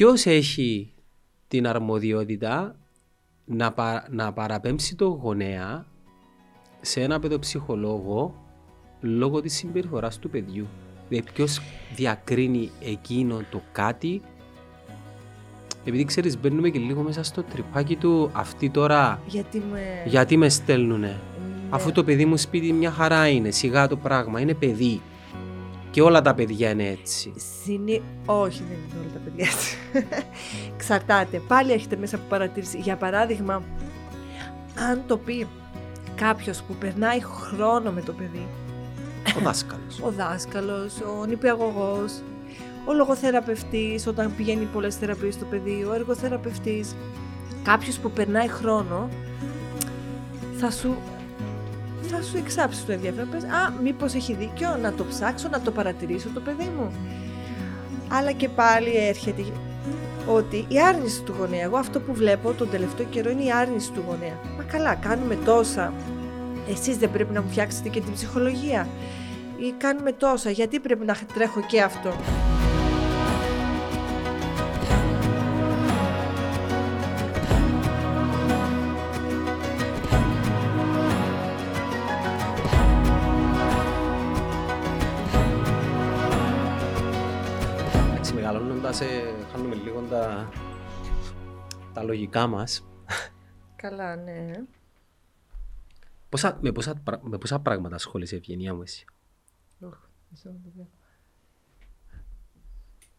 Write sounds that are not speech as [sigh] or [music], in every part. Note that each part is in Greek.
ποιος έχει την αρμοδιότητα να, πα, να παραπέμψει το γονέα σε ένα παιδοψυχολόγο λόγω της συμπεριφοράς του παιδιού; Δηλαδή ποιος διακρίνει εκείνο το κάτι; Επειδή ξέρεις μπαίνουμε και λίγο μέσα στο τρυπάκι του αυτοί τώρα Γιατί με... γιατί με στέλνουνε; Ναι. Αφού το παιδί μου σπίτι μια χαρά είναι, σιγά το πράγμα, είναι παιδί. Και όλα τα παιδιά είναι έτσι. Συνή... Όχι, δεν είναι όλα τα παιδιά έτσι. [laughs] Εξαρτάται. Πάλι έχετε μέσα από παρατήρηση. Για παράδειγμα, αν το πει κάποιος που περνάει χρόνο με το παιδί, Ο δάσκαλος. [laughs] ο δάσκαλος, ο νηπιαγωγός, ο λογοθεραπευτής όταν πηγαίνει πολλές θεραπείες στο παιδί, ο εργοθεραπευτής, κάποιος που περνάει χρόνο θα σου, θα σου εξάψει το ενδιαφέρον. Πες, α, μήπως έχει δίκιο να το ψάξω, να το παρατηρήσω το παιδί μου. Αλλά και πάλι έρχεται ότι η άρνηση του γονέα, εγώ αυτό που βλέπω τον τελευταίο καιρό είναι η άρνηση του γονέα. Μα καλά, κάνουμε τόσα. Εσείς δεν πρέπει να μου φτιάξετε και την ψυχολογία. Ή κάνουμε τόσα, γιατί πρέπει να τρέχω και αυτό. Ε, χάνουμε λίγο τα, τα λογικά μας. Καλά, ναι. Πόσα, με, πόσα, πρα- με πόσα πράγματα ασχολείσαι, Ευγενία μου, εσύ; Οχ, μισό να το δω.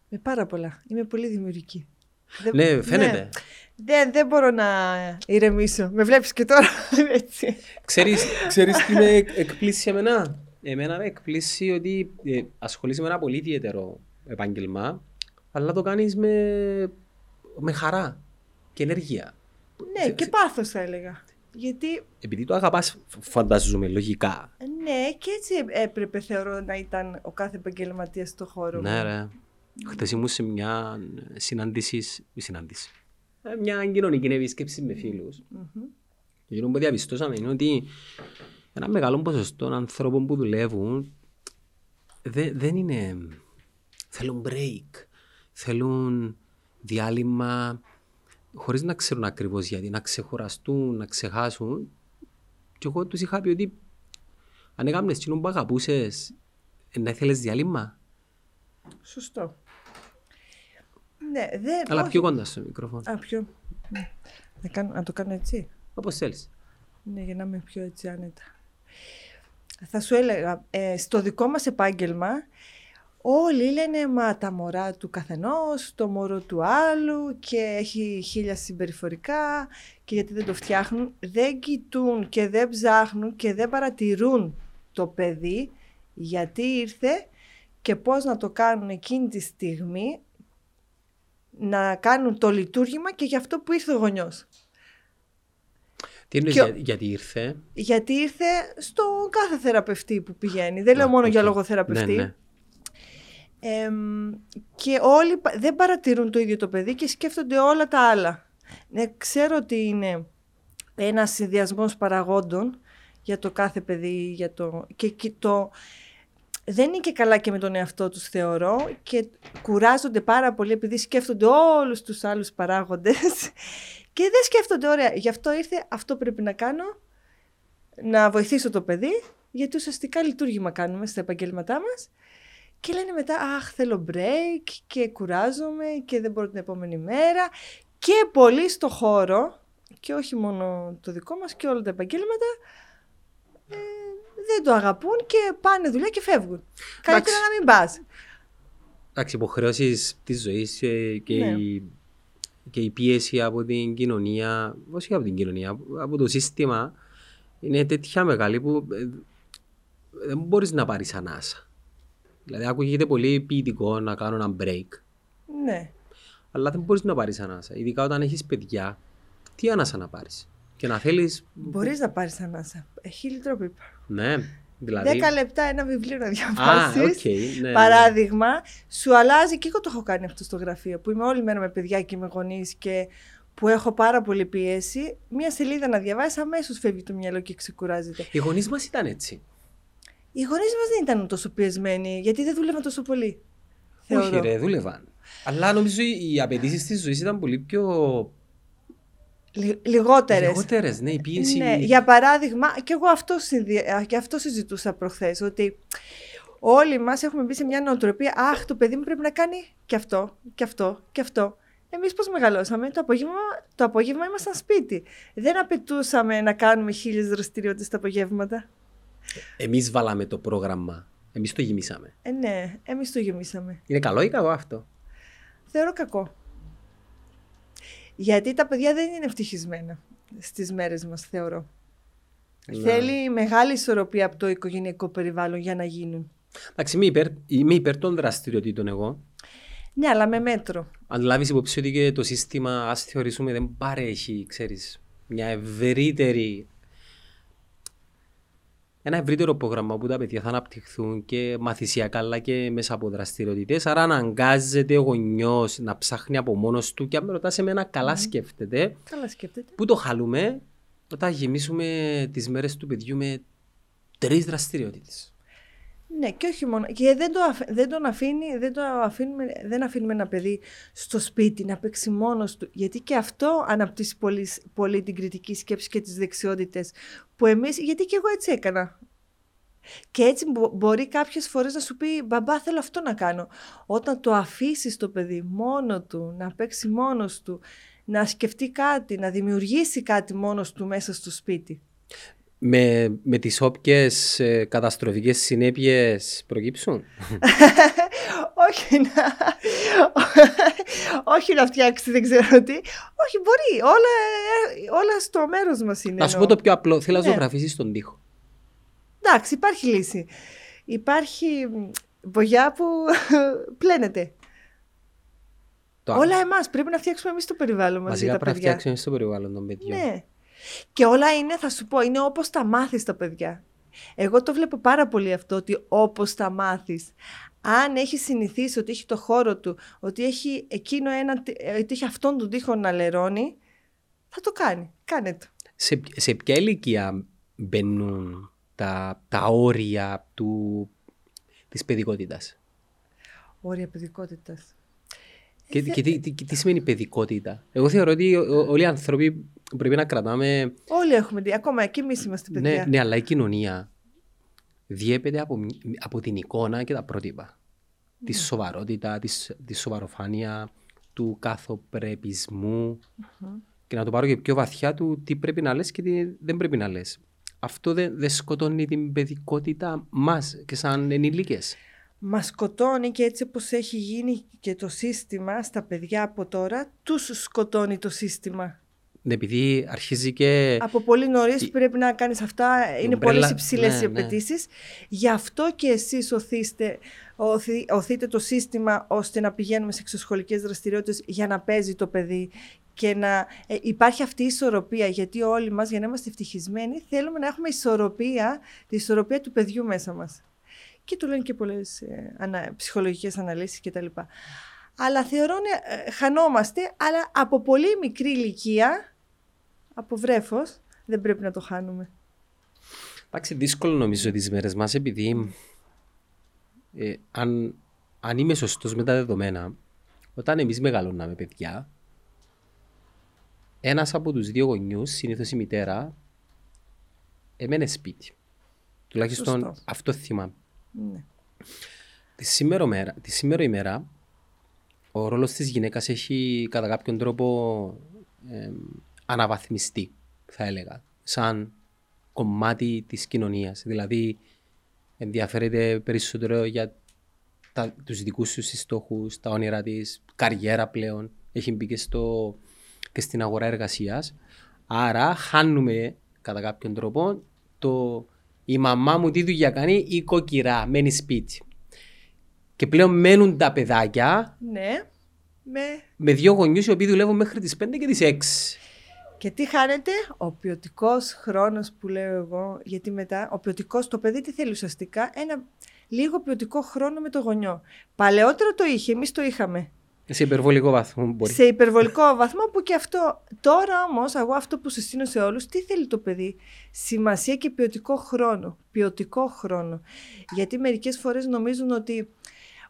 Με πάρα πολλά. Είμαι πολύ δημιουργική. Δεν- Ναι, φαίνεται. Δεν, δεν μπορώ να ηρεμήσω. Με βλέπεις και τώρα [laughs] έτσι. Ξέρεις, ξέρεις τι με εκ- εκπλήσει εμένα; Εμένα με εκπλήσει ότι ε, ασχολείσαι με ένα πολύ ιδιαίτερο επάγγελμα, αλλά το κάνεις με, με χαρά και ενέργεια. ναι, και πάθος θα έλεγα. Γιατί, Επειδή το αγαπάς, φ- φαντάζομαι, λογικά. ναι, και έτσι έπρεπε θεωρώ να ήταν ο κάθε επαγγελματίας στο χώρο μου. Ναι, ρε. Χθες ήμουν σε μια συνάντησης, συνάντηση. Ε, Μια κοινωνική επίσκεψη με φίλους. Μμμ. Και εκείνο που διαπιστώσαμε είναι ότι ένα μεγάλο ποσοστό ανθρώπων που δουλεύουν δε- δεν είναι... Θέλουν break, θέλουν διάλειμμα χωρίς να ξέρουν ακριβώς γιατί, να ξεχωραστούν, να ξεχάσουν. Και εγώ τους είχα πει ότι αν έκαμνες εκείνο που αγαπούσες, ε, να ήθελες διάλειμμα. Σωστό. Ναι, δεν. Αλλά όχι. πιο κοντά στο μικρόφωνο. Α, πιο. Ναι. Να, κάνω, να το κάνω έτσι. Όπως θέλεις. Ναι, για να είμαι πιο έτσι άνετα. Θα σου έλεγα, ε, στο δικό μας επάγγελμα όλοι λένε μα τα μωρά του καθενός, το μωρό του άλλου και έχει χίλια συμπεριφορικά και γιατί δεν το φτιάχνουν. Δεν κοιτούν και δεν ψάχνουν και δεν παρατηρούν το παιδί γιατί ήρθε και πώς να το κάνουν εκείνη τη στιγμή να κάνουν το λειτουργήμα και για αυτό που ήρθε ο γονιός. Τι εννοείς Και ο- για- γιατί ήρθε; Γιατί ήρθε στο κάθε θεραπευτή που πηγαίνει. Δεν λέω Α, μόνο για οκ. λογοθεραπευτή. Ναι, ναι. Εμ, και όλοι πα- δεν παρατηρούν το ίδιο το παιδί και σκέφτονται όλα τα άλλα. Ναι, ξέρω ότι είναι ένας συνδυασμός παραγόντων για το κάθε παιδί για το, και, και το, δεν είναι και καλά και με τον εαυτό τους θεωρώ και κουράζονται πάρα πολύ επειδή σκέφτονται όλους τους άλλους παράγοντες [laughs] και δεν σκέφτονται ωραία. Γι' αυτό ήρθε αυτό πρέπει να κάνω, να βοηθήσω το παιδί γιατί ουσιαστικά λειτουργήμα κάνουμε στα επαγγέλματά μας και λένε μετά, αχ, θέλω break και κουράζομαι και δεν μπορώ την επόμενη μέρα. Και πολλοί στο χώρο, και όχι μόνο το δικό μας και όλα τα επαγγέλματα, ε, δεν το αγαπούν και πάνε δουλειά και φεύγουν. Καλύτερα να μην πας. Εντάξει, υποχρεώσεις της ζωής και, Ναι. η, και η πίεση από την κοινωνία, όχι από την κοινωνία, από το σύστημα, είναι τέτοια μεγάλη που ε, δεν μπορείς να πάρεις ανάσα. Δηλαδή, ακούγεται πολύ ποιητικό να κάνω ένα break, Ναι. αλλά δεν μπορείς να πάρεις ανάσα. Ειδικά όταν έχεις παιδιά, τι ανάσα να πάρεις; Και να θέλει. Μπορείς να πάρεις ανάσα. Χίλιοι τρόποι. Ναι, δηλαδή. Δέκα λεπτά ένα βιβλίο να διαβάσεις. Α, οκ, ναι. Παράδειγμα, σου αλλάζει και εγώ το έχω κάνει αυτό στο γραφείο που είμαι όλη μέρα με παιδιά και με γονείς και που έχω πάρα πολύ πίεση. Μία σελίδα να διαβάσεις, αμέσως φεύγει το μυαλό και ξεκουράζεται. Οι γονείς μας ήταν έτσι. Οι γονείς μας δεν ήταν τόσο πιεσμένοι, γιατί δεν δούλευαν τόσο πολύ. Όχι, θεωρώ. ρε, δούλευαν. Αλλά νομίζω οι απαιτήσεις της ζωής ήταν πολύ πιο. Λιγότερες. Λιγότερες, ναι, η πίεση. Ναι, για παράδειγμα, και εγώ αυτό, και αυτό συζητούσα προχθές, ότι όλοι μας έχουμε μπει σε μια νοοτροπία. Αχ, το παιδί μου πρέπει να κάνει και αυτό, και αυτό, και αυτό. Εμείς πώς μεγαλώσαμε, το απόγευμα, το απόγευμα ήμασταν σπίτι. Δεν απαιτούσαμε να κάνουμε χίλιες δραστηριότητες τα απογεύματα. Εμείς βάλαμε το πρόγραμμα. Εμείς το γεμίσαμε. Ε, ναι, εμείς το γεμίσαμε. Είναι καλό ή κακό αυτό; Θεωρώ κακό. Γιατί τα παιδιά δεν είναι ευτυχισμένα στις μέρες μας, θεωρώ. Ναι. Θέλει μεγάλη ισορροπία από το οικογενειακό περιβάλλον για να γίνουν. Εντάξει, είμαι υπέρ, είμαι υπέρ των δραστηριοτήτων εγώ. Ναι, αλλά με μέτρο. Αν λάβεις υπόψη ότι και το σύστημα, ας θεωρήσουμε, δεν παρέχει, ξέρεις, μια ευρύτερη ένα ευρύτερο πρόγραμμα που τα παιδιά θα αναπτυχθούν και μαθησιακά αλλά και μέσα από δραστηριότητες. Άρα αναγκάζεται ο γονιός να ψάχνει από μόνος του και αν με ρωτάς εμένα, καλά σκέφτεται. Καλά σκέφτεται. Πού το χαλούμε όταν γεμίσουμε τις μέρες του παιδιού με τρεις δραστηριότητες. Ναι, και όχι μόνο. Και δεν, το, δεν τον αφήνει, δεν, το αφήνουμε, δεν αφήνουμε ένα παιδί στο σπίτι να παίξει μόνος του. Γιατί και αυτό αναπτύσσει πολύ, πολύ την κριτική σκέψη και τις δεξιότητες που εμείς. Γιατί και εγώ έτσι έκανα. Και έτσι μπορεί κάποιες φορές να σου πει Μπαμπά, θέλω αυτό να κάνω. Όταν το αφήσεις το παιδί μόνο του, να παίξει μόνος του, να σκεφτεί κάτι, να δημιουργήσει κάτι μόνος του μέσα στο σπίτι με, με τις όποιες ε, καταστροφικές συνέπειες προκύψουν; [laughs] όχι, να, [laughs] όχι να φτιάξει δεν ξέρω τι. Όχι, μπορεί. Όλα, όλα στο μέρος μας είναι. Να σου πω το πιο απλό. Θέλω να ναι. ζωγραφίσεις τον τοίχο. Εντάξει, υπάρχει λύση. Υπάρχει βογιά που [laughs] πλένεται. Όλα εμάς πρέπει να φτιάξουμε εμείς το περιβάλλον μας. Βασικά πρέπει να φτιάξουμε εμείς το περιβάλλον των παιδιών. Ναι. Και όλα είναι, θα σου πω, είναι όπως τα μάθεις τα παιδιά. Εγώ το βλέπω πάρα πολύ αυτό, ότι όπως τα μάθεις. Αν έχεις συνηθίσει ότι έχει το χώρο του, ότι έχει, εκείνο ένα, ότι έχει αυτόν τον τοίχο να λερώνει, θα το κάνει. Κάνε το. Σε, σε ποια ηλικία μπαίνουν τα, τα όρια του, της παιδικότητας; Όρια παιδικότητας. Και, ε, και, τι, τι, τι, σημαίνει παιδικότητα; Εγώ θεωρώ ότι όλοι οι άνθρωποι πρέπει να κρατάμε. Όλοι έχουμε δει, ακόμα και εμείς είμαστε παιδιά. Ναι, ναι, αλλά η κοινωνία διέπεται από, από την εικόνα και τα πρότυπα. Ναι. Τη σοβαρότητα, τη σοβαροφάνεια, του καθοπρεπισμού. Mm-hmm. Και να το πάρω και πιο βαθιά του τι πρέπει να λες και τι δεν πρέπει να λες. Αυτό δεν, δεν σκοτώνει την παιδικότητα μας και σαν ενήλικες. Μας σκοτώνει και έτσι όπως έχει γίνει και το σύστημα στα παιδιά από τώρα, τους σκοτώνει το σύστημα. Ναι, επειδή αρχίζει και. Από πολύ νωρίς πρέπει να κάνεις αυτά. Είναι πολύ υψηλές ναι, οι ναι. απαιτήσεις. Γι' αυτό και εσείς οθείστε, οθεί, οθείτε το σύστημα ώστε να πηγαίνουμε σε εξωσχολικές δραστηριότητες για να παίζει το παιδί και να ε, υπάρχει αυτή η ισορροπία. Γιατί όλοι μας, για να είμαστε ευτυχισμένοι, θέλουμε να έχουμε ισορροπία, τη ισορροπία του παιδιού μέσα μας. Και του λένε και πολλές ε, ανα, ψυχολογικές αναλύσεις κτλ. Αλλά θεωρώ ε, χανόμαστε, αλλά από πολύ μικρή ηλικία από βρέφος, δεν πρέπει να το χάνουμε. Εντάξει, δύσκολο νομίζω τις μέρες μας επειδή ε, αν, αν είμαι σωστός με τα δεδομένα, όταν εμείς μεγαλώναμε παιδιά, ένας από τους δύο γονιούς, συνήθως η μητέρα, έμενε σπίτι. Τουλάχιστον Σωστό. αυτό θυμάμαι. Ναι. Τη σήμερα, μέρα, τη σήμερα ημέρα, ο ρόλος της γυναίκας έχει κατά κάποιον τρόπο ε, αναβαθμιστεί, θα έλεγα, σαν κομμάτι της κοινωνίας. Δηλαδή, ενδιαφέρεται περισσότερο για τα, τους δικούς τους στόχους, τα όνειρα της, καριέρα πλέον, έχει μπει και, στο, και στην αγορά εργασίας. Άρα, χάνουμε κατά κάποιον τρόπο το η μαμά μου τι δουλειά κάνει, η κοκκυρά, μένει σπίτι. Και πλέον μένουν τα παιδάκια ναι, με... με δύο γονιούς οι οποίοι δουλεύουν μέχρι τις 5 και τις 6. Και τι χάνεται, ο ποιοτικός χρόνος που λέω εγώ, γιατί μετά ο ποιοτικός, το παιδί τι θέλει ουσιαστικά, ένα λίγο ποιοτικό χρόνο με το γονιό. Παλαιότερο το είχε, εμείς το είχαμε. Σε υπερβολικό βαθμό μπορεί. Σε υπερβολικό βαθμό που και αυτό. Τώρα όμως, εγώ αυτό που συστήνω σε όλους, τι θέλει το παιδί; Σημασία και ποιοτικό χρόνο. Ποιοτικό χρόνο. Γιατί μερικές φορές νομίζουν ότι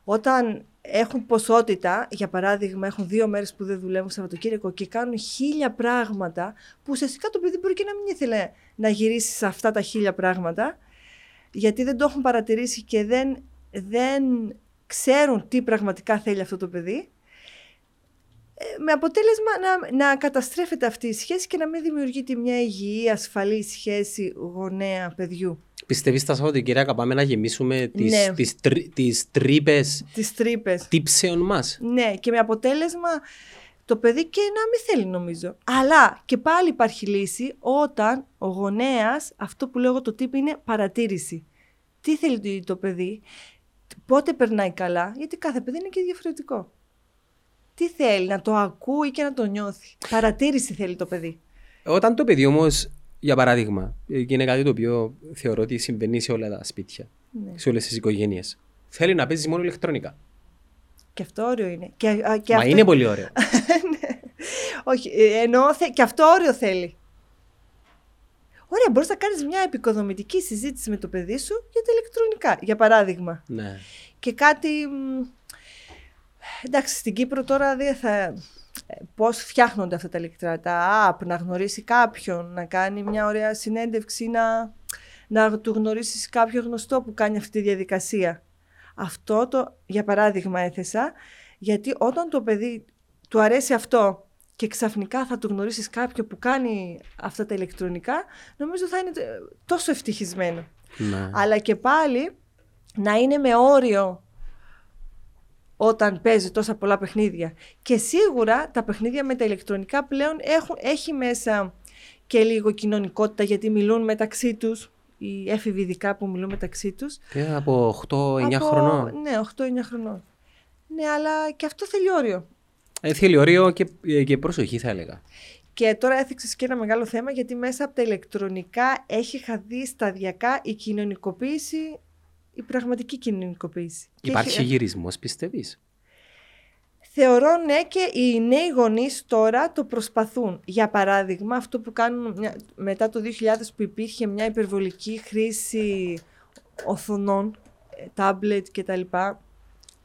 όταν έχουν ποσότητα, για παράδειγμα, έχουν δύο μέρες που δεν δουλεύουν Σαββατοκύριακο και κάνουν χίλια πράγματα, που ουσιαστικά το παιδί μπορεί και να μην ήθελε να γυρίσει σε αυτά τα χίλια πράγματα, γιατί δεν το έχουν παρατηρήσει και δεν, δεν ξέρουν τι πραγματικά θέλει αυτό το παιδί. Ε, με αποτέλεσμα να, να καταστρέφεται αυτή η σχέση και να μην δημιουργείται μια υγιή, ασφαλή σχέση γονέα-παιδιού. Πιστεύεις τα Σαββατοκύριακα πάμε να γεμίσουμε τις, ναι. τις, τις τρύπες, τις τρύπες τύψεων μας; Ναι, και με αποτέλεσμα το παιδί και να μην θέλει νομίζω. Αλλά και πάλι υπάρχει λύση όταν ο γονέας, αυτό που λέω το τύπο είναι παρατήρηση. Τι θέλει το παιδί, πότε περνάει καλά, γιατί κάθε παιδί είναι και διαφορετικό. Τι θέλει, να το ακούει και να το νιώθει. Παρατήρηση θέλει το παιδί. Όταν το παιδί όμως, για παράδειγμα, και είναι κάτι το οποίο θεωρώ ότι συμβαίνει σε όλα τα σπίτια, ναι. σε όλες τις οικογένειες, θέλει να παίζει μόνο ηλεκτρονικά. Και αυτό όριο είναι. Και, και Μα αυτό... είναι πολύ ωραίο. [laughs] ναι. Όχι, ε, εννοώ και αυτό όριο θέλει. Ωραία, μπορείς να κάνεις μια επικοδομητική συζήτηση με το παιδί σου για τα ηλεκτρονικά, για παράδειγμα. Ναι. Και κάτι. Εντάξει, στην Κύπρο τώρα δεν θα. Πώς φτιάχνονται αυτά τα ηλεκτρονικά, app, να γνωρίσει κάποιον, να κάνει μια ωραία συνέντευξη, να, να του γνωρίσεις κάποιο γνωστό που κάνει αυτή τη διαδικασία. Αυτό το, για παράδειγμα, έθεσα, γιατί όταν το παιδί του αρέσει αυτό και ξαφνικά θα του γνωρίσεις κάποιο που κάνει αυτά τα ηλεκτρονικά, νομίζω θα είναι τόσο ευτυχισμένο. Ναι. Αλλά και πάλι να είναι με όριο όταν παίζει τόσα πολλά παιχνίδια. Και σίγουρα τα παιχνίδια με τα ηλεκτρονικά πλέον έχουν, έχει μέσα και λίγο κοινωνικότητα γιατί μιλούν μεταξύ τους, οι έφηβοι ειδικά που μιλούν μεταξύ τους. Και από 8-9 χρονών. Ναι, 8-9 χρονών. Ναι, αλλά και αυτό θέλει όριο. Ε, θέλει όριο και, ε, και προσοχή θα έλεγα. Και τώρα έθιξες και ένα μεγάλο θέμα γιατί μέσα από τα ηλεκτρονικά έχει χαθεί σταδιακά η κοινωνικοποίηση, η πραγματική κοινωνικοποίηση. Υπάρχει έχει... γυρισμό, πιστεύεις; Θεωρώ ναι και οι νέοι γονείς τώρα το προσπαθούν. Για παράδειγμα, αυτό που κάνουν μετά το 2000 που υπήρχε μια υπερβολική χρήση οθονών, τάμπλετ κτλ.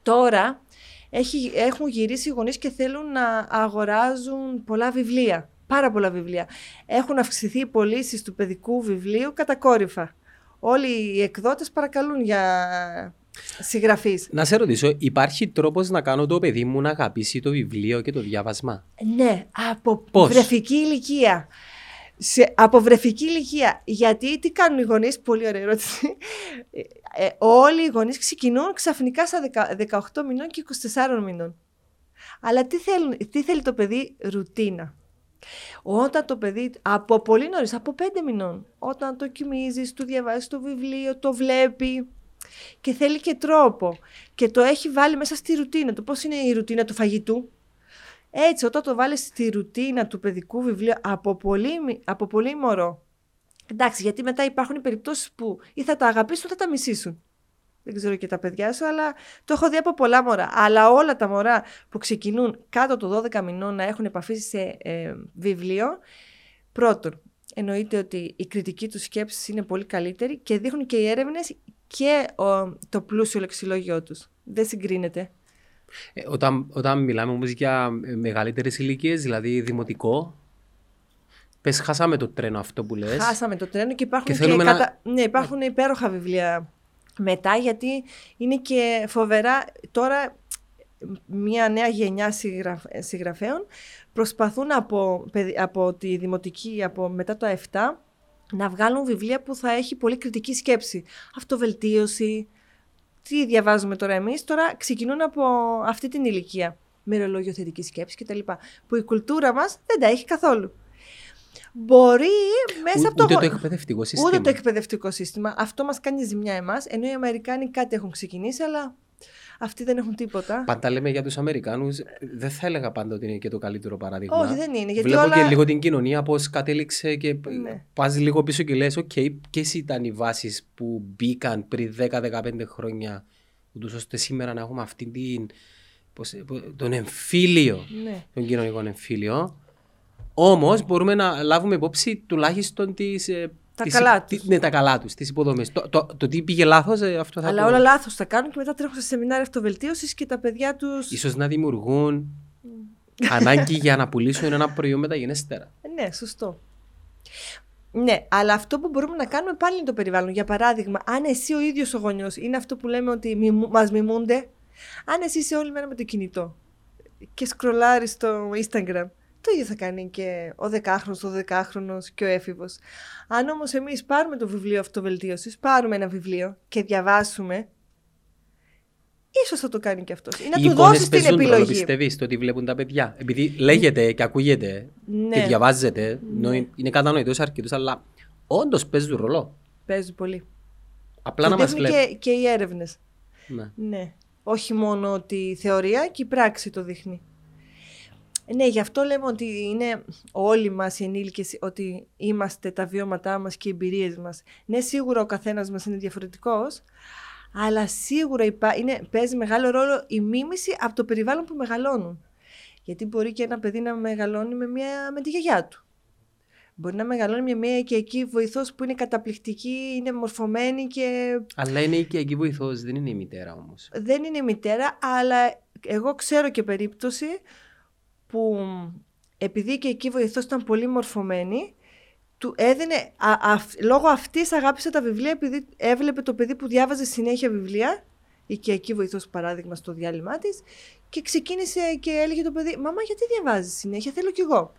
Τώρα έχει, έχουν γυρίσει οι γονείς και θέλουν να αγοράζουν πολλά βιβλία. Πάρα πολλά βιβλία. Έχουν αυξηθεί οι πωλήσεις του παιδικού βιβλίου κατακόρυφα. Όλοι οι εκδότες παρακαλούν για συγγραφή. Να σε ρωτήσω, υπάρχει τρόπος να κάνω το παιδί μου να αγαπήσει το βιβλίο και το διάβασμα; Ναι, από Πώς; βρεφική ηλικία σε, από βρεφική ηλικία. Γιατί τι κάνουν οι γονείς, πολύ ωραία ερώτηση. Ε, ε, όλοι οι γονείς ξεκινούν ξαφνικά στα 18 μηνών και 24 μηνών. Αλλά τι, θέλουν, τι θέλει το παιδί, ρουτίνα. Όταν το παιδί, από πολύ νωρίς, από 5 μηνών, όταν το κοιμίζεις, του διαβάζεις το βιβλίο, το βλέπει και θέλει και τρόπο και το έχει βάλει μέσα στη ρουτίνα του. Πώς είναι η ρουτίνα του φαγητού, έτσι, όταν το βάλεις στη ρουτίνα του παιδικού βιβλίου από πολύ, από πολύ μωρό, εντάξει, γιατί μετά υπάρχουν οι περιπτώσεις που ή θα τα αγαπήσουν ή θα τα μισήσουν. Δεν ξέρω και τα παιδιά σου, αλλά το έχω δει από πολλά μωρά. Αλλά όλα τα μωρά που ξεκινούν κάτω των 12 μηνών να έχουν επαφή σε ε, βιβλίο, πρώτον, εννοείται ότι η κριτική τους σκέψης είναι πολύ καλύτερη και δείχνουν και οι έρευνες και το πλούσιο λεξιλόγιο τους. Δεν συγκρίνεται. Ε, όταν, όταν μιλάμε όμως για μεγαλύτερες ηλικίες, δηλαδή δημοτικό, πες χάσαμε το τρένο αυτό που λες. Χάσαμε το τρένο και υπάρχουν, και, και να... κατα... ναι, υπάρχουν υπέροχα βιβλία μετά γιατί είναι και φοβερά τώρα μια νέα γενιά συγγραφέων προσπαθούν από, από τη δημοτική, από μετά το 7 να βγάλουν βιβλία που θα έχει πολύ κριτική σκέψη. Αυτοβελτίωση, τι διαβάζουμε τώρα εμείς, τώρα ξεκινούν από αυτή την ηλικία. Μερολόγιο θετική σκέψη κτλ. Που η κουλτούρα μας δεν τα έχει καθόλου. Μπορεί μέσα από το. Ούτε το εκπαιδευτικό σύστημα. Ούτε το εκπαιδευτικό σύστημα. Αυτό μας κάνει ζημιά εμάς. Ενώ οι Αμερικάνοι κάτι έχουν ξεκινήσει, αλλά αυτοί δεν έχουν τίποτα. Πάντα λέμε για τους Αμερικάνους, δεν θα έλεγα πάντα ότι είναι και το καλύτερο παράδειγμα. Όχι, δεν είναι. Γιατί Βλέπω όλα... και λίγο την κοινωνία πώς κατέληξε και ναι. πας λίγο πίσω και λες: OK, ποιες ήταν οι βάσεις που μπήκαν πριν 10-15 χρόνια, ούτως ώστε σήμερα να έχουμε αυτή την. Πώς, τον εμφύλιο, ναι. τον κοινωνικό εμφύλιο. Όμως μπορούμε να λάβουμε υπόψη τουλάχιστον τις ε, Τα τις- καλά τι- τους. Ναι, τα καλά τους, τις υποδομές. Το, το, το τι πήγε λάθος, αυτό θα Αλλά το... όλα λάθος τα κάνουν και μετά τρέχουν σε σεμινάρια αυτοβελτίωσης και τα παιδιά του. Ίσως να δημιουργούν ανάγκη για να [laughs] πουλήσουν ένα προϊόν μεταγενέστερα. Ναι, σωστό. Ναι, αλλά αυτό που μπορούμε να κάνουμε πάλι είναι το περιβάλλον. Για παράδειγμα, αν εσύ ο ίδιος ο γονιός είναι αυτό που λέμε ότι μας μιμούνται, αν εσύ είσαι όλη μέρα με το κινητό και σκρολάρεις στο Instagram, το ίδιο θα κάνει και ο δεκάχρονος, ο δεκάχρονος και ο έφηβος. Αν όμως εμείς πάρουμε το βιβλίο αυτοβελτίωσης, πάρουμε ένα βιβλίο και διαβάσουμε, ίσως θα το κάνει και αυτός. Ή να Οι του εικόνες δώσεις την παίζουν ρόλο, επιλογή. πιστεύεις, το ότι βλέπουν τα παιδιά. Επειδή λέγεται και ακούγεται Ναι, και διαβάζεται, ενώ είναι κατανοητός σε αρκετούς, αλλά όντως παίζουν ρόλο. παίζουν πολύ. Απλά το να μας δείχνουν βλέπουν. και, και οι έρευνες. Ναι. Ναι. Όχι μόνο τη θεωρία και η πράξη το δείχνει. Ναι, γι' αυτό λέμε ότι είναι όλοι μας οι ενήλικες ότι είμαστε τα βιώματά μας και οι εμπειρίες μας. Ναι, σίγουρα ο καθένας μας είναι διαφορετικός, αλλά σίγουρα υπά... είναι, παίζει μεγάλο ρόλο η μίμηση από το περιβάλλον που μεγαλώνουν. Γιατί μπορεί και ένα παιδί να μεγαλώνει με, μια... με τη γιαγιά του. Μπορεί να μεγαλώνει με μια οικιακή βοηθός που είναι καταπληκτική, είναι μορφωμένη και Αλλά είναι η οικιακή βοηθός, δεν είναι η μητέρα όμως. δεν είναι η μητέρα, αλλά εγώ ξέρω και περίπτωση που επειδή και εκεί βοηθός ήταν πολύ μορφωμένη, του έδινε, α, αυ- λόγω αυτής αγάπησε τα βιβλία επειδή έβλεπε το παιδί που διάβαζε συνέχεια βιβλία, η οικιακή βοηθός παράδειγμα στο διάλειμμα της, και ξεκίνησε και έλεγε το παιδί «Μαμά γιατί διαβάζεις συνέχεια, θέλω κι εγώ».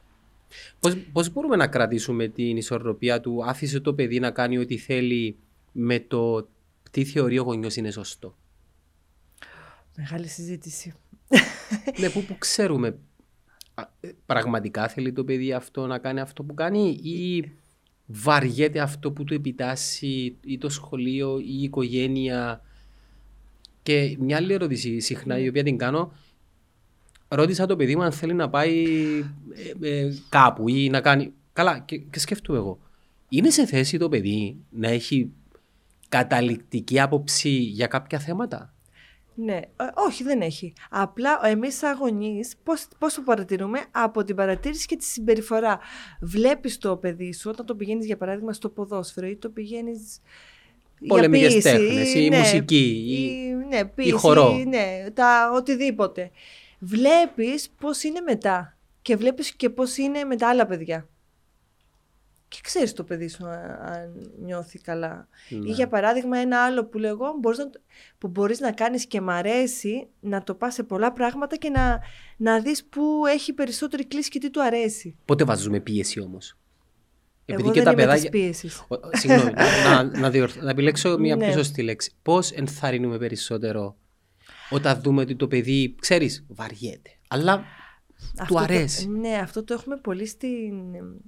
Πώς, πώς μπορούμε να κρατήσουμε την ισορροπία του, άφησε το παιδί να κάνει ό,τι θέλει με το τι θεωρεί ο γονιός είναι σωστό; Μεγάλη συζήτηση. ναι, που, που ξέρουμε α, ε, πραγματικά θέλει το παιδί αυτό να κάνει αυτό που κάνει ή βαριέται αυτό που του επιτάσσει ή το σχολείο ή η οικογένεια; Και μια άλλη ερώτηση συχνά η οποία την κάνω, ρώτησα το παιδί μου αν θέλει να πάει ε, ε, κάπου ή να κάνει... Καλά, και, και σκέφτομαι εγώ. Είναι σε θέση το παιδί να έχει καταληκτική άποψη για κάποια θέματα; Ναι, ε, όχι δεν έχει. Απλά εμείς σαν γονείς πώς, πώς το παρατηρούμε; Από την παρατήρηση και τη συμπεριφορά. Βλέπεις το παιδί σου όταν το πηγαίνεις για παράδειγμα στο ποδόσφαιρο ή το πηγαίνεις για Πολεμικές ποίηση, τέχνες ή μουσική ή- ή, ναι, ποίηση, χορό. ναι, τα οτιδήποτε. Βλέπεις πώς είναι μετά και βλέπεις και πώς είναι με τα άλλα παιδιά. Και ξέρεις το παιδί σου αν, αν νιώθει καλά. Ναι. Ή για παράδειγμα ένα άλλο που λέω εγώ μπορείς να, το- που μπορείς να κάνεις και μ' αρέσει να το πας σε πολλά πράγματα και να, να δεις που έχει περισσότερη κλίση και τι του αρέσει. Πότε βάζουμε πίεση όμως; Εγώ δεν είμαι της πίεσης. Ο- ο- Συγγνώμη, να, να, διορθ- να επιλέξω μια Ναι. πιο σωστή λέξη. Πώς ενθαρρύνουμε περισσότερο όταν δούμε ότι το παιδί, ξέρεις, βαριέται. Αλλά του το- αρέσει. ναι, αυτό το έχουμε πολύ στην...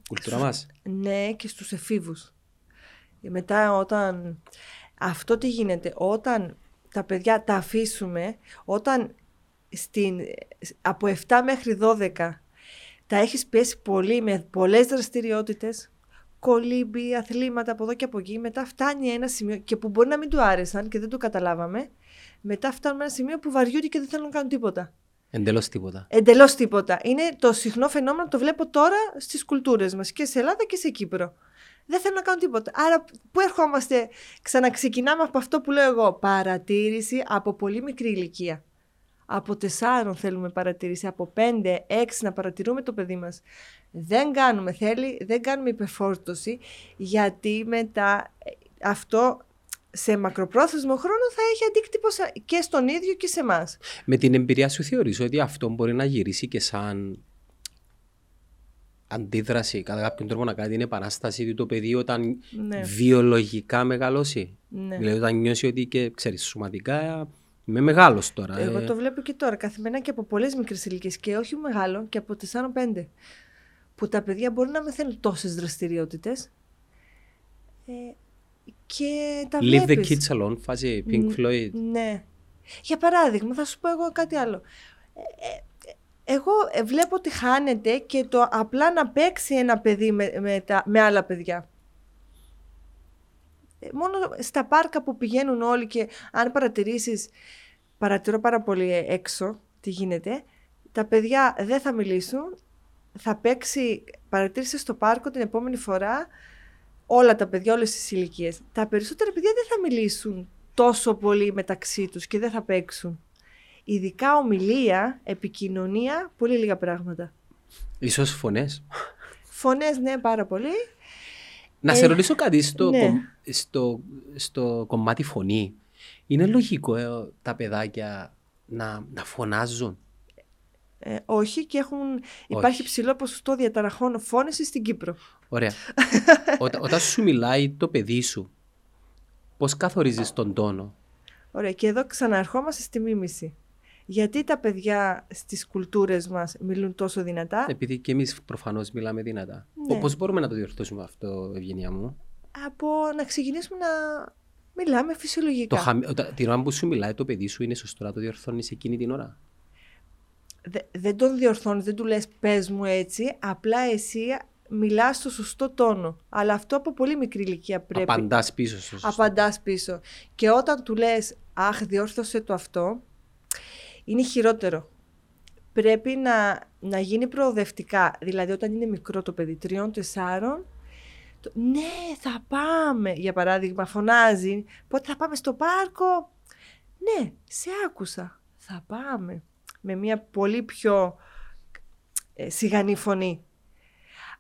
Κουλτούρα μας. Ναι, και στους εφήβους. Μετά όταν... Αυτό τι γίνεται, όταν τα παιδιά τα αφήσουμε, όταν στην, από 7 μέχρι 12 τα έχεις πιέσει πολύ με πολλές δραστηριότητες, κολύμπι, αθλήματα από εδώ και από εκεί, μετά φτάνει ένα σημείο και που μπορεί να μην του άρεσαν και δεν το καταλάβαμε, μετά φτάνουμε ένα σημείο που βαριούνται και δεν θέλουν να κάνουν τίποτα. Εντελώς τίποτα. Εντελώς τίποτα. Είναι το συχνό φαινόμενο, το βλέπω τώρα στις κουλτούρες μας και σε Ελλάδα και σε Κύπρο. Δεν θέλουν να κάνουν τίποτα. Άρα, πού ερχόμαστε, ξαναξεκινάμε από αυτό που λέω εγώ. Παρατήρηση από πολύ μικρή ηλικία. Από τεσσάρων θέλουμε παρατήρηση, από πέντε, έξι να παρατηρούμε το παιδί μας. Δεν κάνουμε, θέλει, δεν κάνουμε υπερφόρτωση, γιατί μετά ε, αυτό σε μακροπρόθεσμο χρόνο θα έχει αντίκτυπο σε- και στον ίδιο και σε εμάς. Με την εμπειρία σου θεωρείς ότι αυτό μπορεί να γυρίσει και σαν αντίδραση, κατά κάποιον τρόπο να κάνει την επανάσταση του το παιδί όταν Ναι. βιολογικά μεγαλώσει; Ναι. Δηλαδή όταν νιώσει ότι και ξέρεις σωματικά είμαι μεγάλος τώρα. Εγώ ε. το βλέπω και τώρα καθημερινά και από πολλές μικρές ηλικίες και όχι μεγάλο και από 4-5. Που τα παιδιά μπορεί να μην θέλουν τόσες δραστηριότητες. Ε, και τα Leave the βλέπεις. kids alone, φάση Pink Ν- Floyd. Ναι. Για παράδειγμα, θα σου πω εγώ κάτι άλλο. Ε, ε, εγώ ε, βλέπω ότι χάνεται και το απλά να παίξει ένα παιδί με, με, τα, με άλλα παιδιά. Ε, Μόνο στα πάρκα που πηγαίνουν όλοι και αν παρατηρήσεις, παρατηρώ πάρα πολύ ε, έξω τι γίνεται, τα παιδιά δεν θα μιλήσουν, θα παίξει, παρατήρησε στο πάρκο την επόμενη φορά, όλα τα παιδιά, όλες τις ηλικίες. Τα περισσότερα παιδιά δεν θα μιλήσουν τόσο πολύ μεταξύ τους και δεν θα παίξουν. Ειδικά ομιλία, επικοινωνία, πολύ λίγα πράγματα. Ίσως φωνές. Φωνές, ναι, πάρα πολύ. Να Ε, σε ρωτήσω κάτι στο, ναι. κομ- στο, στο κομμάτι φωνή. Είναι λογικό ε, τα παιδάκια να, να φωνάζουν; Ε, όχι και έχουν, υπάρχει ψηλό ποσοστό διαταραχών φώνησης στην Κύπρο. Ωραία. [laughs] Όταν, όταν σου μιλάει το παιδί σου, πώς καθορίζεις τον τόνο; Ωραία, και εδώ ξαναρχόμαστε στη μίμηση. Γιατί τα παιδιά στις κουλτούρες μας μιλούν τόσο δυνατά; Επειδή και εμείς προφανώς μιλάμε δυνατά. Ναι. Πώς μπορούμε να το διορθώσουμε αυτό, Ευγενία μου; Από να ξεκινήσουμε να μιλάμε φυσιολογικά. Το χαμη... όταν- Την ώρα που σου μιλάει το παιδί σου είναι σωστό να το διορθώνεις εκείνη την ώρα; Δε- δεν τον διορθώνεις, δεν του λες πες μου έτσι, απλά εσύ μιλάς στο σωστό τόνο. Αλλά αυτό από πολύ μικρή ηλικία πρέπει. Απαντάς πίσω στο σωστό. Απαντάς πίσω. Και όταν του λες αχ διόρθωσε το αυτό, είναι χειρότερο. Πρέπει να, να γίνει προοδευτικά. Δηλαδή όταν είναι μικρό το παιδί, τριών, τεσσάρων, το, ναι θα πάμε, για παράδειγμα φωνάζει, πότε θα πάμε στο πάρκο; Ναι, σε άκουσα, θα πάμε. Με μια πολύ πιο ε, σιγανή φωνή.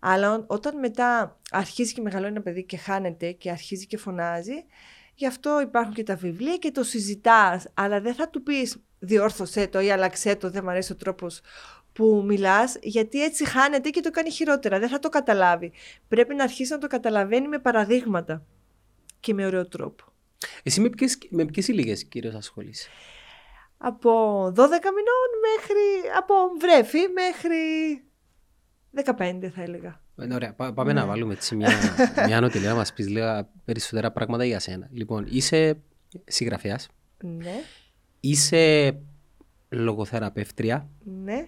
Αλλά ό- όταν μετά αρχίζει και μεγαλώνει ένα παιδί και χάνεται και αρχίζει και φωνάζει, γι' αυτό υπάρχουν και τα βιβλία και το συζητάς, αλλά δεν θα του πεις διόρθωσέ το ή αλλάξέ το, δεν μου αρέσει ο τρόπος που μιλάς, γιατί έτσι χάνεται και το κάνει χειρότερα, δεν θα το καταλάβει. Πρέπει να αρχίσει να το καταλαβαίνει με παραδείγματα και με ωραίο τρόπο. Εσύ με ποιες, με ποιες ηλικίες κυρίως ασχολείσαι; Από 12 μηνών μέχρι, από βρέφη μέχρι 15 θα έλεγα. Ε, Ωραία, πά- πάμε Ναι. να βάλουμε έτσι μια, μια ανωτελεία να μας πεις λίγα περισσότερα πράγματα για σένα. Λοιπόν, είσαι συγγραφέας, Ναι, είσαι λογοθεραπεύτρια, ναι.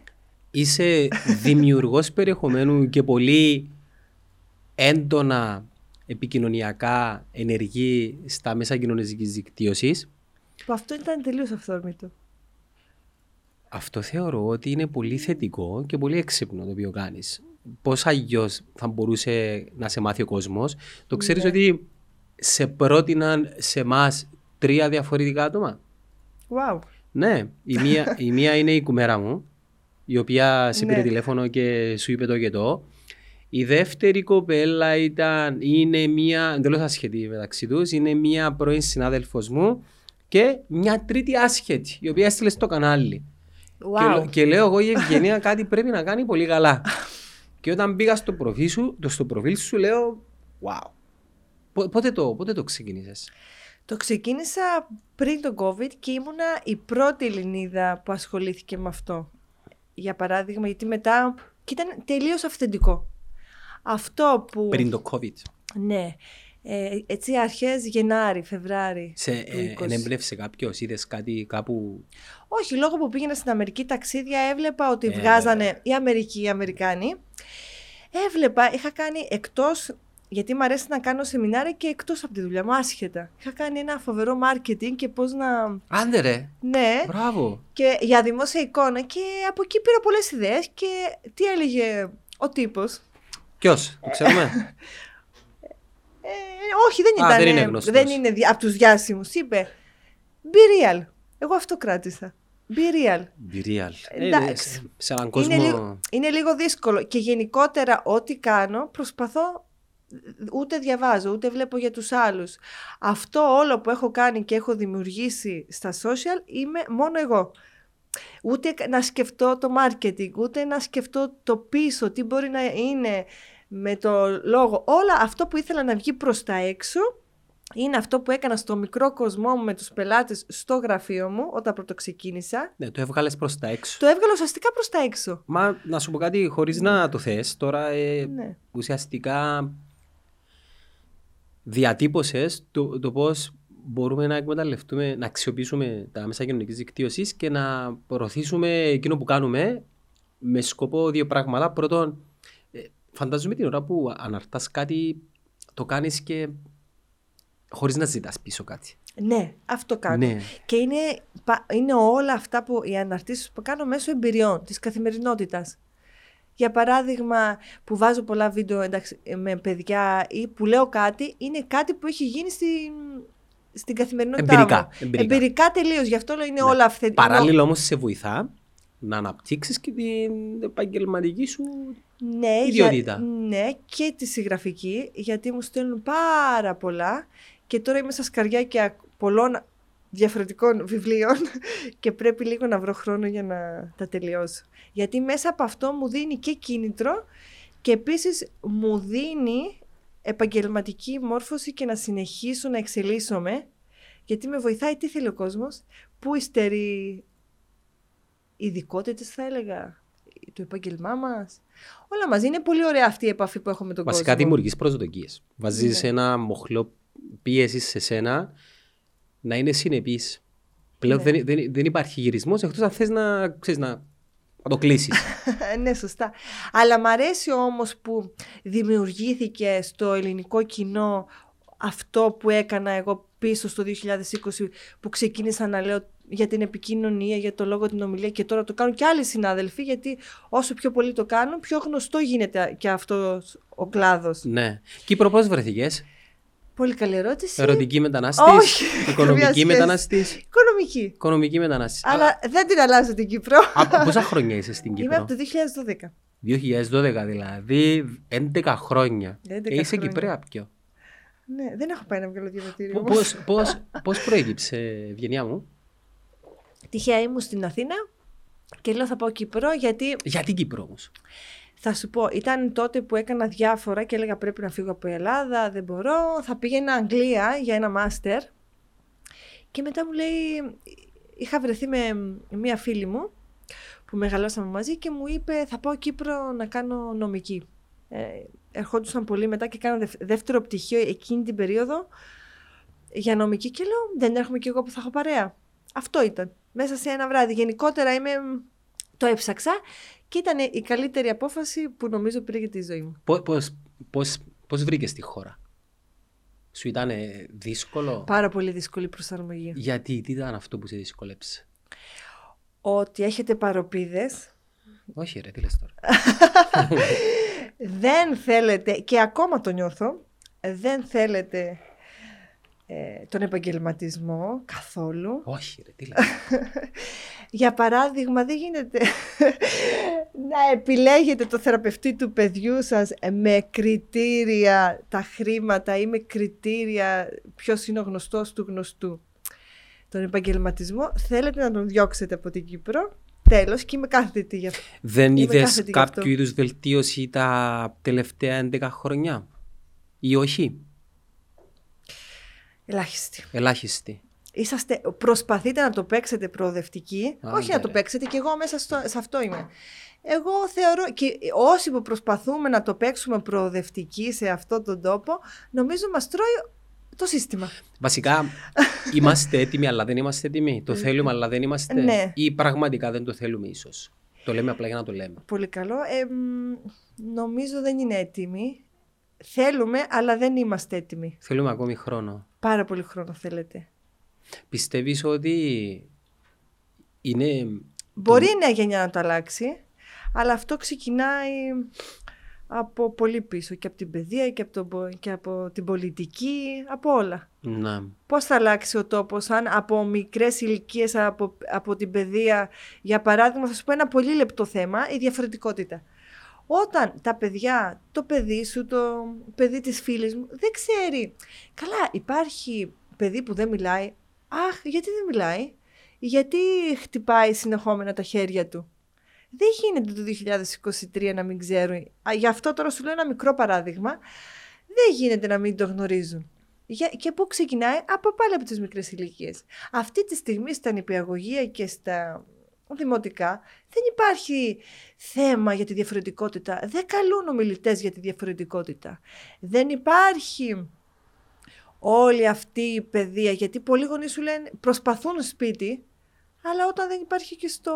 είσαι δημιουργός περιεχομένου και πολύ έντονα επικοινωνιακά ενεργή στα μέσα κοινωνικής δικτύωσης. Που αυτό ήταν τελείως αυθόρμητο. Αυτό θεωρώ ότι είναι πολύ θετικό και πολύ έξυπνο το οποίο κάνεις. Πώς αλλιώς θα μπορούσε να σε μάθει ο κόσμος. Το ξέρεις Ναι. ότι σε πρότειναν σε εμάς τρία διαφορετικά άτομα; Wow. Ναι, η μία, η μία είναι η κουμέρα μου, η οποία σε πήρε Ναι. τηλέφωνο και σου είπε το και το. Η δεύτερη κοπέλα ήταν, είναι μία, εντελώς ασχετή μεταξύ τους, είναι μία πρώην συνάδελφος μου και μια τρίτη άσχετη, η οποία έστειλε στο κανάλι. Και, Wow. λέ- και λέω εγώ η Ευγενία κάτι πρέπει να κάνει πολύ καλά. και όταν πήγα στο προφίλ σου, το στο προφίλ σου λέω, wow. Πο- Πότε το, πότε το ξεκίνησες; Το ξεκίνησα πριν τον COVID και ήμουνα η πρώτη Ελληνίδα που ασχολήθηκε με αυτό. Για παράδειγμα, γιατί μετά... και ήταν τελείως αυθεντικό. Αυτό που... Πριν το COVID. Ναι. Ε, έτσι αρχές Γενάρη, Φεβράρη Σε του ε, 20. ενέμπνευσε κάποιος, είδες κάτι κάπου; Όχι, λόγω που πήγαινα στην Αμερική ταξίδια έβλεπα ότι Ε, βγάζανε οι Αμερικοί, οι Αμερικάνοι. Έβλεπα, είχα κάνει εκτός, γιατί μου αρέσει να κάνω σεμινάρια και εκτός από τη δουλειά μου, άσχετα. Είχα κάνει ένα φοβερό marketing και πώς να... Άντε ρε! Ναι, Μπράβο! και για δημόσια εικόνα και από εκεί πήρα πολλές ιδέες και τι έλεγε ο τύπος. Ποιος, το ξέρουμε; [laughs] Ε, όχι, δεν Α, ήταν. δεν είναι ε, γνωστός. δεν είναι δι- από τους διάσημους. Είπε, be real. Εγώ αυτό κράτησα. Be real. Be real. Ε, Εντάξει. σε- σε έναν Είναι κόσμο. λίγο, είναι λίγο δύσκολο και γενικότερα ό,τι κάνω προσπαθώ ούτε διαβάζω, ούτε βλέπω για τους άλλους. Αυτό όλο που έχω κάνει και έχω δημιουργήσει στα social είμαι μόνο εγώ. Ούτε να σκεφτώ το marketing, ούτε να σκεφτώ το πίσω, τι μπορεί να είναι με το λόγο. Όλα αυτό που ήθελα να βγει προς τα έξω είναι αυτό που έκανα στο μικρό κοσμό μου με τους πελάτες στο γραφείο μου όταν πρώτο ξεκίνησα. Ναι, το έβγαλες προς τα έξω. Το έβγαλα ουσιαστικά προς τα έξω. Μα να σου πω κάτι χωρίς να το θες. Τώρα ε, Ναι. ουσιαστικά διατύπωσες το, το πώς μπορούμε να εκμεταλλευτούμε, να αξιοποιήσουμε τα μέσα κοινωνικής δικτύωσης και να προωθήσουμε εκείνο που κάνουμε με σκοπό δύο πράγματα. Πρώτον, ε, φαντάζομαι την ώρα που αναρτάς κάτι, το κάνεις και χωρίς να ζητάς πίσω κάτι. Ναι, αυτό κάνω. Ναι. Και είναι, πα- είναι όλα αυτά που οι αναρτήσεις που κάνω μέσω εμπειριών της καθημερινότητας. Για παράδειγμα, που βάζω πολλά βίντεο εντάξει, με παιδιά ή που λέω κάτι, είναι κάτι που έχει γίνει στην, στην καθημερινότητά Εμπειρικά, μου. εμπειρικά. Εμπειρικά τελείως. Γι' αυτό λέω είναι Ναι. όλα αυθεντικά. Παράλληλα όμως σε βοηθά να αναπτύξεις και την επαγγελματική σου. ναι, ιδιότητα. ναι, και τη συγγραφική, γιατί μου στέλνουν πάρα πολλά και τώρα είμαι στα σκαριά πολλών διαφορετικών βιβλίων [laughs] και πρέπει λίγο να βρω χρόνο για να τα τελειώσω. Γιατί μέσα από αυτό μου δίνει και κίνητρο και επίσης μου δίνει επαγγελματική μόρφωση και να συνεχίσω να εξελίσσομαι γιατί με βοηθάει τι θέλει ο κόσμος, πού υστερεί ειδικότητες θα έλεγα, το επάγγελμά μας. Όλα μαζί είναι πολύ ωραία αυτή η επαφή που έχω με τον Βασικά κόσμο. δημιουργείς προσδοκίες. Βάζεις Ναι. ένα μοχλό πίεσης σε σένα να είναι συνεπής. Πλέον Ναι. δεν, δεν, δεν υπάρχει γυρισμός εκτός αν θες να, ξέρεις, να, να το κλείσεις. [laughs] ναι, σωστά. Αλλά μ' αρέσει όμως που δημιουργήθηκε στο ελληνικό κοινό αυτό που έκανα εγώ πίσω στο 2020 που ξεκίνησα να λέω για την επικοινωνία, για το λόγο την ομιλία και τώρα το κάνουν και άλλοι συνάδελφοι γιατί όσο πιο πολύ το κάνουν πιο γνωστό γίνεται και αυτός ο κλάδος. ναι. Κύπρο, πώ βρεθήκες; Πολύ καλή ερώτηση. Ερωτική μετανάστη. Όχι, καμία Οικονομική σχέση. μετανάστη. Οικονομική. Οικονομική μετανάστη. Αλλά δεν την αλλάζω την Κύπρο. Από πόσα χρόνια είσαι στην Είμαι Κύπρο; από το 2012. 2012 δηλαδή. 11 χρόνια. 11 Και είσαι χρόνια. Κυπρέα πιο. Ναι, δεν έχω πάει να βγάλω διαβατήριο. όμως. Πώς, πώς, πώς προέκυψε, Ευγενία μου, Τυχαία ήμουν στην Αθήνα και λέω θα πάω Κύπρο γιατί γιατί Κύπρο όμως; θα σου πω, ήταν τότε που έκανα διάφορα και έλεγα πρέπει να φύγω από η Ελλάδα, δεν μπορώ. Θα πήγαινα Αγγλία για ένα μάστερ και μετά μου λέει, είχα βρεθεί με μία φίλη μου που μεγαλώσαμε μαζί και μου είπε θα πάω Κύπρο να κάνω νομική. Ε, ερχόντουσαν πολύ μετά και κάνα δευ- δεύτερο πτυχίο εκείνη την περίοδο για νομική και λέω δεν έρχομαι κι εγώ που θα έχω παρέα. Αυτό ήταν. Μέσα σε ένα βράδυ. Γενικότερα είμαι, το έψαξα και ήταν η καλύτερη απόφαση που νομίζω πήρε για τη ζωή μου. Πώς, πώς, πώς, πώς βρήκες τη χώρα; Σου ήταν δύσκολο; Πάρα πολύ δύσκολη προσαρμογή. Γιατί, τι ήταν αυτό που σε δυσκολέψε. Ότι έχετε παροπίδες, Όχι ρε, τι λες τώρα; [laughs] δεν θέλετε, και ακόμα το νιώθω, δεν θέλετε ε, τον επαγγελματισμό καθόλου. Όχι ρε, τι [laughs] λες. Για παράδειγμα, δεν γίνεται [laughs] να επιλέγετε το θεραπευτή του παιδιού σας με κριτήρια τα χρήματα ή με κριτήρια ποιος είναι ο γνωστός του γνωστού. Τον επαγγελματισμό θέλετε να τον διώξετε από την Κύπρο. Τέλος και είμαι κάθετη γι' αυτό. Δεν Είμαι είδες κάθετη γι' αυτό. κάποιο είδους βελτίωση τα τελευταία 11 χρόνια. Ή όχι; Ελάχιστη. Ελάχιστη. Είσαστε, προσπαθείτε να το παίξετε προοδευτική. Α, όχι ναι, να το ρε. παίξετε και εγώ μέσα στο, σε αυτό είμαι. Εγώ θεωρώ και όσοι που προσπαθούμε να το παίξουμε προοδευτική σε αυτόν τον τόπο, νομίζω μας τρώει το σύστημα. Βασικά, [laughs] είμαστε έτοιμοι, αλλά δεν είμαστε έτοιμοι. Το θέλουμε, αλλά δεν είμαστε. Ναι. Ή πραγματικά δεν το θέλουμε, ίσως. Το λέμε απλά για να το λέμε. Πολύ καλό. Ε, μ, νομίζω δεν είναι έτοιμοι. Θέλουμε, αλλά δεν είμαστε έτοιμοι. Θέλουμε ακόμη χρόνο. Πάρα πολύ χρόνο θέλετε. Πιστεύεις ότι είναι... Μπορεί η νέα γενιά να το αλλάξει, αλλά αυτό ξεκινάει από πολύ πίσω και από την παιδεία και από, τον πο- και από την πολιτική, από όλα. Να. Πώς θα αλλάξει ο τόπος αν από μικρές ηλικίες από, από την παιδεία, για παράδειγμα θα σου πω ένα πολύ λεπτό θέμα, η διαφορετικότητα. Όταν τα παιδιά, το παιδί σου, το παιδί της φίλης μου δεν ξέρει. Καλά, υπάρχει παιδί που δεν μιλάει. Αχ, γιατί δεν μιλάει; Γιατί χτυπάει συνεχόμενα τα χέρια του; Δεν γίνεται το 2023 να μην ξέρουν. Α, Γι' αυτό τώρα σου λέω ένα μικρό παράδειγμα. Δεν γίνεται να μην το γνωρίζουν. Για, και πού ξεκινάει από πάλι από τις μικρές ηλικίες. Αυτή τη στιγμή στα νηπιαγωγεία και στα δημοτικά δεν υπάρχει θέμα για τη διαφορετικότητα. Δεν καλούν ομιλητές για τη διαφορετικότητα. Δεν υπάρχει όλη αυτή η παιδεία, γιατί πολλοί γονείς σου λένε προσπαθούν σπίτι, αλλά όταν δεν υπάρχει και στο...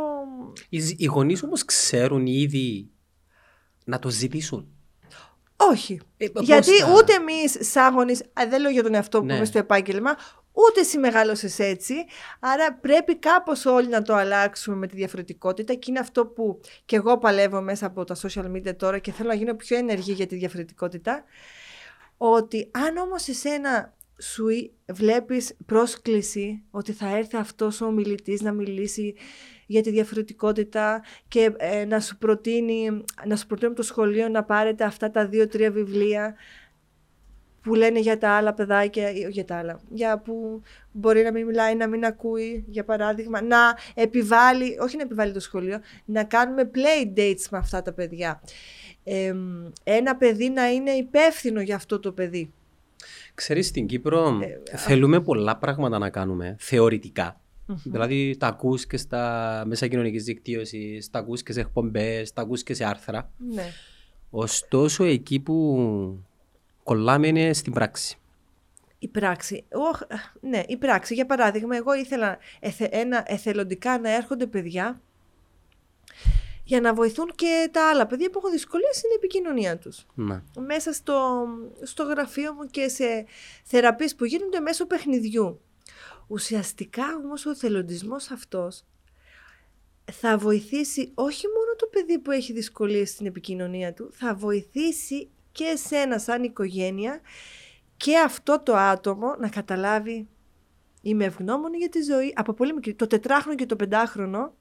Οι, οι γονείς όμως ξέρουν ήδη να το ζητήσουν. Όχι. Ε, πώς γιατί θα- ούτε εμείς σαν γονείς, α, δεν λέω για τον εαυτό μου Ναι. που είμαι στο επάγγελμα, Ούτε εσύ μεγάλωσες έτσι. Άρα πρέπει κάπως όλοι να το αλλάξουμε με τη διαφορετικότητα. Και είναι αυτό που και εγώ παλεύω μέσα από τα social media τώρα και θέλω να γίνω πιο ενεργή για τη διαφορετικότητα. Ότι αν όμως εσένα σου βλέπεις πρόσκληση ότι θα έρθει αυτός ο μιλητής να μιλήσει για τη διαφορετικότητα και ε, να σου προτείνει, να σου προτείνει το σχολείο να πάρετε αυτά τα δύο-τρία βιβλία που λένε για τα άλλα παιδάκια, για τα άλλα, για που μπορεί να μην μιλάει, να μην ακούει, για παράδειγμα, να επιβάλλει, όχι να επιβάλλει το σχολείο, να κάνουμε play dates με αυτά τα παιδιά. ένα παιδί να είναι υπεύθυνο για αυτό το παιδί. Ξέρεις, στην Κύπρο ε, θέλουμε πολλά πράγματα να κάνουμε, θεωρητικά. Δηλαδή τα ακούς και στα μέσα κοινωνικής δικτύωσης, τα ακούς και σε εκπομπές, τα ακούς και σε άρθρα. Ναι. Ωστόσο εκεί που κολλάμε είναι στην πράξη. Η πράξη. ναι, η πράξη. Για παράδειγμα, εγώ ήθελα ένα, εθελοντικά να έρχονται παιδιά για να βοηθούν και τα άλλα παιδιά που έχουν δυσκολίες στην επικοινωνία τους. Ναι. Μέσα στο, στο γραφείο μου και σε θεραπείες που γίνονται μέσω παιχνιδιού. Ουσιαστικά όμως ο θελοντισμός αυτός θα βοηθήσει όχι μόνο το παιδί που έχει δυσκολίες στην επικοινωνία του, θα βοηθήσει και εσένα σαν οικογένεια και αυτό το άτομο να καταλάβει είμαι ευγνώμων για τη ζωή, από πολύ μικρή, το τετράχρονο και το πεντάχρονο,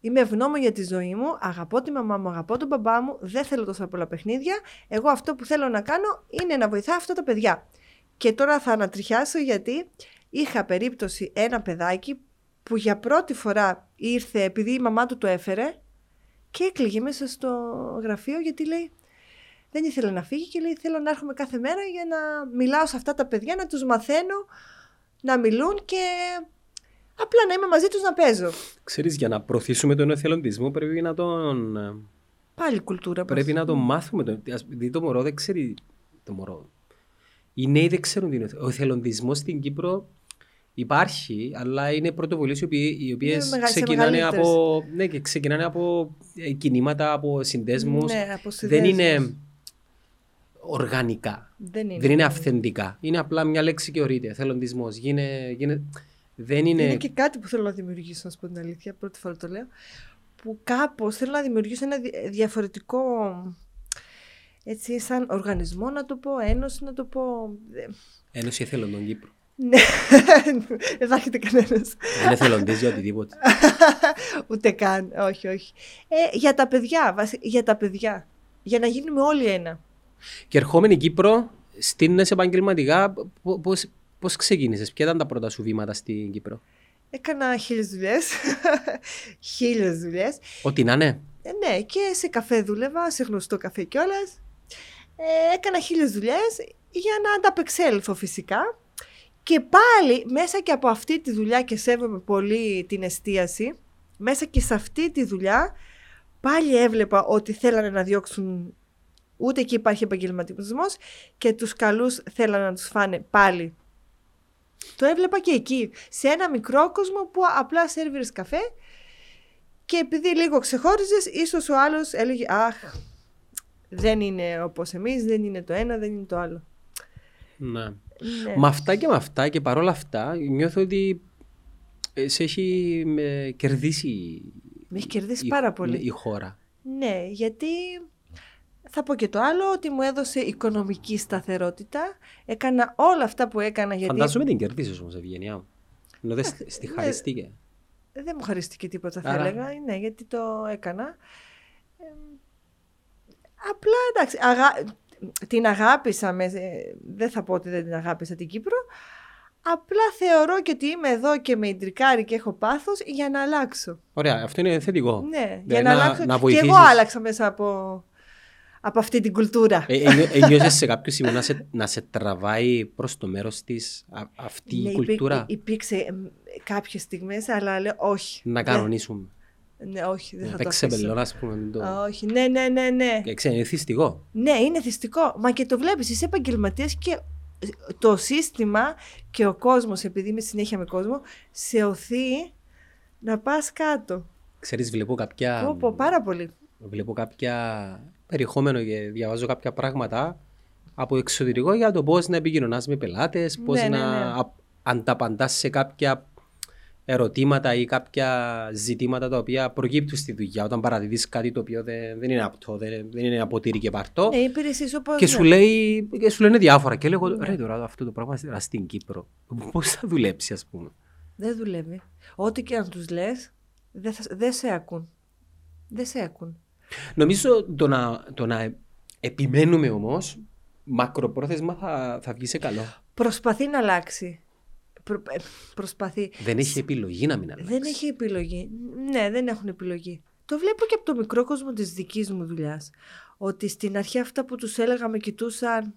Είμαι ευγνώμων για τη ζωή μου, αγαπώ τη μαμά μου, αγαπώ τον μπαμπά μου, δεν θέλω τόσα πολλά παιχνίδια. Εγώ αυτό που θέλω να κάνω είναι να βοηθάω αυτά τα παιδιά. Και τώρα θα ανατριχιάσω γιατί είχα περίπτωση ένα παιδάκι που για πρώτη φορά ήρθε επειδή η μαμά του το έφερε και έκλαιγε μέσα στο γραφείο γιατί λέει δεν ήθελε να φύγει και λέει θέλω να έρχομαι κάθε μέρα για να μιλάω σε αυτά τα παιδιά, να τους μαθαίνω να μιλούν και απλά να είμαι μαζί τους να παίζω. Ξέρεις, για να προωθήσουμε τον εθελοντισμό πρέπει να τον... Ε, Πάλι κουλτούρα. Πρέπει να τον μάθουμε. Δηλαδή το μωρό δεν ξέρει το μωρό. Οι νέοι δεν ξέρουν τι είναι. Ο εθελοντισμός στην Κύπρο Υπάρχει, αλλά είναι πρωτοβουλίες οι οποίες ξεκινάνε, από, ναι, ξεκινάνε από ε, κινήματα, από συνδέσμους. Ναι, δεν είναι οργανικά. Δεν είναι, δεν είναι αυθεντικά. Είναι απλά μια λέξη και ορείται. Θελοντισμό. Γίνε, γίνε, δεν είναι... είναι και κάτι που θέλω να δημιουργήσω, να σου πω την αλήθεια. Πρώτη φορά το λέω. Που κάπως θέλω να δημιουργήσω ένα διαφορετικό. Έτσι, σαν οργανισμό να το πω, ένωση να το πω. Ένωση εθελοντών Κύπρου. Ναι, δεν θα έχετε κανένας. Δεν εθελοντή για οτιδήποτε. [laughs] Ούτε καν, όχι, όχι. Ε, για τα παιδιά, για τα παιδιά. Για να γίνουμε όλοι ένα. Και ερχόμενη Κύπρο, στείνεσαι επαγγελματικά, πώς ξεκίνησες, ποια ήταν τα πρώτα σου βήματα στην Κύπρο; Έκανα χίλιες δουλειές. [laughs] χίλιες δουλειές. Ό,τι να είναι. Ε, ναι, και σε καφέ δούλευα, σε γνωστό καφέ κιόλας. Ε, έκανα χίλιες δουλειές για να ανταπεξέλθω φυσικά. Και πάλι μέσα και από αυτή τη δουλειά και σέβομαι πολύ την εστίαση, μέσα και σε αυτή τη δουλειά πάλι έβλεπα ότι θέλανε να διώξουν ούτε εκεί υπάρχει επαγγελματισμό και τους καλούς θέλανε να τους φάνε πάλι. Το έβλεπα και εκεί, σε ένα μικρό κόσμο που απλά σερβίρες καφέ και επειδή λίγο ξεχώριζες, ίσως ο άλλος έλεγε «Αχ, δεν είναι όπως εμείς, δεν είναι το ένα, δεν είναι το άλλο». Ναι. Ναι. Με αυτά και με αυτά και παρόλα αυτά νιώθω ότι σε έχει με κερδίσει. Με έχει κερδίσει πάρα πολύ. Η χώρα. Ναι, γιατί θα πω και το άλλο, ότι μου έδωσε οικονομική σταθερότητα. Έκανα όλα αυτά που έκανα γιατί... Φαντάζομαι την κερδίσεις όμως, Ευγενιά μου. Ενώ δεν στη ναι. χαριστήκε. Δεν μου χαριστήκε τίποτα, θα έλεγα. Ναι, γιατί το έκανα. απλά εντάξει, αγα την αγάπησα, με, δεν θα πω ότι δεν την αγάπησα την Κύπρο, απλά θεωρώ και ότι είμαι εδώ και με ιντρικάρει και έχω πάθος για να αλλάξω. Ωραία, αυτό είναι θετικό. Ναι, για να, να αλλάξω. Να και εγώ άλλαξα μέσα από, από αυτή την κουλτούρα. Ε, ε, σε κάποιο σημείο να σε, να σε τραβάει προς το μέρος της αυτή η ναι, κουλτούρα; Υπήρξε κάποιες στιγμές, αλλά λέω όχι. Να κανονίσουμε. Ναι, όχι, δεν θα το αφήσω. ας πούμε. Το... Όχι, ναι, ναι, ναι, ναι. Και ξέρεις, είναι θυστικό. Ναι, είναι θυστικό. Μα και το βλέπεις, είσαι επαγγελματίας και το σύστημα και ο κόσμος, επειδή είμαι συνέχεια με κόσμο, σε οθεί να πας κάτω. Ξέρεις, βλέπω κάποια... Πω, πω, πάρα πολύ. Βλέπω κάποια περιεχόμενο και διαβάζω κάποια πράγματα από εξωτερικό για το πώς να επικοινωνάς με πελάτες, πώς ναι, ναι, να... Ναι. ανταπαντάς σε κάποια ερωτήματα ή κάποια ζητήματα τα οποία προκύπτουν στη δουλειά όταν παραδίδεις κάτι το οποίο δεν, δεν είναι απτό, δεν, δεν είναι αποτύρι και παρτό Ναι, υπηρεσίες όπως... και, σου ναι. λέει, και σου λένε διάφορα και λέγω ρε τώρα αυτό το πράγμα τώρα στην Κύπρο πώς θα δουλέψει ας πούμε; Δεν δουλεύει. Ό,τι και αν τους λες, δεν, θα, δεν σε ακούν. Δεν σε ακούν. Νομίζω το να, το να επιμένουμε όμως μακροπρόθεσμα θα, θα βγει σε καλό. Προσπαθεί να αλλάξει. Προ- ε, προσπαθεί. Δεν έχει επιλογή να μην αλλάξει. Δεν έχει επιλογή. Ναι, δεν έχουν επιλογή. Το βλέπω και από το μικρό κόσμο της δικής μου δουλειάς. Ότι στην αρχή αυτά που τους έλεγα με κοιτούσαν...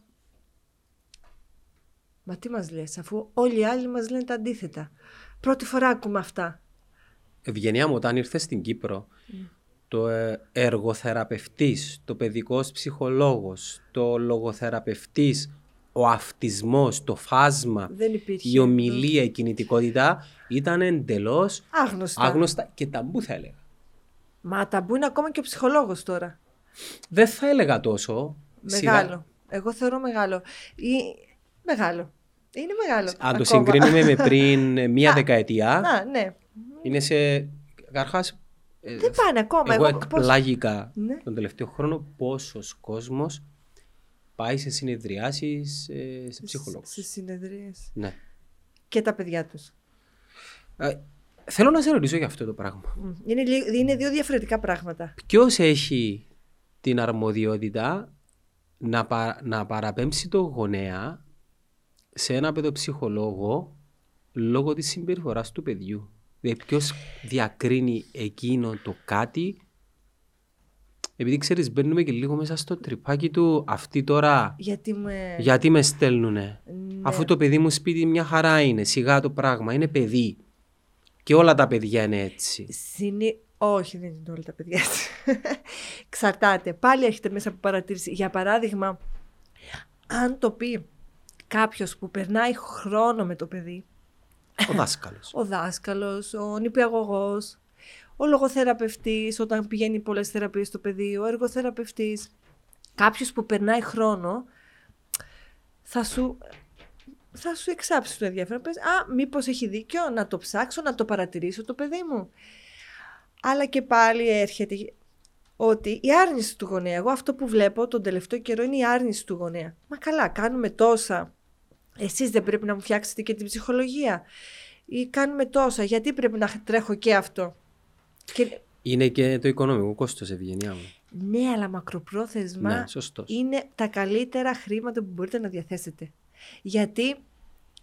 Μα τι μας λες, αφού όλοι οι άλλοι μας λένε τα αντίθετα. Πρώτη φορά ακούμε αυτά. Ευγενία μου, όταν ήρθες στην Κύπρο, το ε, εργοθεραπευτής, το παιδικός ψυχολόγος, το λογοθεραπευτής, ο αυτισμός, το φάσμα, Δεν υπήρχε. η ομιλία, η κινητικότητα ήταν εντελώς Άγνωστα. άγνωστα και ταμπού θα έλεγα. Μα ταμπού είναι ακόμα και ο ψυχολόγος τώρα. Δεν θα έλεγα τόσο. Μεγάλο. Εγώ θεωρώ μεγάλο. Ή... Μεγάλο. Είναι μεγάλο. Αν το ακόμα. συγκρίνουμε με πριν [laughs] μία Α, δεκαετία, Να, ναι. είναι σε... Καταρχάς, ε, Δεν πάνε ακόμα. εγώ Εγώ, πώς- εκπλάγηκα Ναι. τον τελευταίο χρόνο πόσος κόσμος πάει σε συνεδριάσεις ε, σε ψυχολόγους. Σε συνεδρίες. Ναι. Και τα παιδιά τους. Ε, θέλω να σε ρωτήσω για αυτό το πράγμα. Μμ. Είναι, λι- είναι δύο διαφορετικά πράγματα. Ποιος έχει την αρμοδιότητα να, πα- να παραπέμψει το γονέα σε ένα παιδοψυχολόγο λόγω της συμπεριφοράς του παιδιού; Δηλαδή ποιος διακρίνει εκείνο το κάτι; Επειδή ξέρεις μπαίνουμε και λίγο μέσα στο τρυπάκι του αυτοί τώρα Γιατί με... γιατί με στέλνουνε; Ναι. αφού το παιδί μου σπίτι μια χαρά είναι σιγά το πράγμα είναι παιδί και όλα τα παιδιά είναι έτσι. Συνή... Όχι, δεν είναι όλα τα παιδιά έτσι. [laughs] Ξαρτάται. Πάλι έχετε μέσα από παρατήρηση. Για παράδειγμα, αν το πει κάποιος που περνάει χρόνο με το παιδί, Ο δάσκαλος. ο δάσκαλος, ο νηπιαγωγός, ο λογοθεραπευτής όταν πηγαίνει πολλές θεραπείες στο παιδί, ο εργοθεραπευτής, κάποιος που περνάει χρόνο, θα σου, θα σου εξάψει το ενδιαφέρον. Πες, α, μήπως έχει δίκιο να το ψάξω, να το παρατηρήσω το παιδί μου. Αλλά και πάλι έρχεται ότι η άρνηση του γονέα, εγώ αυτό που βλέπω τον τελευταίο καιρό είναι η άρνηση του γονέα. Μα καλά, κάνουμε τόσα. Εσείς δεν πρέπει να μου φτιάξετε και την ψυχολογία. Ή κάνουμε τόσα, γιατί πρέπει να τρέχω και αυτό; Και... Είναι και το οικονομικό κόστος, ευγενιά μου. Ναι, αλλά μακροπρόθεσμα Ναι, σωστός. είναι τα καλύτερα χρήματα που μπορείτε να διαθέσετε. Γιατί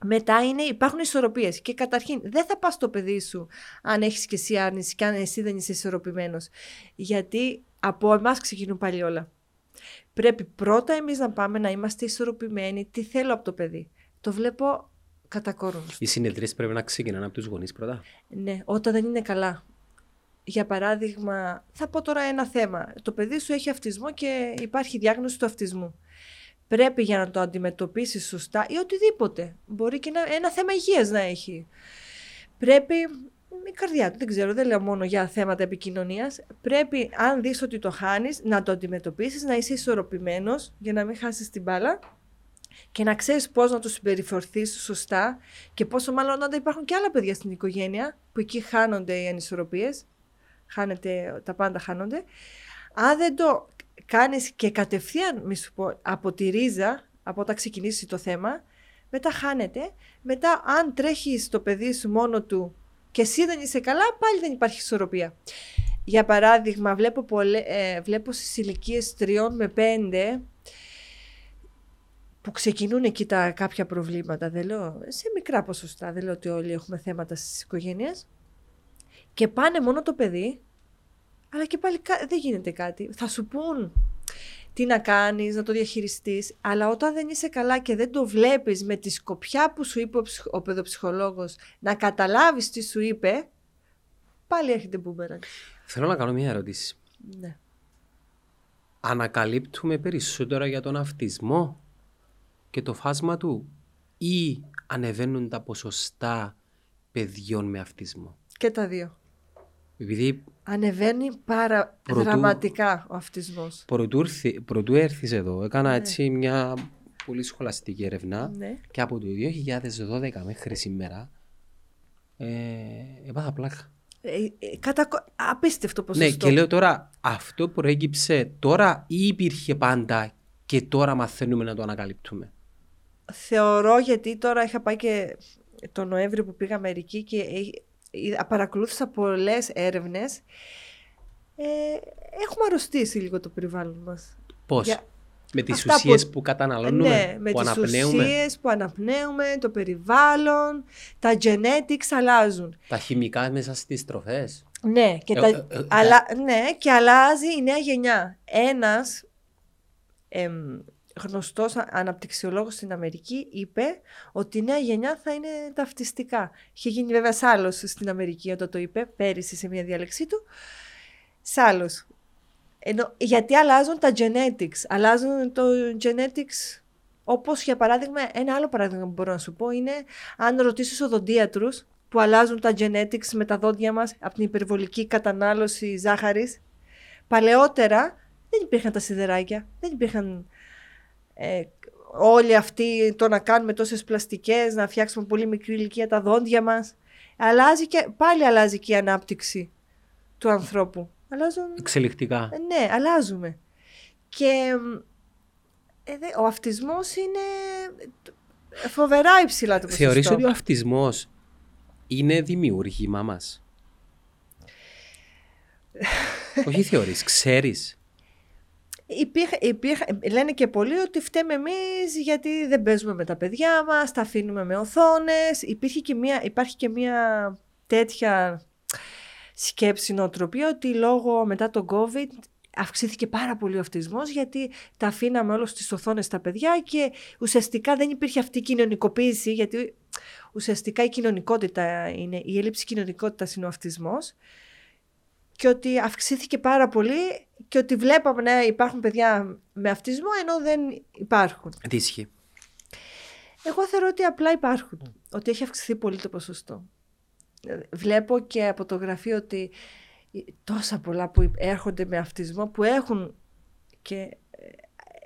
μετά είναι, υπάρχουν ισορροπίες και καταρχήν δεν θα πας στο παιδί σου αν έχεις και εσύ άρνηση και αν εσύ δεν είσαι ισορροπημένος. Γιατί από εμάς ξεκινούν πάλι όλα. Πρέπει πρώτα εμείς να πάμε να είμαστε ισορροπημένοι. Τι θέλω από το παιδί; Το βλέπω κατά κόρον. Οι συνεδρίες πρέπει να ξεκινάνε από τους γονείς πρώτα. Ναι, όταν δεν είναι καλά. Για παράδειγμα, θα πω τώρα ένα θέμα. Το παιδί σου έχει αυτισμό και υπάρχει διάγνωση του αυτισμού. Πρέπει για να το αντιμετωπίσεις σωστά ή οτιδήποτε. Μπορεί και ένα, ένα θέμα υγείας να έχει. Πρέπει η καρδιά του, δεν ξέρω, δεν λέω μόνο για θέματα επικοινωνίας. Πρέπει, αν δεις ότι το χάνεις, να το αντιμετωπίσεις, να είσαι ισορροπημένος για να μην χάσεις την μπάλα και να ξέρεις πώς να το συμπεριφορθείς σωστά και πόσο μάλλον όταν υπάρχουν και άλλα παιδιά στην οικογένεια που εκεί χάνονται οι ανισορροπίες, χάνεται, τα πάντα χάνονται. Αν δεν το κάνεις και κατευθείαν, μη σου πω, από τη ρίζα, από όταν ξεκινήσει το θέμα, μετά χάνεται. Μετά αν τρέχεις το παιδί σου μόνο του και εσύ δεν είσαι καλά, πάλι δεν υπάρχει ισορροπία. Για παράδειγμα, βλέπω, πολλέ, ε, βλέπω στις ηλικίες 3 με 5 που ξεκινούν εκεί τα κάποια προβλήματα, δεν λέω, σε μικρά ποσοστά, δεν λέω ότι όλοι έχουμε θέματα στις οικογένειες και πάνε μόνο το παιδί, αλλά και πάλι κα- δεν γίνεται κάτι. Θα σου πούν τι να κάνεις, να το διαχειριστείς, αλλά όταν δεν είσαι καλά και δεν το βλέπεις με τη σκοπιά που σου είπε ο, ψυχ- ο παιδοψυχολόγος να καταλάβεις τι σου είπε, πάλι έρχεται μπούμερανγκ. Θέλω να κάνω μια ερώτηση. Ναι. Ανακαλύπτουμε περισσότερα για τον αυτισμό; Και το φάσμα του ή ανεβαίνουν τα ποσοστά παιδιών με αυτισμό; Και τα δύο. Επειδή Ανεβαίνει πάρα Προτού- δραματικά ο αυτισμός. πρωτού, έρθει- πρωτού έρθεις εδώ, έκανα Ναι. έτσι μια πολύ σχολαστική έρευνα Ναι. και από το 2012 μέχρι σήμερα ε, έπαθα πλάκα. Ε, ε, κατα... Απίστευτο Ναι, ποσοστό. και λέω τώρα, αυτό προέκυψε τώρα ή υπήρχε πάντα και τώρα μαθαίνουμε να το ανακαλύπτουμε; Θεωρώ γιατί τώρα είχα πάει και το Νοέμβριο που πήγα Αμερική και ε, ε, παρακολούθησα πολλές έρευνες. Ε, έχουμε αρρωστήσει λίγο το περιβάλλον μας. Πώς, Για- με τις Αυτά ουσίες που- που, καταναλώνουμε, ναι, με που τις αναπνέουμε, ουσίες που αναπνέουμε, το περιβάλλον, τα genetics αλλάζουν. τα χημικά μέσα στις τροφές; Ναι, και, Ε, τα, ε, ε, αλλά, ναι, και αλλάζει η νέα γενιά. Ένας εμ, γνωστός α- αναπτυξιολόγος στην Αμερική είπε ότι η νέα γενιά θα είναι ταυτιστικά. Είχε γίνει βέβαια άλλος στην Αμερική όταν το είπε, πέρυσι σε μια διάλεξή του. Σ' Ενώ, γιατί αλλάζουν τα genetics; Αλλάζουν το genetics όπως για παράδειγμα, ένα άλλο παράδειγμα που μπορώ να σου πω είναι αν ρωτήσεις οδοντίατρους που αλλάζουν τα genetics με τα δόντια μας από την υπερβολική κατανάλωση ζάχαρης. Παλαιότερα δεν υπήρχαν τα σιδεράκια, δεν υπήρχαν ε, όλοι αυτοί το να κάνουμε τόσες πλαστικές, να φτιάξουμε πολύ μικρή ηλικία τα δόντια μας. Αλλάζει και, πάλι αλλάζει και η ανάπτυξη του ανθρώπου. Αλλάζουν Εξελικτικά. ε, Ναι, αλλάζουμε. Και ε, δε- ο αυτισμός είναι ε, φοβερά υψηλά το ποσοστό. Θεωρείς ότι ο αυτισμός είναι δημιούργημα μας; [laughs] Όχι θεωρείς, ξέρεις. Υπήρχε, υπήρχε, λένε και πολλοί ότι φταίμε εμείς γιατί δεν παίζουμε με τα παιδιά μας, τα αφήνουμε με οθόνες. Υπήρχε και μια, υπάρχει και μια τέτοια σκέψη, νοοτροπία ότι λόγω μετά το COVID αυξήθηκε πάρα πολύ ο αυτισμός γιατί τα αφήναμε όλο στις οθόνες τα παιδιά και ουσιαστικά δεν υπήρχε αυτή η κοινωνικοποίηση γιατί ουσιαστικά η κοινωνικότητα είναι, η έλλειψη κοινωνικότητας είναι ο αυτισμός και ότι αυξήθηκε πάρα πολύ και ότι βλέπαμε να υπάρχουν παιδιά με αυτισμό ενώ δεν υπάρχουν. Τι ισχύει. Εγώ θεωρώ ότι απλά υπάρχουν. Ότι έχει αυξηθεί πολύ το ποσοστό. Ε, Βλέπω και από το γραφείο ότι τόσα πολλά που έρχονται με αυτισμό που έχουν και ε,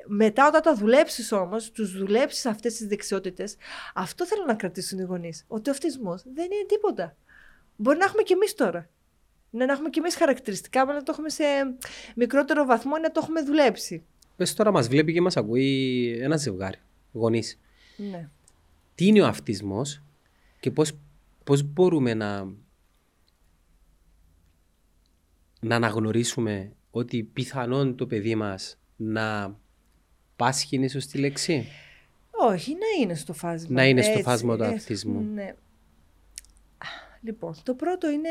μετά όταν τα δουλέψεις όμως, τους δουλέψεις αυτές τις δεξιότητες, αυτό θέλω να κρατήσουν οι γονείς. Ότι ο αυτισμός δεν είναι τίποτα. Μπορεί να έχουμε και εμείς τώρα. Να έχουμε και εμείς χαρακτηριστικά, αλλά να το έχουμε σε μικρότερο βαθμό, να το έχουμε δουλέψει. Πες τώρα μας βλέπει και μας ακούει ένα ζευγάρι, γονείς. Ναι. Τι είναι ο αυτισμός και πώς, πώς μπορούμε να, να αναγνωρίσουμε ότι πιθανόν το παιδί μας να πάσχει είναι σωστή λέξη; Όχι, να είναι στο φάσμα. Να είναι στο Έτσι, φάσμα του έτσι, αυτισμού. Ναι. Λοιπόν, το πρώτο είναι,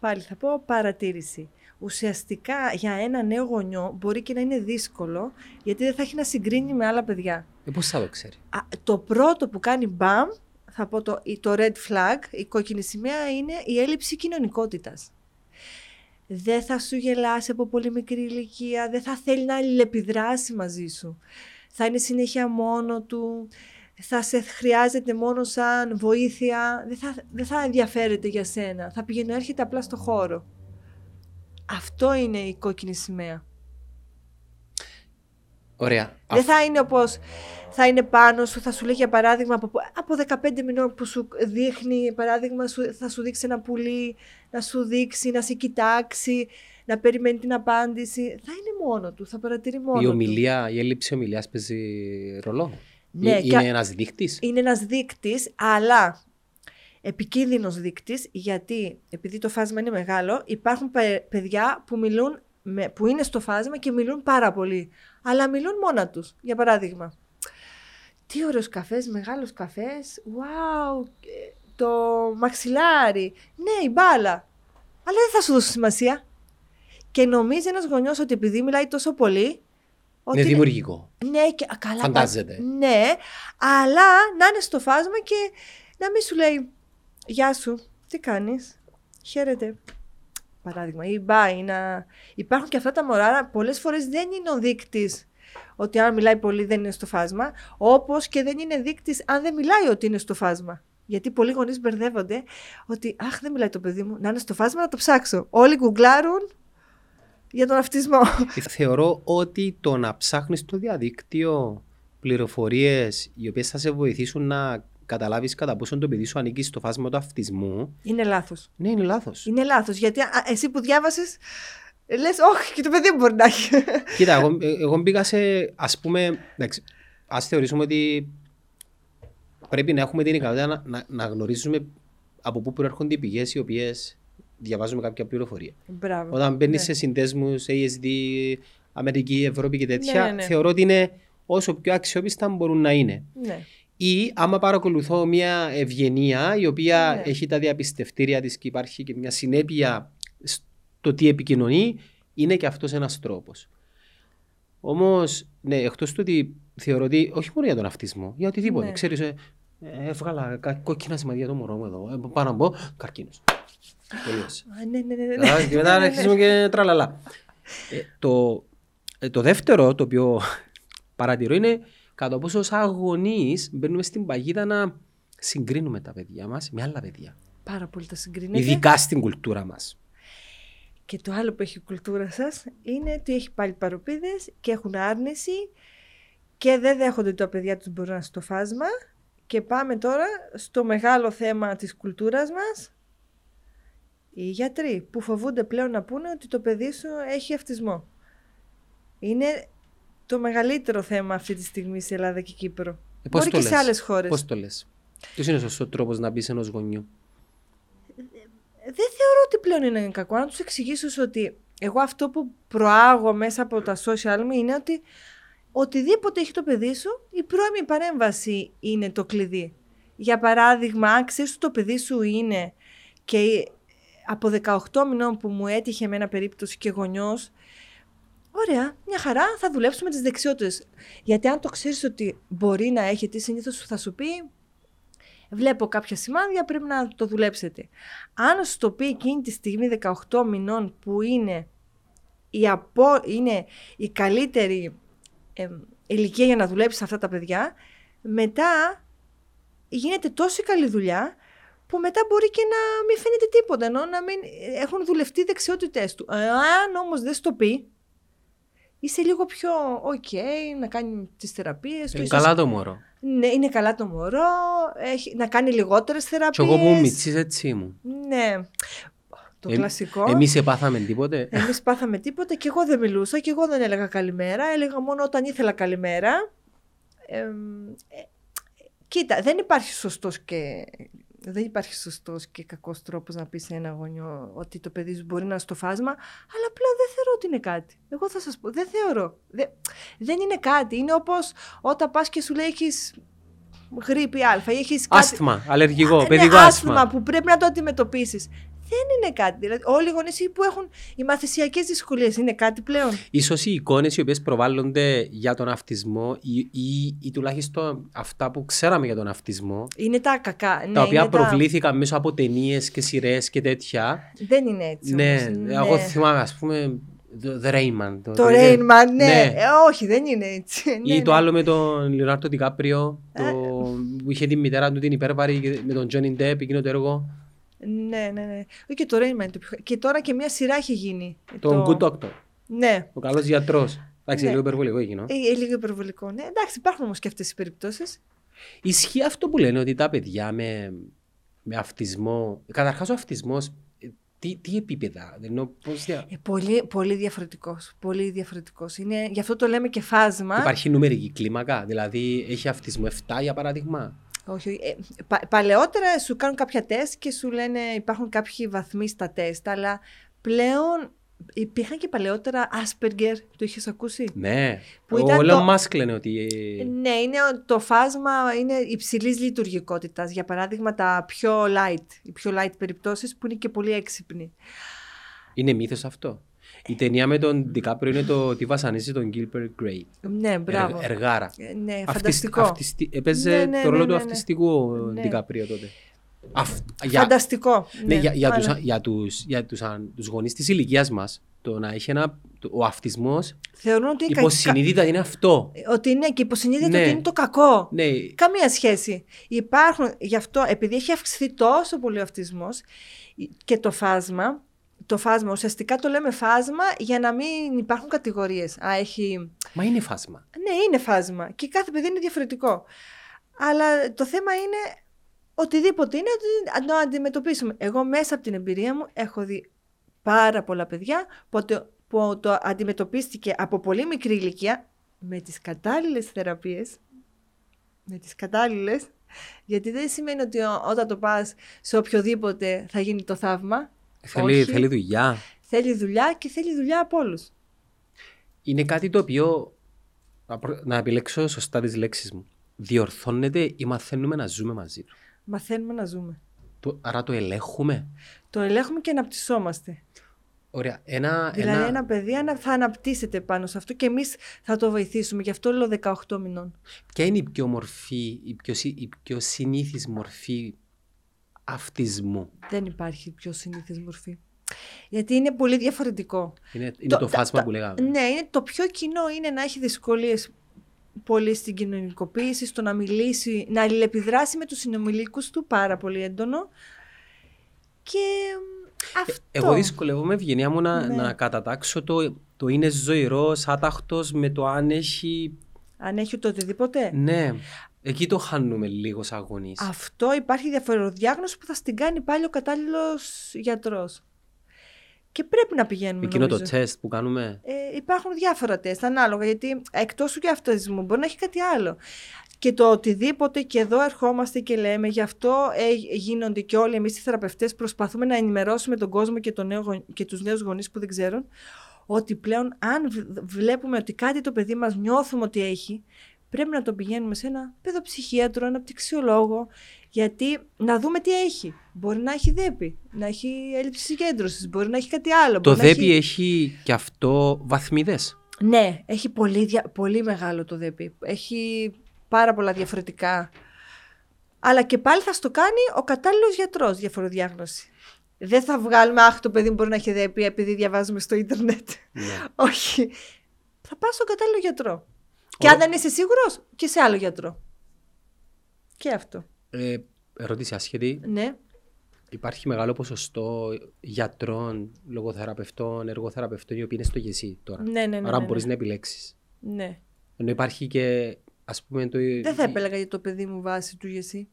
πάλι θα πω, παρατήρηση. Ουσιαστικά για ένα νέο γονιό μπορεί και να είναι δύσκολο, γιατί δεν θα έχει να συγκρίνει με άλλα παιδιά. Ε, πώς θα το ξέρει; Α, το πρώτο που κάνει μπαμ, θα πω το, το red flag, η κόκκινη σημαία, είναι η έλλειψη κοινωνικότητας. Δεν θα σου γελάσει από πολύ μικρή ηλικία, δεν θα θέλει να αλληλεπιδράσει μαζί σου. Θα είναι συνέχεια μόνο του, θα σε χρειάζεται μόνο σαν βοήθεια, δεν θα, δεν θα ενδιαφέρεται για σένα, θα πηγαίνει έρχεται απλά στο χώρο. Αυτό είναι η κόκκινη σημαία. Ωραία. Δεν θα είναι όπως θα είναι πάνω σου, θα σου λέει για παράδειγμα από, από 15 μηνών που σου δείχνει, παράδειγμα σου, θα σου δείξει ένα πουλί, να σου δείξει, να σε κοιτάξει, να περιμένει την απάντηση. Θα είναι μόνο του, θα παρατηρεί μόνο η, του. ομιλία, η έλλειψη ομιλίας παίζει ρολό. Ναι, Ε, και- είναι ένας δείκτης; Είναι ένας δείκτης, αλλά επικίνδυνος δείκτης, γιατί επειδή το φάσμα είναι μεγάλο, υπάρχουν παι- παιδιά που μιλούν, με, που είναι στο φάσμα και μιλούν πάρα πολύ, αλλά μιλούν μόνα τους. Για παράδειγμα, τι ωραίος καφές, μεγάλος καφές, wow, ε, το μαξιλάρι, ναι η μπάλα, αλλά δεν θα σου δώσω σημασία. Και νομίζει ένας γονιός ότι επειδή μιλάει τόσο πολύ, ότι Είναι δημιουργικό. ναι, και, α, καλά. Φαντάζεται. πα- Ναι, αλλά να είναι στο φάσμα και να μην σου λέει Γεια σου, τι κάνεις, χαίρετε. Παράδειγμα, ή bye, να... Υπάρχουν και αυτά τα μωρά, πολλές φορές δεν είναι ο δείκτης ότι αν μιλάει πολύ δεν είναι στο φάσμα, όπως και δεν είναι δείκτης αν δεν μιλάει ότι είναι στο φάσμα. Γιατί πολλοί γονείς μπερδεύονται ότι «Αχ, δεν μιλάει το παιδί μου, να είναι στο φάσμα να το ψάξω». Όλοι γκουγκλάρουν για τον αυτισμό. Θεωρώ ότι το να ψάχνεις στο διαδίκτυο πληροφορίες οι οποίες θα σε βοηθήσουν να καταλάβεις κατά πόσο το παιδί σου ανήκει στο φάσμα του αυτισμού. Είναι λάθος. Ναι, είναι λάθος. Είναι λάθος. Γιατί α, εσύ που διάβασες, λες, Όχι, και το παιδί μου μπορεί να έχει. Κοίτα, εγώ, εγώ μπήκα σε. Α πούμε. Α θεωρήσουμε ότι πρέπει να έχουμε την ικανότητα να, να, να γνωρίζουμε από πού προέρχονται οι πηγές οι οποίες διαβάζουμε κάποια πληροφορία. Μπράβο. Όταν μπαίνεις ναι. σε συνδέσμους, ASD, Αμερική, Ευρώπη και τέτοια, Ναι, ναι. θεωρώ ότι είναι όσο πιο αξιόπιστα μπορούν να είναι. Ναι. Ή άμα παρακολουθώ μια ευγενία η οποία Ναι. έχει τα διαπιστευτήρια της και υπάρχει και μια συνέπεια στο τι επικοινωνεί, είναι και αυτός ένας τρόπος. Όμως, ναι, εκτός του ότι θεωρώ ότι όχι μόνο για τον αυτισμό, για οτιδήποτε. Ναι. Ξέρεις, ε, ε, έβγαλα κα- κόκκινα σημαντικά για το μωρό μου εδώ. Ε, πάω να μπω, καρκίνος. Τελείωσε. Α, ναι, ναι, ναι, ναι. Καλά, και μετά αρχίζουμε και τραλαλά. Ε, το, ε, το δεύτερο το οποίο παρατηρώ είναι κατά πόσο ως αγωνείς μπαίνουμε στην παγίδα να συγκρίνουμε τα παιδιά μας με άλλα παιδιά. Πάρα πολύ τα συγκρίνετε. Ειδικά στην κουλτούρα μας. Και το άλλο που έχει η κουλτούρα σας είναι ότι έχει πάλι παροπίδες και έχουν άρνηση και δεν δέχονται ότι τα παιδιά τους μπορούν να είναι στο φάσμα. Και πάμε τώρα στο μεγάλο θέμα της κουλτούρας μας. Οι γιατροί που φοβούνται πλέον να πούνε ότι το παιδί σου έχει αυτισμό. Είναι το μεγαλύτερο θέμα αυτή τη στιγμή σε Ελλάδα και Κύπρο. Ε, πώς Μπορεί το και σε λες; άλλες χώρες. Πώς το λες; Ποιος είναι ο σωστός τρόπος να πεις ενός γονιού; δεν θεωρώ ότι πλέον είναι κακό. Να τους εξηγήσω ότι εγώ αυτό που προάγω μέσα από τα social μου είναι ότι οτιδήποτε έχει το παιδί σου, η πρώιμη παρέμβαση είναι το κλειδί. Για παράδειγμα, αν ξέρεις ότι το παιδί σου είναι και από 18 μηνών που μου έτυχε με ένα περίπτωση και γονιός, Ωραία, μια χαρά, θα δουλέψουμε τις δεξιότητες. Γιατί αν το ξέρεις ότι μπορεί να έχει, τι συνήθως θα σου πει, βλέπω κάποια σημάδια, πρέπει να το δουλέψετε. Αν σου το πει εκείνη τη στιγμή 18 μηνών που είναι η, απο, είναι η καλύτερη εμ, ηλικία για να δουλέψεις αυτά τα παιδιά, μετά γίνεται τόση καλή δουλειά που μετά μπορεί και να μην φαίνεται τίποτα, ενώ να μην έχουν δουλευτεί οι δεξιότητές του. Ε, Αν όμως δεν σου το πει, είσαι λίγο πιο ok να κάνει τις θεραπείες του. Είναι ίσως- καλά το μωρό. ναι, είναι καλά το μωρό, έχει, να κάνει λιγότερες Και θεραπείες. εγώ που μητσής έτσι ήμουν. Ναι, το Ε, κλασικό. Εμείς επάθαμε τίποτε. Εμείς πάθαμε τίποτα και εγώ δεν μιλούσα και εγώ δεν έλεγα καλημέρα. Έλεγα μόνο όταν ήθελα καλημέρα. Εμ, ε, κοίτα, δεν υπάρχει σωστός και... Δεν υπάρχει σωστός και κακός τρόπος να πεις σε ένα γονιό ότι το παιδί σου μπορεί να είναι στο φάσμα, αλλά απλά δεν θεωρώ ότι είναι κάτι. Εγώ θα σας πω, δεν θεωρώ. Δεν, δεν είναι κάτι. Είναι όπως όταν πας και σου λέει έχεις γρήπη α ή έχεις κάτι... Άσθμα, αλλεργικό, Ναι, παιδικό άσθμα άσθμα. που πρέπει να το αντιμετωπίσεις. Δεν είναι κάτι. Δηλαδή, όλοι οι γονείς που έχουν οι μαθησιακές δυσκολίες είναι κάτι πλέον; Ίσως οι εικόνες οι οποίες προβάλλονται για τον αυτισμό ή, ή, ή τουλάχιστον αυτά που ξέραμε για τον αυτισμό Είναι τα κακά. Ναι, τα οποία είναι προβλήθηκαν μέσω από ταινίες και σειρές και τέτοια. Δεν είναι έτσι. ναι, όμως. εγώ θυμάμαι, ας πούμε, το The Rayman. Το το- Rain Man, ναι. Ναι. Ε, όχι, δεν είναι έτσι. Ή Ναι, το ναι. άλλο με τον Λιονάρτο Τικάπριο, το... Ε. που είχε τη μητέρα του την υπέρβαρη και με τον Johnny Depp, εκείνο το έργο. Ναι, ναι, ναι. Όχι, Και το Rain Man είναι το πιο... Και τώρα και μια σειρά έχει γίνει. Τον Το- Good Doctor, Ναι. ο καλός γιατρός. Εντάξει, Ναι. λίγο υπερβολικό εκείνο. Ε, ε, λίγο υπερβολικό. Ναι, εντάξει, υπάρχουν όμως και αυτές οι περιπτώσεις. Ισχύει αυτό που λένε ότι τα παιδιά με, με αυτισμό. Καταρχάς, ο αυτισμός. Τι, τι επίπεδα, ενώ πώς δια... Ε, πολύ, πολύ διαφορετικός. Πολύ διαφορετικός. Είναι... Γι' αυτό το λέμε και φάσμα. Υπάρχει νουμερική κλίμακα, δηλαδή έχει αυτισμό 7 για παράδειγμα. Όχι, όχι. Ε, πα- παλαιότερα σου κάνουν κάποια τεστ και σου λένε υπάρχουν κάποιοι βαθμοί στα τεστ, αλλά πλέον υπήρχαν και παλαιότερα Asperger, το είχες ακούσει; Ναι, Που ο ήταν Elon το- Musk λένε ότι. ε, Ναι, είναι ο- το φάσμα είναι υψηλής λειτουργικότητας. Για παράδειγμα, τα πιο light, οι πιο light περιπτώσεις που είναι και πολύ έξυπνοι. Είναι μύθος αυτό; Η ταινία με τον Ντικάπριο είναι το τι βασανίζει τον Gilbert Gray. Ναι, μπράβο. Ερ- εργάρα. Ε, ναι, Αυτισ- φανταστικό. αυτιστη- έπαιζε Ναι, ναι, το ρόλο ναι, του ναι, ναι. αυτιστικού Ναι. Ντικάπριο τότε. Αυ- για, Φανταστικό. ναι, για, για, Άρα, τους, για, τους, για τους, αν- τους γονείς της ηλικίας μας, το να έχει ένα, το- ο αυτισμός Θεωρούν ότι είναι, κα- υποσυνείδητα είναι αυτό. κα- ότι είναι και υποσυνείδητο Ναι. ότι είναι το κακό. Ναι, Καμία σχέση. Υπάρχουν, γι' αυτό, επειδή έχει αυξηθεί τόσο πολύ ο αυτισμός και το φάσμα, το φάσμα. Ουσιαστικά το λέμε φάσμα για να μην υπάρχουν κατηγορίες. Α, έχει... Μα είναι φάσμα. Ναι, είναι φάσμα. Και κάθε παιδί είναι διαφορετικό. Αλλά το θέμα είναι οτιδήποτε είναι να το αντιμετωπίσουμε. Εγώ μέσα από την εμπειρία μου έχω δει πάρα πολλά παιδιά που το, που το αντιμετωπίστηκε από πολύ μικρή ηλικία με τις κατάλληλες θεραπείες. Με τις κατάλληλες. Γιατί δεν σημαίνει ότι όταν το πας σε οποιοδήποτε θα γίνει το θαύμα. Θέλει, θέλει δουλειά. Θέλει δουλειά και θέλει δουλειά από όλους. Είναι κάτι το οποίο, να επιλέξω σωστά τις λέξεις μου, διορθώνεται ή μαθαίνουμε να ζούμε μαζί του. Μαθαίνουμε να ζούμε. Το, άρα το ελέγχουμε. Το ελέγχουμε και αναπτυσσόμαστε. Ωραία. Ένα, δηλαδή ένα... ένα παιδί θα αναπτύσσεται πάνω σε αυτό και εμείς θα το βοηθήσουμε. Γι' αυτό λέω 18 μηνών. Ποια είναι η πιο μορφή, η πιο, η πιο συνήθις μορφή αυτισμού. Δεν υπάρχει πιο συνήθις μορφή. Γιατί είναι πολύ διαφορετικό. Είναι, είναι το, φάσμα που λέγαμε. Ναι, είναι, το πιο κοινό είναι να έχει δυσκολίες πολύ στην κοινωνικοποίηση, στο να μιλήσει, να αλληλεπιδράσει με τους συνομιλίκους του πάρα πολύ έντονο. Και ε, αυτό. εγώ δυσκολεύομαι, ευγενία μου, να, ναι. να κατατάξω το, το είναι ζωηρός, άταχτος με το αν έχει. Αν έχει το οτιδήποτε. Ναι. Εκεί το χάνουμε λίγος σαν αγωνίες. Αυτό υπάρχει διαφορετική που θα στην κάνει πάλι ο κατάλληλος γιατρός. Και πρέπει να πηγαίνουμε. Εκείνο νομίζω. το τεστ που κάνουμε. Ε, υπάρχουν διάφορα τεστ ανάλογα γιατί εκτός του και αυτοσμού μπορεί να έχει κάτι άλλο. Και το οτιδήποτε και εδώ ερχόμαστε και λέμε, γι' αυτό ε, γίνονται και όλοι εμείς οι θεραπευτές προσπαθούμε να ενημερώσουμε τον κόσμο και, το νέο, και τους νέους γονείς που δεν ξέρουν ότι πλέον αν βλέπουμε ότι κάτι το παιδί μας νιώθουμε ότι έχει, πρέπει να το πηγαίνουμε σε ένα παιδοψυχίατρο, ένα πτυξιολόγο, γιατί να δούμε τι έχει. Μπορεί να έχει δέπη, να έχει έλλειψη συγκέντρωσης, μπορεί να έχει κάτι άλλο. Το δέπη έχει... έχει και αυτό βαθμίδες; Ναι, έχει πολύ, πολύ μεγάλο το δέπη. Έχει πάρα πολλά διαφορετικά. Αλλά και πάλι θα στο κάνει ο κατάλληλος γιατρός διαφοροδιάγνωση. Δεν θα βγάλουμε, Αχ, το παιδί μπορεί να έχει δέπη επειδή διαβάζουμε στο Ιντερνετ. Ναι. [laughs] Όχι. Θα πας στον κατάλληλο γιατρό. Και αν δεν είσαι σίγουρος, και σε άλλο γιατρό. Και αυτό. Ε, ερώτηση άσχετη. Ναι. Υπάρχει μεγάλο ποσοστό γιατρών, λογοθεραπευτών, εργοθεραπευτών οι οποίοι είναι στο γεσί τώρα. Ναι, ναι, ναι. Άρα ναι, μπορείς ναι. να επιλέξεις. Ναι. Ενώ υπάρχει και ας πούμε το. Δεν θα επέλεγα για το παιδί μου βάση του γεσί.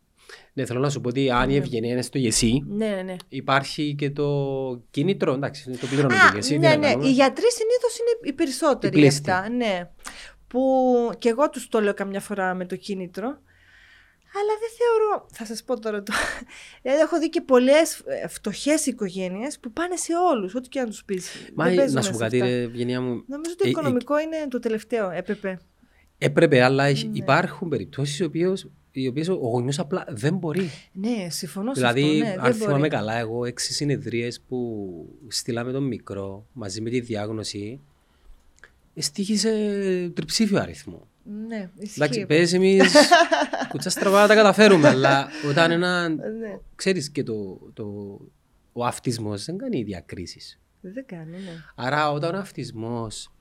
Ναι, θέλω να σου πω ότι αν η ευγενία είναι στο γεσί, ναι, ναι, ναι. υπάρχει και το κίνητρο. Εντάξει, είναι το πληρώνω το γεσί. Ναι, ναι. Οι γιατροί συνήθως είναι οι περισσότεροι για αυτά. Ναι. Που και εγώ τους το λέω καμιά φορά με το κίνητρο. Αλλά δεν θεωρώ. Θα σας πω τώρα το. [laughs] Δηλαδή, έχω δει και πολλές φτωχές οικογένειες που πάνε σε όλους, ό,τι και αν τους πεις. Μα να σου πω κάτι, ρε, Ευγενία μου. Νομίζω ότι το οικονομικό ε, είναι το τελευταίο. Έπρεπε. Έπρεπε, αλλά ναι. υπάρχουν περιπτώσεις οι οποίε ο γονιός απλά δεν μπορεί. Ναι, συμφωνώ δηλαδή, σε αυτό. Ναι, αν θυμάμαι καλά, εγώ έξι συνεδρίες που στείλαμε τον μικρό μαζί με τη διάγνωση, στήχησε τριψήφιο αριθμό. Ναι, ισχύει. Εντάξει, πες εμείς [laughs] κουτσά στραβά να τα καταφέρουμε, αλλά όταν ένα, ναι. ξέρεις και το, το, ο αυτισμός δεν κάνει διακρίσεις. Δεν κάνει, ναι. Άρα όταν ο αυτισμός,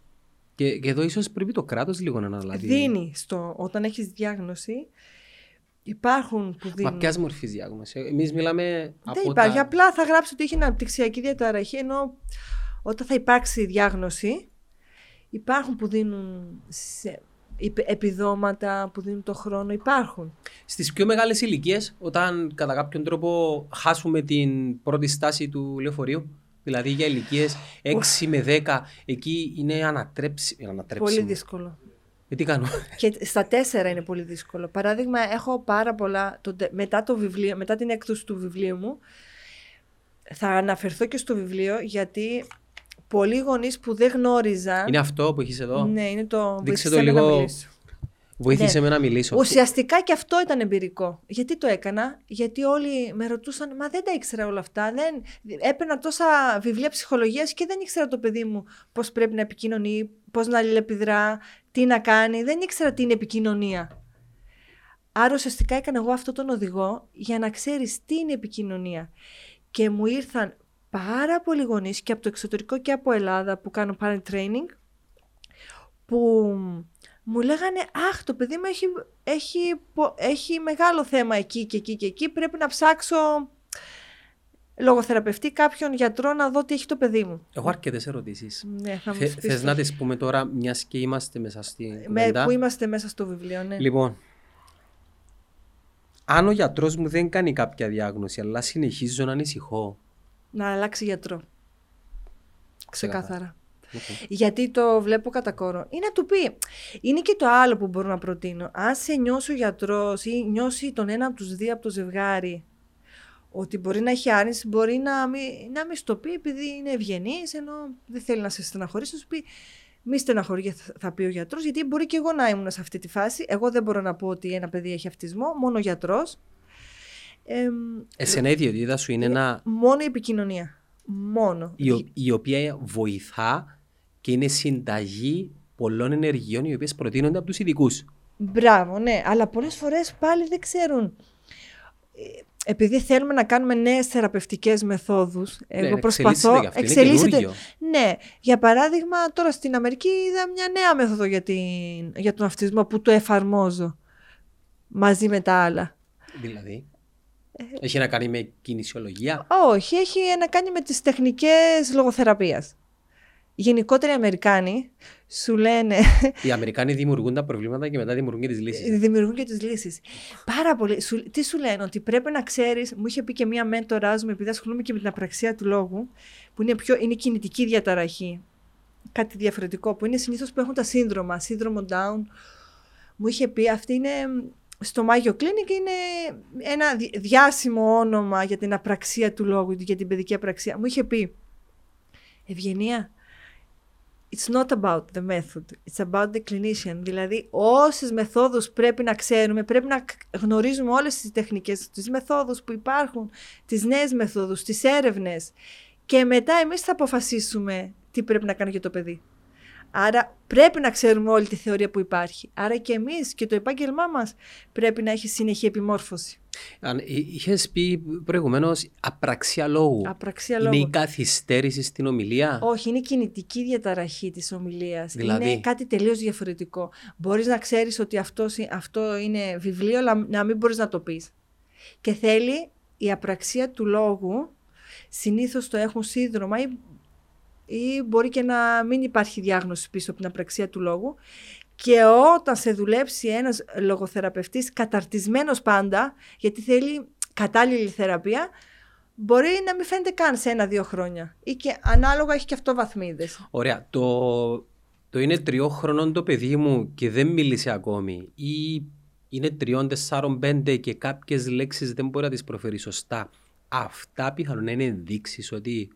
και, και εδώ ίσως πρέπει το κράτος λίγο να αναλάβει. Δίνει, στο, όταν έχεις διάγνωση, υπάρχουν που δίνουν. Μα ποιας μορφής διάγνωση; Εμείς μιλάμε δεν υπάρχει, τα... απλά θα γράψει ότι έχει αναπτυξιακή διαταραχή, ενώ όταν θα υπάρξει διάγνωση, υπάρχουν που δίνουν σε επιδόματα που δίνουν το χρόνο υπάρχουν. Στις πιο μεγάλες ηλικίες, όταν κατά κάποιον τρόπο χάσουμε την πρώτη στάση του λεωφορείου, δηλαδή για ηλικίες 6 με 10, εκεί είναι ανατρέψιμο. Πολύ δύσκολο. Ε, τι κάνω; [laughs] Και στα τέσσερα είναι πολύ δύσκολο. Παράδειγμα, έχω πάρα πολλά, το, μετά, το βιβλίο, μετά την έκδοση του βιβλίου μου, θα αναφερθώ και στο βιβλίο γιατί πολλοί γονείς που δεν γνώριζαν. Είναι αυτό που έχεις εδώ; Ναι, είναι το. Δείξε το λίγο. Βοήθησε ναι. με να μιλήσω. Ουσιαστικά και αυτό ήταν εμπειρικό. Γιατί το έκανα, Γιατί όλοι με ρωτούσαν, Μα δεν τα ήξερα όλα αυτά. Δεν... Έπαιρνα τόσα βιβλία ψυχολογίας και δεν ήξερα το παιδί μου πώς πρέπει να επικοινωνεί, πώς να αλληλεπιδρά, τι να κάνει. Δεν ήξερα τι είναι επικοινωνία. Άρα ουσιαστικά έκανα εγώ αυτό τον οδηγό για να ξέρεις τι είναι επικοινωνία. Και μου ήρθαν πάρα πολλοί γονείς και από το εξωτερικό και από Ελλάδα που κάνω parent training που μου λέγανε «Αχ, το παιδί μου έχει, έχει, έχει μεγάλο θέμα εκεί και εκεί και εκεί, πρέπει να ψάξω λογοθεραπευτή, κάποιον γιατρό να δω τι έχει το παιδί μου. Έχω αρκετές ερωτήσεις. Ναι, θα μου Θε πεις το. να τις πούμε τώρα, μιας και είμαστε μέσα στη. Με, κουβέντα; που είμαστε μέσα στο βιβλίο, ναι. Λοιπόν, αν ο γιατρός μου δεν κάνει κάποια διάγνωση, αλλά συνεχίζω να ανησυχώ. Να αλλάξει γιατρό. Ξεκάθαρα. Ξεκάθαρα. Οκ. Γιατί το βλέπω κατά κόρο. Ή να του πει. Είναι και το άλλο που μπορώ να προτείνω. Αν σε νιώσει ο γιατρός ή νιώσει τον ένα από τους δύο από το ζευγάρι ότι μπορεί να έχει άρνηση, μπορεί να μην, να μην στο πει επειδή είναι ευγενής, ενώ δεν θέλει να σε στεναχωρήσει, να σου πει. Μη στεναχωρεί, θα- θα πει ο γιατρός, γιατί μπορεί και εγώ να ήμουν σε αυτή τη φάση. Εγώ δεν μπορώ να πω ότι ένα παιδί έχει αυτισμό, μόνο ο γιατρός. Εσένα η ιδιότητα σου είναι ένα, μόνο η επικοινωνία. Μόνο. η, ο- η οποία βοηθά και είναι συνταγή πολλών ενεργειών οι οποίες προτείνονται από τους ειδικούς. Μπράβο, ναι. Αλλά πολλές φορές πάλι δεν ξέρουν. Ε, Επειδή θέλουμε να κάνουμε νέες θεραπευτικές μεθόδους, εγώ Ναι, προσπαθώ... εξελίσσεται και αυτό, είναι καινούριο. Ναι. Για παράδειγμα, τώρα στην Αμερική είδα μια νέα μέθοδο για, την, για τον αυτισμό που το εφαρμόζω μαζί με τα άλλα. Δηλαδή; Ε, Έχει να κάνει με κινησιολογία; Όχι, έχει να κάνει με τις τεχνικές λογοθεραπείας. Γενικότερα οι Αμερικάνοι σου λένε Οι Αμερικάνοι δημιουργούν τα προβλήματα και μετά δημιουργούν και τις λύσεις. Δημιουργούν και τις λύσεις. Πάρα πολύ. Σου- τι σου λένε, ότι πρέπει να ξέρεις. Μου είχε πει και μία μέντορά μου, επειδή ασχολούμαι και με την απραξία του λόγου, που είναι, πιο, είναι κινητική διαταραχή. Κάτι διαφορετικό, που είναι συνήθως που έχουν τα σύνδρομα, σύνδρομο Down. Μου είχε πει, αυτή είναι. Στο Μάγιο Clinic είναι ένα δι- διάσημο όνομα για την απραξία του λόγου, για την παιδική απραξία. Μου είχε πει, Ευγενία, It's not about the method, it's about the clinician. Δηλαδή, όσες μεθόδους πρέπει να ξέρουμε, πρέπει να κ- γνωρίζουμε όλες τις τεχνικές, τις μεθόδους που υπάρχουν, τις νέες μεθόδους, τις έρευνες. Και μετά εμείς θα αποφασίσουμε τι πρέπει να κάνει για το παιδί. Άρα πρέπει να ξέρουμε όλη τη θεωρία που υπάρχει. Άρα και εμείς και το επάγγελμά μας πρέπει να έχει συνεχή επιμόρφωση. Είχες πει προηγουμένως απραξία λόγου. Απραξία Είναι λόγου. η καθυστέρηση στην ομιλία; Όχι, είναι κινητική διαταραχή της ομιλίας. Δηλαδή; Είναι κάτι τελείως διαφορετικό. Μπορείς να ξέρεις ότι αυτός, αυτό είναι βιβλίο, αλλά να μην μπορείς να το πεις. Και θέλει η απραξία του λόγου, συνήθως το έχουν σύνδρομα ή, ή μπορεί και να μην υπάρχει διάγνωση πίσω από την απραξία του λόγου. Και όταν σε δουλέψει ένας λογοθεραπευτής καταρτισμένος πάντα, γιατί θέλει κατάλληλη θεραπεία, μπορεί να μην φαίνεται καν σε ένα-δύο χρόνια. Ή και ανάλογα έχει και αυτό βαθμίδες. Ωραία. Το, το είναι τριών χρονών το παιδί μου και δεν μίλησε ακόμη. Ή είναι τριών, τεσσάρων, πέντε και κάποιες λέξεις δεν μπορεί να τις προφέρει σωστά. Αυτά πιθανόν να είναι ενδείξεις ότι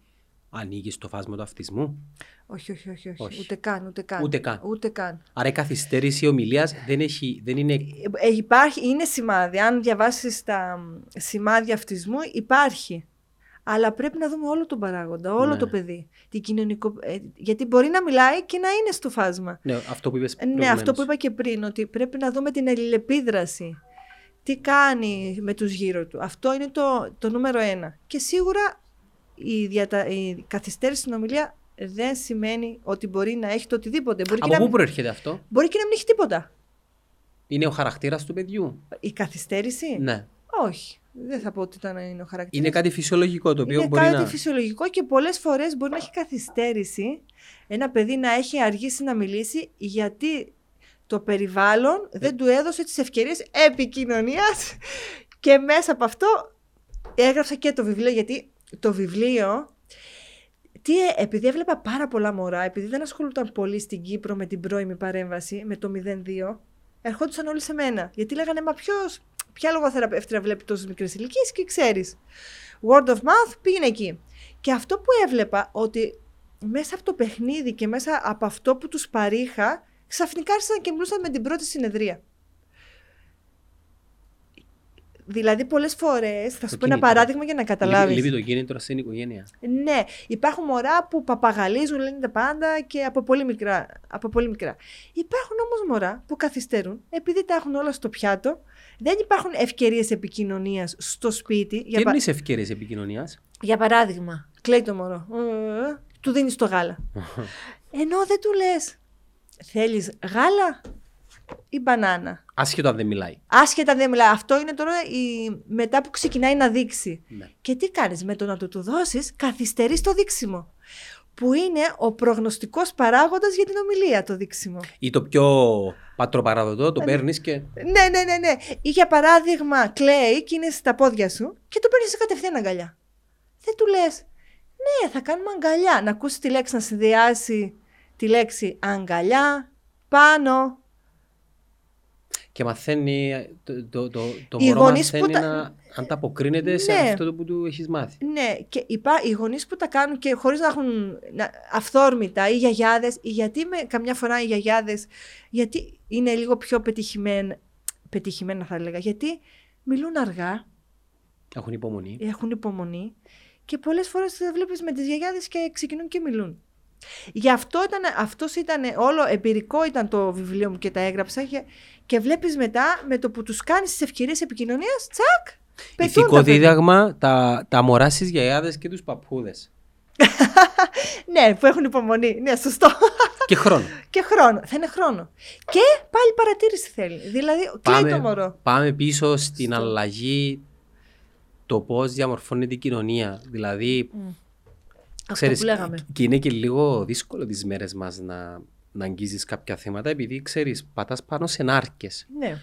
ανήκει στο φάσμα του αυτισμού; Όχι, όχι, όχι, όχι. Όχι. Ούτε καν, ούτε καν. Ούτε καν. Ούτε καν. Άρα η καθυστέρηση ομιλίας δεν, έχει, δεν είναι. Ε, υπάρχει, είναι σημάδι. Αν διαβάσεις τα μ, σημάδια αυτισμού, υπάρχει. Αλλά πρέπει να δούμε όλο τον παράγοντα, όλο Ναι. το παιδί. Την κοινωνικο... ε, γιατί μπορεί να μιλάει και να είναι στο φάσμα. Ναι, αυτό που είπες. Ε, Ναι, αυτό που είπα και πριν, ότι πρέπει να δούμε την αλληλεπίδραση. Τι κάνει με τους γύρω του. Αυτό είναι το, το νούμερο ένα. Και σίγουρα η, διατα... η καθυστέρηση στην ομιλία δεν σημαίνει ότι μπορεί να έχει το οτιδήποτε. Μπορεί, και Από να... πού μην- προέρχεται αυτό, μπορεί και να μην έχει τίποτα. Είναι ο χαρακτήρας του παιδιού; Η καθυστέρηση, Ναι. όχι. Δεν θα πω ότι ήταν είναι ο χαρακτήρας. Είναι κάτι φυσιολογικό το οποίο Είναι μπορεί κάτι να. φυσιολογικό και πολλές φορές μπορεί να έχει καθυστέρηση ένα παιδί να έχει αργήσει να μιλήσει γιατί το περιβάλλον Ε. δεν του έδωσε τις ευκαιρίες επικοινωνίας και μέσα από αυτό έγραψα και το βιβλίο γιατί το βιβλίο τι, ε- επειδή έβλεπα πάρα πολλά μωρά, επειδή δεν ασχολούνταν πολύ στην Κύπρο με την πρώιμη παρέμβαση, με το 02, ερχόντουσαν όλοι σε μένα. Γιατί λέγανε, μα ποιος, ποια λογοθεραπεύτρια βλέπει τόσες μικρές ηλικίες και ξέρεις. Word of mouth πήγαινε εκεί. Και αυτό που έβλεπα, ότι μέσα από το παιχνίδι και μέσα από αυτό που τους παρήχα, ξαφνικά άρχισαν και μιλούσαν με την πρώτη συνεδρία. Δηλαδή, πολλές φορές, θα σου Το πω ένα κίνητρο. παράδειγμα για να καταλάβεις. Λείπει το κίνητρο στην οικογένεια. Ναι, υπάρχουν μωρά που παπαγαλίζουν, λένε τα πάντα και από πολύ μικρά. Από πολύ μικρά. Υπάρχουν όμως μωρά που καθυστερούν επειδή τα έχουν όλα στο πιάτο. Δεν υπάρχουν ευκαιρίες επικοινωνίας στο σπίτι. Για, Και πα- είναι τι ευκαιρίες επικοινωνίας; για παράδειγμα, κλαίει το μωρό. Ε, του δίνεις το γάλα. Ενώ δεν του λες, θέλεις γάλα; Ή μπανάνα. Άσχετο αν δεν μιλάει. Άσχετα δεν μιλάει. Αυτό είναι τώρα η... μετά που ξεκινάει να δείξει. Ναι. Και τι κάνεις με το να του το δώσεις, καθυστερείς το δείξιμο. Που είναι ο προγνωστικός παράγοντας για την ομιλία το δείξιμο. Ή το πιο πατροπαραδοτό, το παίρνεις και. Ναι, ναι, ναι, ναι. Ή για παράδειγμα, κλαίει και είναι στα πόδια σου και το παίρνεις κατευθείαν αγκαλιά. Δεν του λες, Ναι, θα κάνουμε αγκαλιά. Να ακούσεις τη λέξη να συνδυάσει τη λέξη αγκαλιά πάνω. Και μαθαίνει. Το, το, το, το Οι μωρό γονείς μαθαίνει που τα- να ανταποκρίνεται σε Ναι. αυτό που του έχεις μάθει. Ναι, και υπά, οι γονείς που τα κάνουν και χωρίς να έχουν να, αυθόρμητα, οι γιαγιάδες, γιατί με, καμιά φορά οι γιαγιάδες, γιατί είναι λίγο πιο πετυχημένα, πετυχημένα θα έλεγα, γιατί μιλούν αργά, Έχουν υπομονή. έχουν υπομονή και πολλές φορές τα βλέπεις με τις γιαγιάδες και ξεκινούν και μιλούν. Γι' αυτό ήταν, αυτός ήταν όλο εμπειρικό ήταν το βιβλίο μου και τα έγραψα και, και βλέπεις μετά με το που τους κάνεις τις ευκαιρίες επικοινωνίας, τσακ, πετούν Ηθικό τα παιδιά. δίδαγμα, τα, τα μωρά στι γιαγιάδες και τους παππούδες. [laughs] Ναι, που έχουν υπομονή. Ναι, σωστό. και χρόνο. [laughs] και χρόνο. Θα είναι χρόνο. Και πάλι παρατήρηση θέλει. Δηλαδή, κλαίει το μωρό. πάμε πίσω στην αλλαγή το πώς διαμορφώνεται η κοινωνία. Δηλαδή, Αυτό ξέρεις, που λέγαμε. και είναι και λίγο δύσκολο τις μέρες μας να, να αγγίζεις κάποια θέματα επειδή ξέρεις, πατάς πάνω σε νάρκες. Ναι.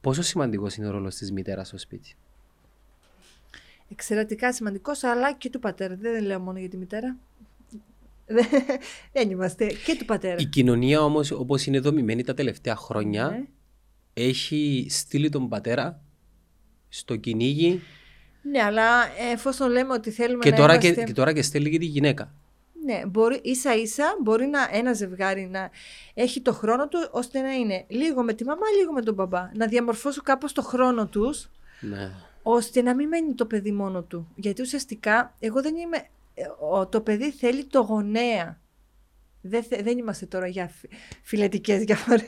Πόσο σημαντικός είναι ο ρόλος της μητέρας στο σπίτι; Εξαιρετικά σημαντικός, αλλά και του πατέρα. Δεν λέω μόνο για τη μητέρα. Δεν- Δεν είμαστε. Και του πατέρα. Η κοινωνία όμως όπως είναι δομημένη τα τελευταία χρόνια Ναι. έχει στείλει τον πατέρα στο κυνήγι Ναι, αλλά εφόσον λέμε ότι θέλουμε και να τώρα, είμαστε... και, και τώρα και στέλνει και τη γυναίκα. Ναι, μπορεί, ίσα ίσα μπορεί να, ένα ζευγάρι να έχει το χρόνο του ώστε να είναι λίγο με τη μαμά, λίγο με τον μπαμπά. Να διαμορφώσουν κάπως το χρόνο τους Ναι. ώστε να μην μένει το παιδί μόνο του. Γιατί ουσιαστικά εγώ δεν είμαι... ε, ο- Το παιδί θέλει το γονέα. Δεν, θε- δεν είμαστε τώρα για φι- φιλετικές διαφορές.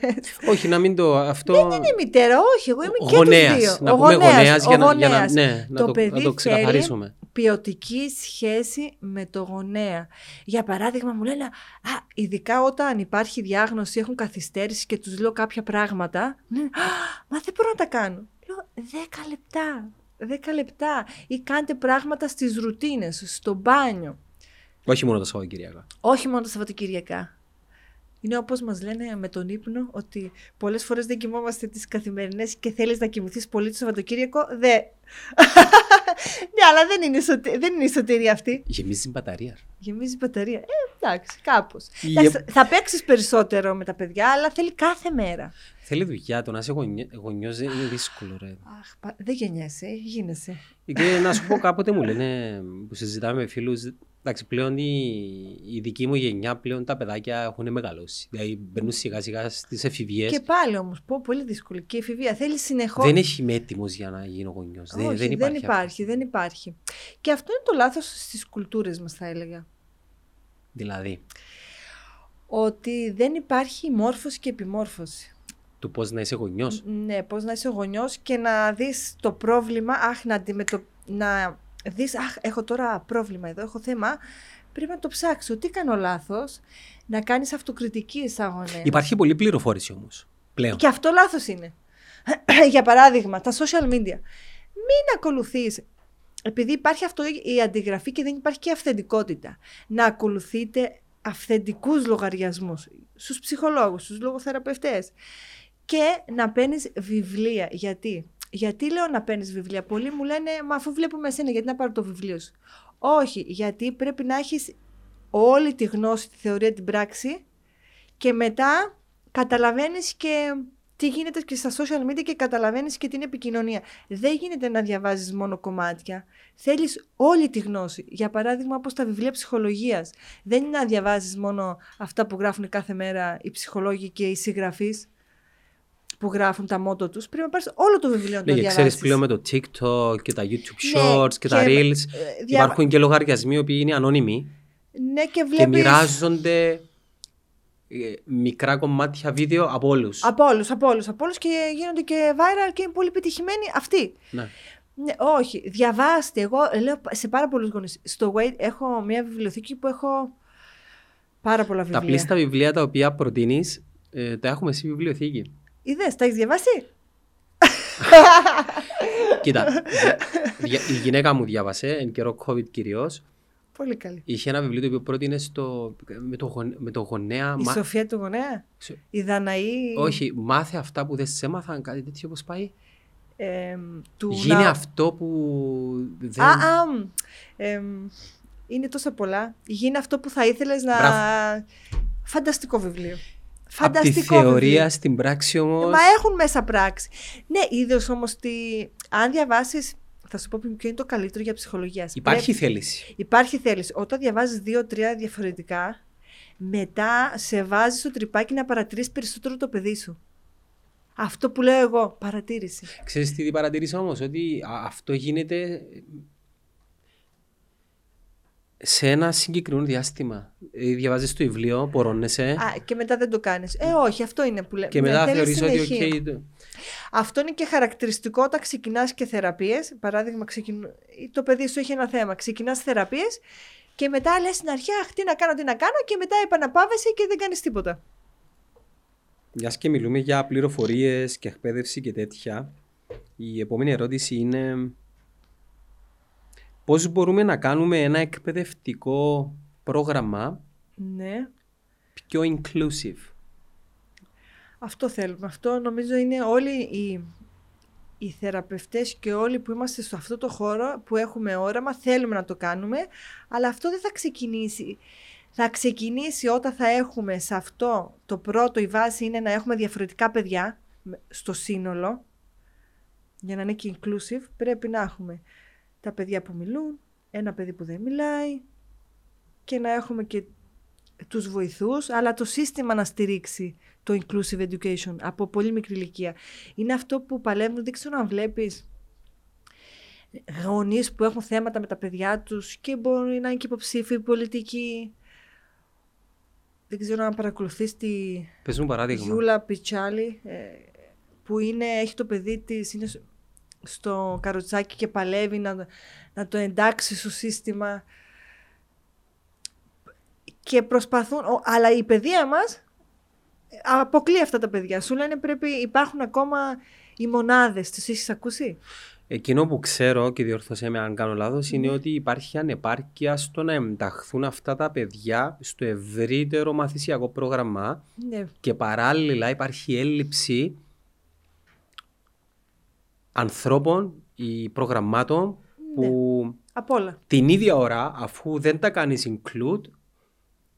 Όχι, να μην το αυτό. Δεν είναι μητέρα, όχι, εγώ είμαι και γονέας. τους δύο. Να Ο πούμε γονέας, γονέας ο για να, για να, γονέας. ναι, να, Το το, παιδί να το ξεκαθαρίσουμε. θέλει ποιοτική σχέση με το γονέα. Για παράδειγμα, μου λένε, α, ειδικά όταν υπάρχει διάγνωση, έχουν καθυστέρηση και τους λέω κάποια πράγματα, μου λένε, α, μα δεν μπορώ να τα κάνω. Λέω, 10 λεπτά, 10 λεπτά. Ή κάντε πράγματα στις ρουτίνες, στο μπάνιο. Όχι μόνο τα Σαββατοκύριακα. Όχι μόνο τα Σαββατοκύριακα. Είναι όπως μας λένε με τον ύπνο ότι πολλές φορές δεν κοιμόμαστε τις καθημερινές και θέλεις να κοιμηθείς πολύ το Σαββατοκύριακο. Δε. [laughs] ναι, αλλά δεν είναι, η σωτε- δεν είναι η σωτηρία αυτή. Γεμίζει την μπαταρία. Γεμίζει η μπαταρία. Ε, εντάξει, κάπως. Η- Εντάξει, θα παίξεις περισσότερο με τα παιδιά, αλλά θέλει κάθε μέρα. Θέλει δουλειά, το να είσαι γονιό είναι δύσκολο. Ρε. Αχ, πα- δεν γεννιέσαι, ε, γίνεσαι. Και να σου πω κάποτε μου λένε που συζητάμε με φίλους Εντάξει, πλέον η, η δική μου γενιά πλέον τα παιδάκια έχουν μεγαλώσει. Δηλαδή μπαίνουν σιγά σιγά στις εφηβείες. Και πάλι όμως, πω, πολύ δύσκολη. Και η εφηβεία θέλει συνεχώς... Δεν έχει είμαι έτοιμος για να γίνω γονιός. Όχι, Δεν, δεν υπάρχει. δεν υπάρχει, δεν υπάρχει. Και αυτό είναι το λάθος στις κουλτούρες μας θα έλεγα. αυτό. Δηλαδή, Ότι δεν υπάρχει μόρφωση και επιμόρφωση. του πώς να είσαι γονιός. Ναι, πώς να είσαι γονιός και να δεις το πρόβλημα, αχ, να, αντιμετω... να δεις, αχ, έχω τώρα πρόβλημα εδώ, έχω θέμα, πρέπει να το ψάξω. Τι κάνω λάθος, να κάνεις αυτοκριτική σαν γονέας. Υπάρχει πολλή πληροφόρηση όμως. Πλέον. Και αυτό λάθος είναι. [clears throat] Για παράδειγμα, τα social media. Μην ακολουθείς, επειδή υπάρχει αυτό η αντιγραφή και δεν υπάρχει και αυθεντικότητα, να ακολουθείτε αυθεντικούς λογαριασμούς στους ψυχολόγους, στους λογοθεραπευτές και να παίρνεις βιβλία. Γιατί; Γιατί λέω να παίρνεις βιβλία; Πολλοί μου λένε, μα αφού βλέπουμε εσένα, γιατί να πάρω το βιβλίο σου; Όχι, γιατί πρέπει να έχεις όλη τη γνώση, τη θεωρία, την πράξη και μετά καταλαβαίνεις και τι γίνεται και στα social media και καταλαβαίνεις και την επικοινωνία. Δεν γίνεται να διαβάζεις μόνο κομμάτια. Θέλεις όλη τη γνώση. Για παράδειγμα, όπως τα βιβλία ψυχολογίας. Δεν είναι να διαβάζεις μόνο αυτά που γράφουν κάθε μέρα οι ψυχολόγοι και οι συγγραφείς που γράφουν τα μότο τους. Πρέπει να πάρεις όλο το βιβλίο να το Ναι, και διαβάσεις. ξέρει πλέον με το TikTok και τα YouTube Ναι, Shorts και, τα και, Reels. ε, δια- Υπάρχουν και λογαριασμοί που είναι ανώνυμοι Ναι, και και βλέπεις... μοιράζονται ε, μικρά κομμάτια βίντεο από όλους. Από όλους, από όλους, από όλους και γίνονται και viral και είναι πολύ πετυχημένοι αυτοί. Ναι. Ναι, όχι, διαβάστε. Εγώ λέω σε πάρα πολλούς γονείς. Στο Wait έχω μια βιβλιοθήκη που έχω Πάρα πολλά βιβλία. Τα πλήστα βιβλία τα οποία προτείνεις, ε, τα έχουμε στη βιβλιοθήκη. Είδες, τα έχεις διαβάσει; Κοίτα, δια- η γυναίκα μου διάβασε, εν καιρό COVID κυρίως. Πολύ καλή. Είχε ένα βιβλίο το οποίο πρότεινε στο, με, το, γον- με το γονέα. Η μα- Σοφία του γονέα; σε- Η Δαναή. όχι, μάθε αυτά που δεν σε έμαθαν, κάτι τέτοιο πώς πάει; εμ, του Γίνε να- αυτό που δεν... Α, α, μ, εμ, είναι τόσα πολλά. Γίνε αυτό που θα ήθελες να... Μπράβο. Φανταστικό βιβλίο. Από τη Φανταστικό θεωρία βιβλίο. στην πράξη όμως... Μα έχουν μέσα πράξη. Ναι, είδες όμως ότι αν διαβάσεις. Θα σου πω ποιο είναι το καλύτερο για ψυχολογία. Υπάρχει θέληση. Υπάρχει θέληση. Όταν διαβάζεις δύο-τρία διαφορετικά, μετά σε βάζεις στο τριπάκι να παρατηρήσεις περισσότερο το παιδί σου. Αυτό που λέω εγώ, παρατήρηση. Ξέρεις τι παρατήρησα όμως, ότι α- αυτό γίνεται σε ένα συγκεκριμένο διάστημα. Ε, Διαβάζεις το βιβλίο, πορώνεσαι Α, και μετά δεν το κάνεις. Ε, όχι, αυτό είναι που λέω. και μετά θεωρείς ότι οκ, το- Αυτό είναι και χαρακτηριστικό όταν ξεκινάς και θεραπείες. Παράδειγμα, ξεκιν... το παιδί σου έχει ένα θέμα. Ξεκινάς θεραπείες και μετά λες στην αρχή, Αχ, τι να κάνω, τι να κάνω, και μετά επαναπάβεσαι και δεν κάνεις τίποτα. Μιας και μιλούμε για πληροφορίες και εκπαίδευση και τέτοια, η επόμενη ερώτηση είναι πώς μπορούμε να κάνουμε ένα εκπαιδευτικό πρόγραμμα Ναι, πιο inclusive; αυτό θέλουμε. Αυτό νομίζω είναι όλοι οι, οι θεραπευτές και όλοι που είμαστε σε αυτό το χώρο που έχουμε όραμα, θέλουμε να το κάνουμε, αλλά αυτό δεν θα ξεκινήσει. Θα ξεκινήσει όταν θα έχουμε σε αυτό το πρώτο, η βάση είναι να έχουμε διαφορετικά παιδιά με- στο σύνολο, για να είναι και inclusive, πρέπει να έχουμε τα παιδιά που μιλούν, ένα παιδί που δεν μιλάει και να έχουμε και τους βοηθούς, αλλά το σύστημα να στηρίξει το inclusive education από πολύ μικρή ηλικία. Είναι αυτό που παλεύουν, δεν ξέρω αν βλέπεις γονείς που έχουν θέματα με τα παιδιά τους και μπορεί να είναι και υποψήφιοι πολιτικοί. Δεν ξέρω αν παρακολουθείς τη Πες μου παράδειγμα. Γιούλα Πιτσάλη ε, που είναι, έχει το παιδί της, είναι σ- στο καροτσάκι και παλεύει να, να το εντάξει στο σύστημα και προσπαθούν, ο- αλλά η παιδεία μας ε, αποκλεί αυτά τα παιδιά. Σου λένε πρέπει, υπάρχουν ακόμα οι μονάδες, τους έχεις ακούσει; Εκείνο που ξέρω και διορθώσέ με αν κάνω λάθος Ναι. είναι ότι υπάρχει ανεπάρκεια στο να ενταχθούν αυτά τα παιδιά στο ευρύτερο μαθησιακό πρόγραμμα Ναι, και παράλληλα υπάρχει έλλειψη ανθρώπων ή προγραμμάτων που Ναι. απ' όλα. την ίδια ώρα αφού δεν τα κάνεις include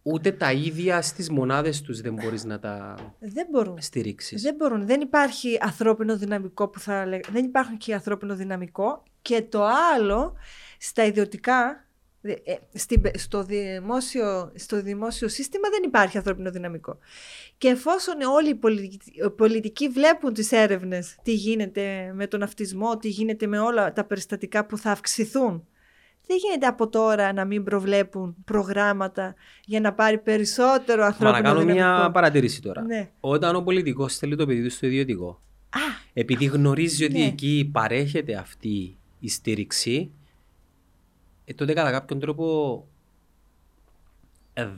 ούτε τα ίδια στις μονάδες τους δεν μπορείς να τα Δεν μπορούν. στηρίξεις. Δεν μπορούν. Δεν υπάρχει ανθρώπινο δυναμικό που θα λέγα. Δεν υπάρχουν και ανθρώπινο δυναμικό. Και το άλλο, στα ιδιωτικά, ε, ε, στην πε- στο, δημόσιο, στο δημόσιο σύστημα δεν υπάρχει ανθρώπινο δυναμικό. Και εφόσον όλοι οι πολιτικοί, οι πολιτικοί βλέπουν τις έρευνες, τι γίνεται με τον αυτισμό, τι γίνεται με όλα τα περιστατικά που θα αυξηθούν, δεν γίνεται από τώρα να μην προβλέπουν προγράμματα για να πάρει περισσότερο Μα ανθρώπινο να κάνω δυναμικό. μια παρατήρηση τώρα. Ναι. Όταν ο πολιτικός θέλει το παιδί του στο ιδιωτικό Α, επειδή γνωρίζει ότι Ναι. εκεί παρέχεται αυτή η στήριξη, ε, τότε κατά κάποιον τρόπο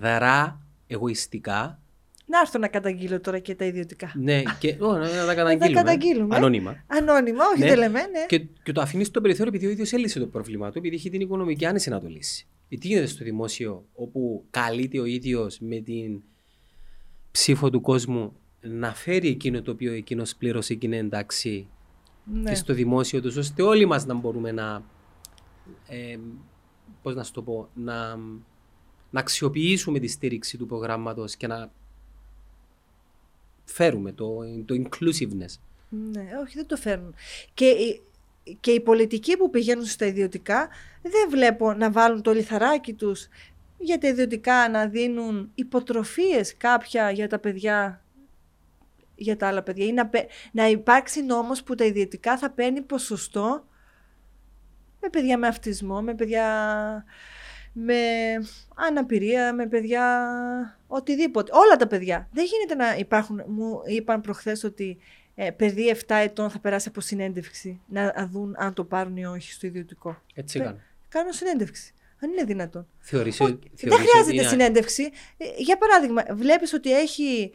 δρά εγωιστικά. να έρθω να καταγγείλω τώρα και τα ιδιωτικά. Ναι, και [laughs] ω, να τα καταγγείλουμε. καταγγείλουμε. Ανώνυμα. Ανώνυμα, όχι Ναι. δεν λέμε, ναι. Και, και το αφήνεις στο περιθώριο επειδή ο ίδιος έλυσε το πρόβλημα του, επειδή έχει την οικονομική άνεση να το λύσει. Ε, τι γίνεται στο δημόσιο, όπου καλείται ο ίδιος με την ψήφο του κόσμου να φέρει εκείνο το οποίο εκείνος πλήρωσε και είναι εντάξει ναι. και στο δημόσιο τους, ώστε όλοι μας να μπορούμε να, ε, πώς να σου το πω, να, να αξιοποιήσουμε τη στήριξη του προγράμματος και να φέρουμε το, το inclusiveness. Ναι, όχι, δεν το φέρνουν. Και, οι- και οι πολιτικοί που πηγαίνουν στα ιδιωτικά δεν βλέπω να βάλουν το λιθαράκι τους για τα ιδιωτικά να δίνουν υποτροφίες κάποια για τα παιδιά για τα άλλα παιδιά ή να, πε- να υπάρξει νόμος που τα ιδιωτικά θα παίρνει ποσοστό με παιδιά με αυτισμό, με παιδιά με αναπηρία, με παιδιά οτιδήποτε. Όλα τα παιδιά. Δεν γίνεται να υπάρχουν, μου είπαν προχθές ότι ε, παιδί 7 ετών θα περάσει από συνέντευξη να δουν αν το πάρουν ή όχι στο ιδιωτικό. Έτσι Πε- έκανε. Κάνω συνέντευξη. Αν είναι δυνατόν. Θεωρείς, Ο- ότι- δεν θεωρείς χρειάζεται ότι είναι- συνέντευξη. Ε, Για παράδειγμα, βλέπεις ότι έχει.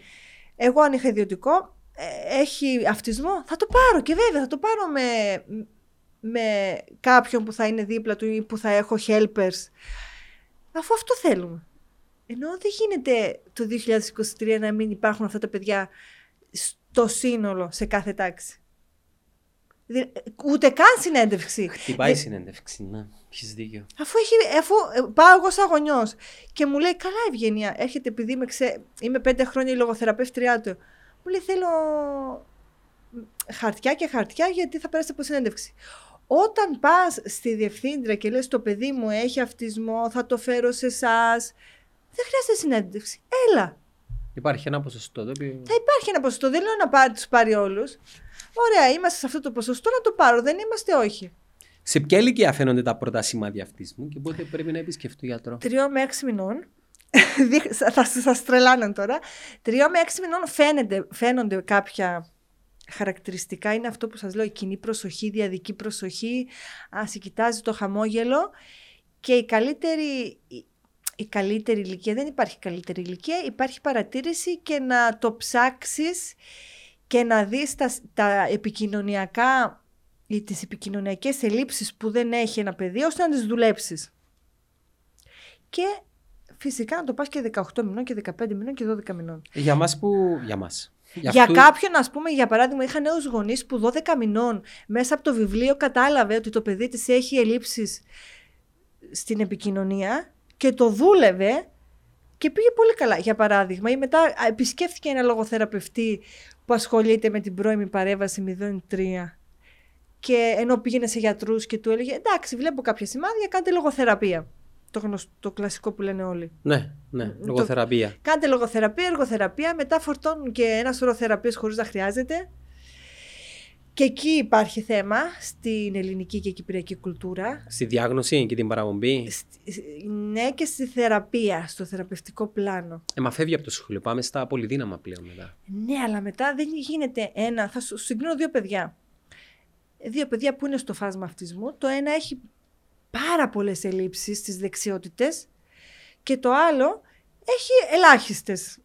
Εγώ, αν είχα ιδιωτικό, ε, έχει αυτισμό, θα το πάρω και βέβαια θα το πάρω με, με κάποιον που θα είναι δίπλα του ή που θα έχω helpers. Αφού αυτό θέλουμε. Ενώ δεν γίνεται το 2023 να μην υπάρχουν αυτά τα παιδιά στο σύνολο σε κάθε τάξη. Δη- Ούτε καν συνέντευξη. Χτυπάει η Δε- συνέντευξη, ναι. Έχεις δίκιο. Αφού, έχει, αφού ε, πάω εγώ σαν γονιός και μου λέει καλά Ευγενία, έρχεται επειδή είμαι, ξέ... είμαι πέντε χρόνια η λογοθεραπεύτριά του. Μου λέει θέλω χαρτιά και χαρτιά γιατί θα περάσει από συνέντευξη. Όταν πας στη διευθύντρια και λες το παιδί μου έχει αυτισμό, θα το φέρω σε εσάς. δεν χρειάζεται συνέντευξη. Έλα. Υπάρχει ένα ποσοστό το οποίο... Θα υπάρχει ένα ποσοστό. Δεν λέω να πάρει, τους πάρει όλους. Ωραία, είμαστε σε αυτό το ποσοστό να το πάρω. Δεν είμαστε όχι. Σε ποια ηλικία φαίνονται τα πρώτα σημάδια αυτισμού και πότε πρέπει να επισκεφτεί γιατρός; Τριών με έξι μηνών. [laughs] Δείχ- θα θα σας τρελάναν τώρα. Τριών με έξι μηνών φαίνεται, φαίνονται κάποια χαρακτηριστικά. Είναι αυτό που σας λέω, η κοινή προσοχή, διαδική προσοχή. Α, σε κοιτάζει το χαμόγελο. Και η καλύτερη, η- η καλύτερη ηλικία, δεν υπάρχει καλύτερη ηλικία, υπάρχει παρατήρηση και να το ψάξεις και να δεις τα, τα επικοινωνιακά ή τις επικοινωνιακές ελλείψεις που δεν έχει ένα παιδί, ώστε να τις δουλέψεις. Και φυσικά να το πας και 18 μηνών και 15 μηνών και 12 μηνών. Για μας που... Για μας. Για, αυτού- κάποιον, ας πούμε, για παράδειγμα, είχα νέους γονείς που 12 μηνών μέσα από το βιβλίο κατάλαβε ότι το παιδί της έχει ελλείψεις στην επικοινωνία και το δούλευε και πήγε πολύ καλά. Για παράδειγμα, ή μετά α, επισκέφθηκε ένα λογοθεραπευτή που ασχολείται με την πρώιμη παρέμβαση 03 και ενώ πήγαινε σε γιατρούς και του έλεγε εντάξει βλέπω κάποια σημάδια, κάντε λογοθεραπεία. Το, γνωστό, το κλασικό που λένε όλοι. Ναι, ναι. Λογοθεραπεία. Κάντε λογοθεραπεία, εργοθεραπεία, μετά φορτώνουν και ένα σωρό θεραπείες χωρίς να χρειάζεται. Και εκεί υπάρχει θέμα στην ελληνική και κυπριακή κουλτούρα. Στη διάγνωση και την παραπομπή. Σ- Ναι και στη θεραπεία, στο θεραπευτικό πλάνο. Ε, μα φεύγει από το σχολείο. Πάμε στα πολυδύναμα πλέον μετά. Ναι, αλλά μετά δεν γίνεται ένα. Θα σου συγκρίνω δύο παιδιά. Δύο παιδιά που είναι στο φάσμα αυτισμού. Το ένα έχει πάρα πολλές ελλείψεις στις δεξιότητες και το άλλο έχει ελάχιστες.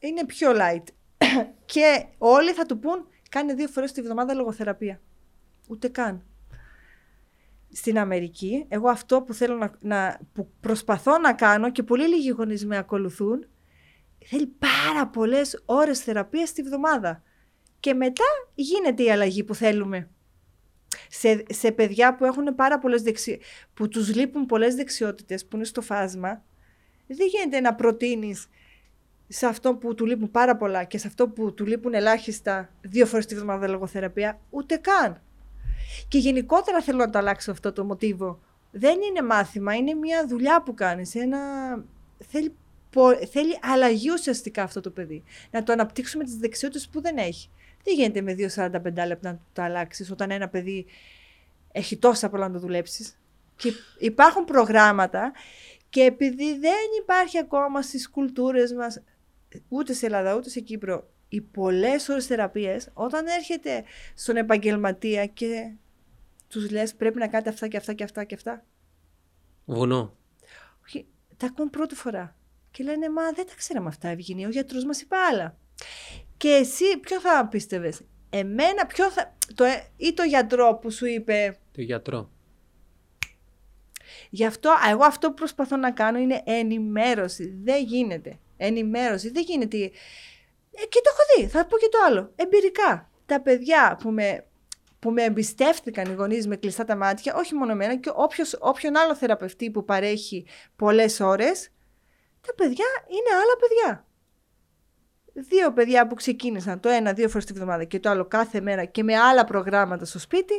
Είναι πιο light. [coughs] και όλοι θα του πούν κάνει δύο φορές τη βδομάδα λογοθεραπεία. Ούτε καν. Στην Αμερική, εγώ αυτό που θέλω να, να που προσπαθώ να κάνω και πολύ λίγοι γονείς με ακολουθούν, θέλει πάρα πολλές ώρες θεραπείας τη βδομάδα. Και μετά γίνεται η αλλαγή που θέλουμε. Σε, σε παιδιά που έχουν πάρα πολλές δεξι... που τους λείπουν πολλές δεξιότητες που είναι στο φάσμα, δεν γίνεται να προτείνεις σε αυτό που του λείπουν πάρα πολλά και σε αυτό που του λείπουν ελάχιστα δύο φορές τη βδομάδα λογοθεραπεία, ούτε καν. Και γενικότερα θέλω να το αλλάξω αυτό το μοτίβο. Δεν είναι μάθημα, είναι μια δουλειά που κάνεις. Ένα... Θέλει, πο- θέλει αλλαγή ουσιαστικά αυτό το παιδί. Να το αναπτύξουμε τις δεξιότητες που δεν έχει. Δεν γίνεται με 2-45 λεπτά να το αλλάξεις όταν ένα παιδί έχει τόσα πολλά να το δουλέψεις; Και υπάρχουν προγράμματα και επειδή δεν υπάρχει ακόμα στις κουλτούρες μας ούτε σε Ελλάδα ούτε σε Κύπρο οι πολλές ώρες θεραπείες όταν έρχεται στον επαγγελματία και τους λες πρέπει να κάνετε αυτά και αυτά και αυτά και αυτά Βουνό. όχι, τα ακούν πρώτη φορά. Και λένε, μα δεν τα ξέραμε αυτά, Ευγενία, ο γιατρός μας είπε άλλα. Και εσύ ποιο θα πίστευες, εμένα ποιο θα, το, ε- ή το γιατρό που σου είπε, Το γιατρό. γι' αυτό, α, εγώ αυτό που προσπαθώ να κάνω είναι ενημέρωση, δεν γίνεται. Ενημέρωση, δεν γίνεται. Ε, και το έχω δει, θα πω και το άλλο, εμπειρικά. Τα παιδιά που με, που με εμπιστεύτηκαν οι γονείς με κλειστά τα μάτια, όχι μόνο εμένα, και όποιος, όποιον άλλο θεραπευτή που παρέχει πολλές ώρες, τα παιδιά είναι άλλα παιδιά. Δύο παιδιά που ξεκίνησαν το ένα δύο φορές τη βδομάδα και το άλλο κάθε μέρα και με άλλα προγράμματα στο σπίτι,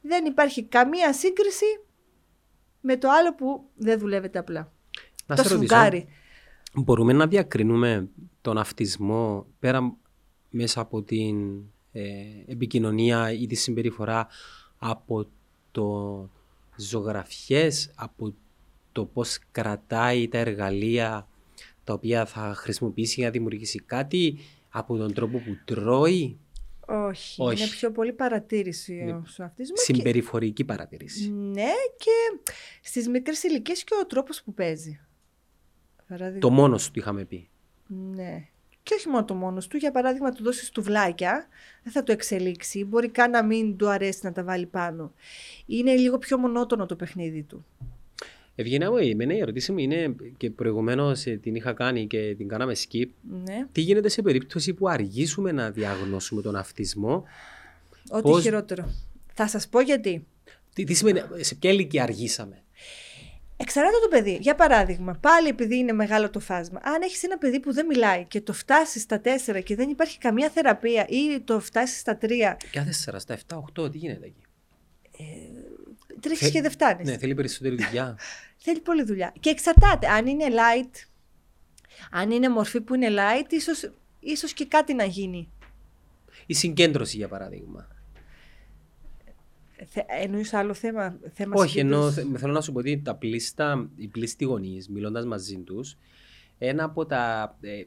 δεν υπάρχει καμία σύγκριση με το άλλο που δεν δουλεύεται απλά. Να το σε ρωτήσω, σφουγγάρι. Μπορούμε να διακρίνουμε τον αυτισμό πέρα μέσα από την ε, επικοινωνία ή τη συμπεριφορά από το ζωγραφιές, από το πώς κρατάει τα εργαλεία τα οποία θα χρησιμοποιήσει για να δημιουργήσει κάτι, από τον τρόπο που τρώει; Όχι, Όχι. είναι πιο πολύ παρατήρηση Είναι ο αυτισμός και, Συμπεριφορική παρατήρηση. ναι, και στις μικρές ηλικίες και ο τρόπος που παίζει. Παράδειγμα, Το μόνος του είχαμε πει. Ναι. Και όχι μόνο το μόνος του. Για παράδειγμα, του δώσεις τουβλάκια, δεν θα το εξελίξει. Μπορεί καν να μην του αρέσει να τα βάλει πάνω. Είναι λίγο πιο μονότονο το παιχνίδι του. Ευγενία μου, εμένα η ερώτηση μου είναι και προηγουμένως την είχα κάνει και την κάναμε skip. Ναι. Τι γίνεται σε περίπτωση που αργήσουμε να διαγνώσουμε τον αυτισμό; Ό,τι Πώς- χειρότερο. Θα σας πω γιατί. Τι, τι σημαίνει, σε ποια ηλικία αργήσαμε; Εξαρτάται το παιδί. Για παράδειγμα, πάλι επειδή είναι μεγάλο το φάσμα, αν έχεις ένα παιδί που δεν μιλάει και το φτάσεις στα 4 και δεν υπάρχει καμία θεραπεία ή το φτάσεις στα 3, Και 4, στα 7, 8, τι γίνεται εκεί; Τρέχει Θε- και δεν φτάνεις. Ναι, θέλει περισσότερη δουλειά. [laughs] Θέλει πολλή δουλειά. Και εξαρτάται. Αν είναι light, αν είναι μορφή που είναι light, ίσως, ίσως και κάτι να γίνει. Η συγκέντρωση, για παράδειγμα. Θε, εννοείς άλλο θέμα. θέμα Όχι, ενώ συγκέντρωσης; θε- θέλω να σου πω ότι τα πλήστα, οι πλήστοι γονείς, μιλώντας μαζί τους, ένα από τα. ε,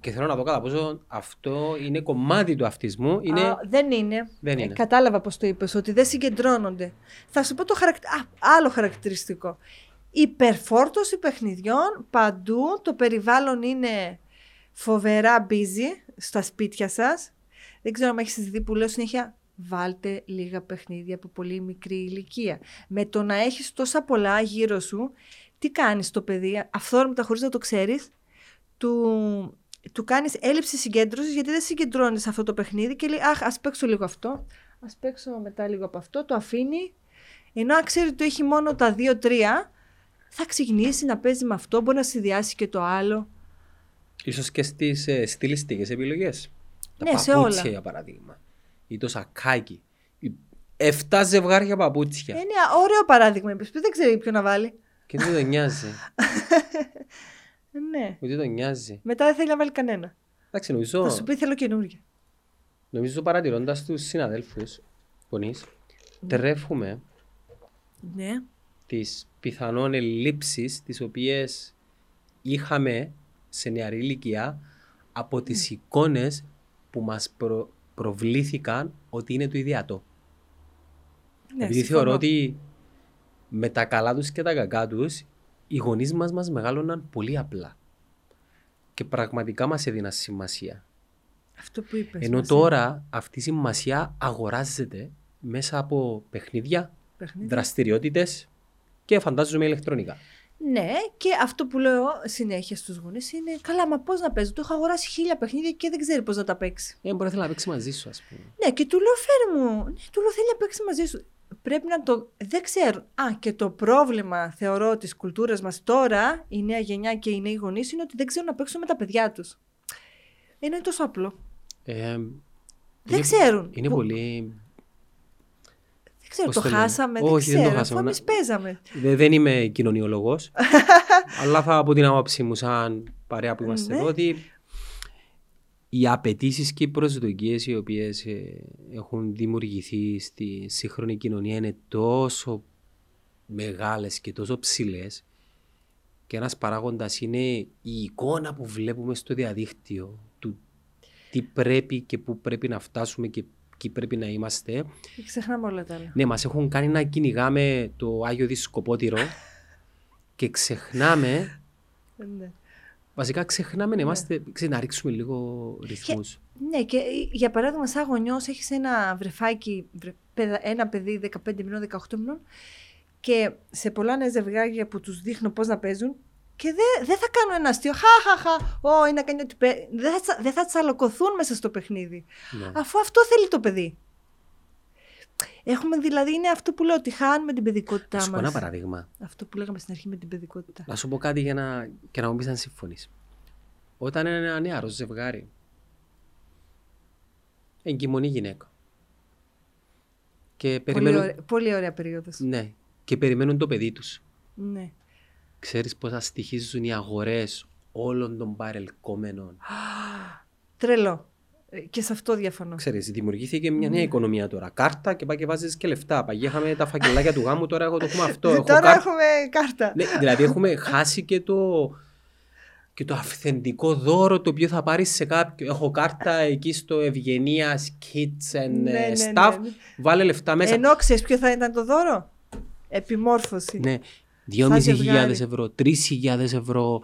και θέλω να δω κατά πόσο αυτό είναι κομμάτι του αυτισμού. Είναι. Α, δεν είναι. Δεν Ε, είναι. κατάλαβα πώς το είπες, ότι δεν συγκεντρώνονται. Θα σου πω το χαρακ... Α, άλλο χαρακτηριστικό. Υπερφόρτωση παιχνιδιών παντού, το περιβάλλον είναι φοβερά busy στα σπίτια σας. Δεν ξέρω αν έχεις δει που λέω συνέχεια βάλτε λίγα παιχνίδια από πολύ μικρή ηλικία. Με το να έχεις τόσα πολλά γύρω σου, τι κάνεις το παιδί, αυθόρμητα χωρίς να το ξέρεις, του, του κάνεις έλλειψη συγκέντρωσης γιατί δεν συγκεντρώνεις αυτό το παιχνίδι και λέει αχ ας παίξω λίγο αυτό, ας παίξω μετά λίγο από αυτό, το αφήνει. Ενώ αν ξέρει ότι το έχει μόνο τα δύο-τρία, θα ξεκινήσει να παίζει με αυτό, μπορεί να συνδυάσει και το άλλο. ίσως και στις ε, στιλιστικές επιλογές. Τα Ναι, σε παπούτσια, όλα. για παράδειγμα. Ή το σακάκι. Οι Εφτά ζευγάρια παπούτσια. Είναι ωραίο παράδειγμα, είπες, που δεν ξέρει ποιο να βάλει. Και δεν τον νοιάζει. Ε, [laughs] Ναι. Ούτε τον νοιάζει. Μετά δεν θέλει να βάλει κανένα. Εντάξει, νομίζω, Θα σου πει θέλω καινούργια. νομίζω παρατηρώντας τους συναδέλφους γονείς, τρέφουμε Ναι. τις πιθανόν ελλείψεις τις οποίες είχαμε σε νεαρή ηλικία από τις εικόνες που μας προ- προβλήθηκαν ότι είναι το ιδιαίτερο. ναι Επειδή συμφωνώ. θεωρώ ότι με τα καλά τους και τα κακά τους οι γονείς μας μας μεγάλωναν πολύ απλά και πραγματικά μας έδιναν σημασία. Αυτό που είπες. Ενώ μας τώρα αυτή η σημασία αγοράζεται μέσα από παιχνίδια, είναι παιχνίδι. δραστηριότητες και φαντάζομαι ηλεκτρονικά. Ναι, και αυτό που λέω συνέχεια στους γονείς είναι καλά, μα πώς να παίζω. Του έχω αγοράσει χίλια παιχνίδια και δεν ξέρει πώς να τα παίξει. Ε, μπορεί να θέλει να παίξει μαζί σου, ας πούμε. Ναι, και του λέω φέρε μου. Ναι, του λέω θέλει να παίξει μαζί σου. Πρέπει να το. Δεν ξέρω. Α, και το πρόβλημα θεωρώ της κουλτούρας μας τώρα, η νέα γενιά και οι νέοι γονείς, είναι ότι δεν ξέρουν να παίξουν με τα παιδιά τους. Ενώ είναι τόσο απλό. Ε, Δεν είναι- ξέρουν. Είναι Που- πολύ... Δεν ξέρω, πώς το, το λένε. χάσαμε. Όχι, δεν δεν το ξέρω. χάσαμε. Αφού εμεί παίζαμε. Δε- δεν είμαι κοινωνιολόγος, [laughs] αλλά θα από την άποψή μου σαν παρέα που είμαστε Ναι. εδώ ότι οι απαιτήσεις και οι προσδοκίες οι οποίες έχουν δημιουργηθεί στη σύγχρονη κοινωνία είναι τόσο μεγάλες και τόσο ψηλές. Και ένας παράγοντας είναι η εικόνα που βλέπουμε στο διαδίκτυο του τι πρέπει και πού πρέπει να φτάσουμε και ποιοι πρέπει να είμαστε. Και ξεχνάμε όλα τα άλλα. Ναι, μας έχουν κάνει να κυνηγάμε το Άγιο Δισκοπότηρο [laughs] και ξεχνάμε, Ναι. Βασικά ξεχνάμε να είμαστε, ξέρεις, να ρίξουμε λίγο ρυθμούς. Ναι, και για παράδειγμα, σαν γονιός, έχεις ένα βρεφάκι, βρε- παιδα- ένα παιδί 15 μηνών, 18 μηνών, και σε πολλά νέα ζευγάρια που τους δείχνω πώς να παίζουν, και δεν δεν θα κάνω ένα αστείο. Χαχαχα, Ω, ή να κάνει ότι. παί-». Δεν θα, τσα- δεν θα τσαλοκωθούν μέσα στο παιχνίδι. Ναι. Αφού αυτό θέλει το παιδί. Έχουμε δηλαδή, είναι αυτό που λέω ότι χάνουμε την Να παιδικότητά σου πω μας. ένα παράδειγμα. Αυτό που λέγαμε στην αρχή με την παιδικότητα. Να σου πω κάτι για να, και να μου πεις αν συμφωνείς. Όταν είναι ένα νεαρό ζευγάρι, εγκυμονή γυναίκα, και Πολύ, περιμένουν, ωραία, πολύ ωραία περίοδος. ναι, και περιμένουν το παιδί τους. Ναι. Ξέρεις πόσα στοιχίζουν οι αγορές όλων των παρελκόμενων; [gasps] Τρελό. Ε, Και σε αυτό διαφωνώ. Ξέρεις, δημιουργήθηκε μια Ναι. νέα οικονομία τώρα. Κάρτα και πάει και βάζεις και λεφτά. Παγιά είχαμε τα φακελάκια του γάμου, τώρα έχω, το έχουμε αυτό. έχω Τώρα κάρτα. έχουμε κάρτα. Ναι, δηλαδή έχουμε χάσει και το, και το αυθεντικό δώρο το οποίο θα πάρεις σε κάποιο. Έχω κάρτα εκεί στο Ευγενία Kids and Ναι, ε, ναι, Stuff. ναι, ναι. Βάλε λεφτά μέσα. Ενώ ξέρεις ποιο θα ήταν το δώρο; Επιμόρφωση. Ναι. Σαν 2.500 ζευγάρι. ευρώ, 3.000 ευρώ,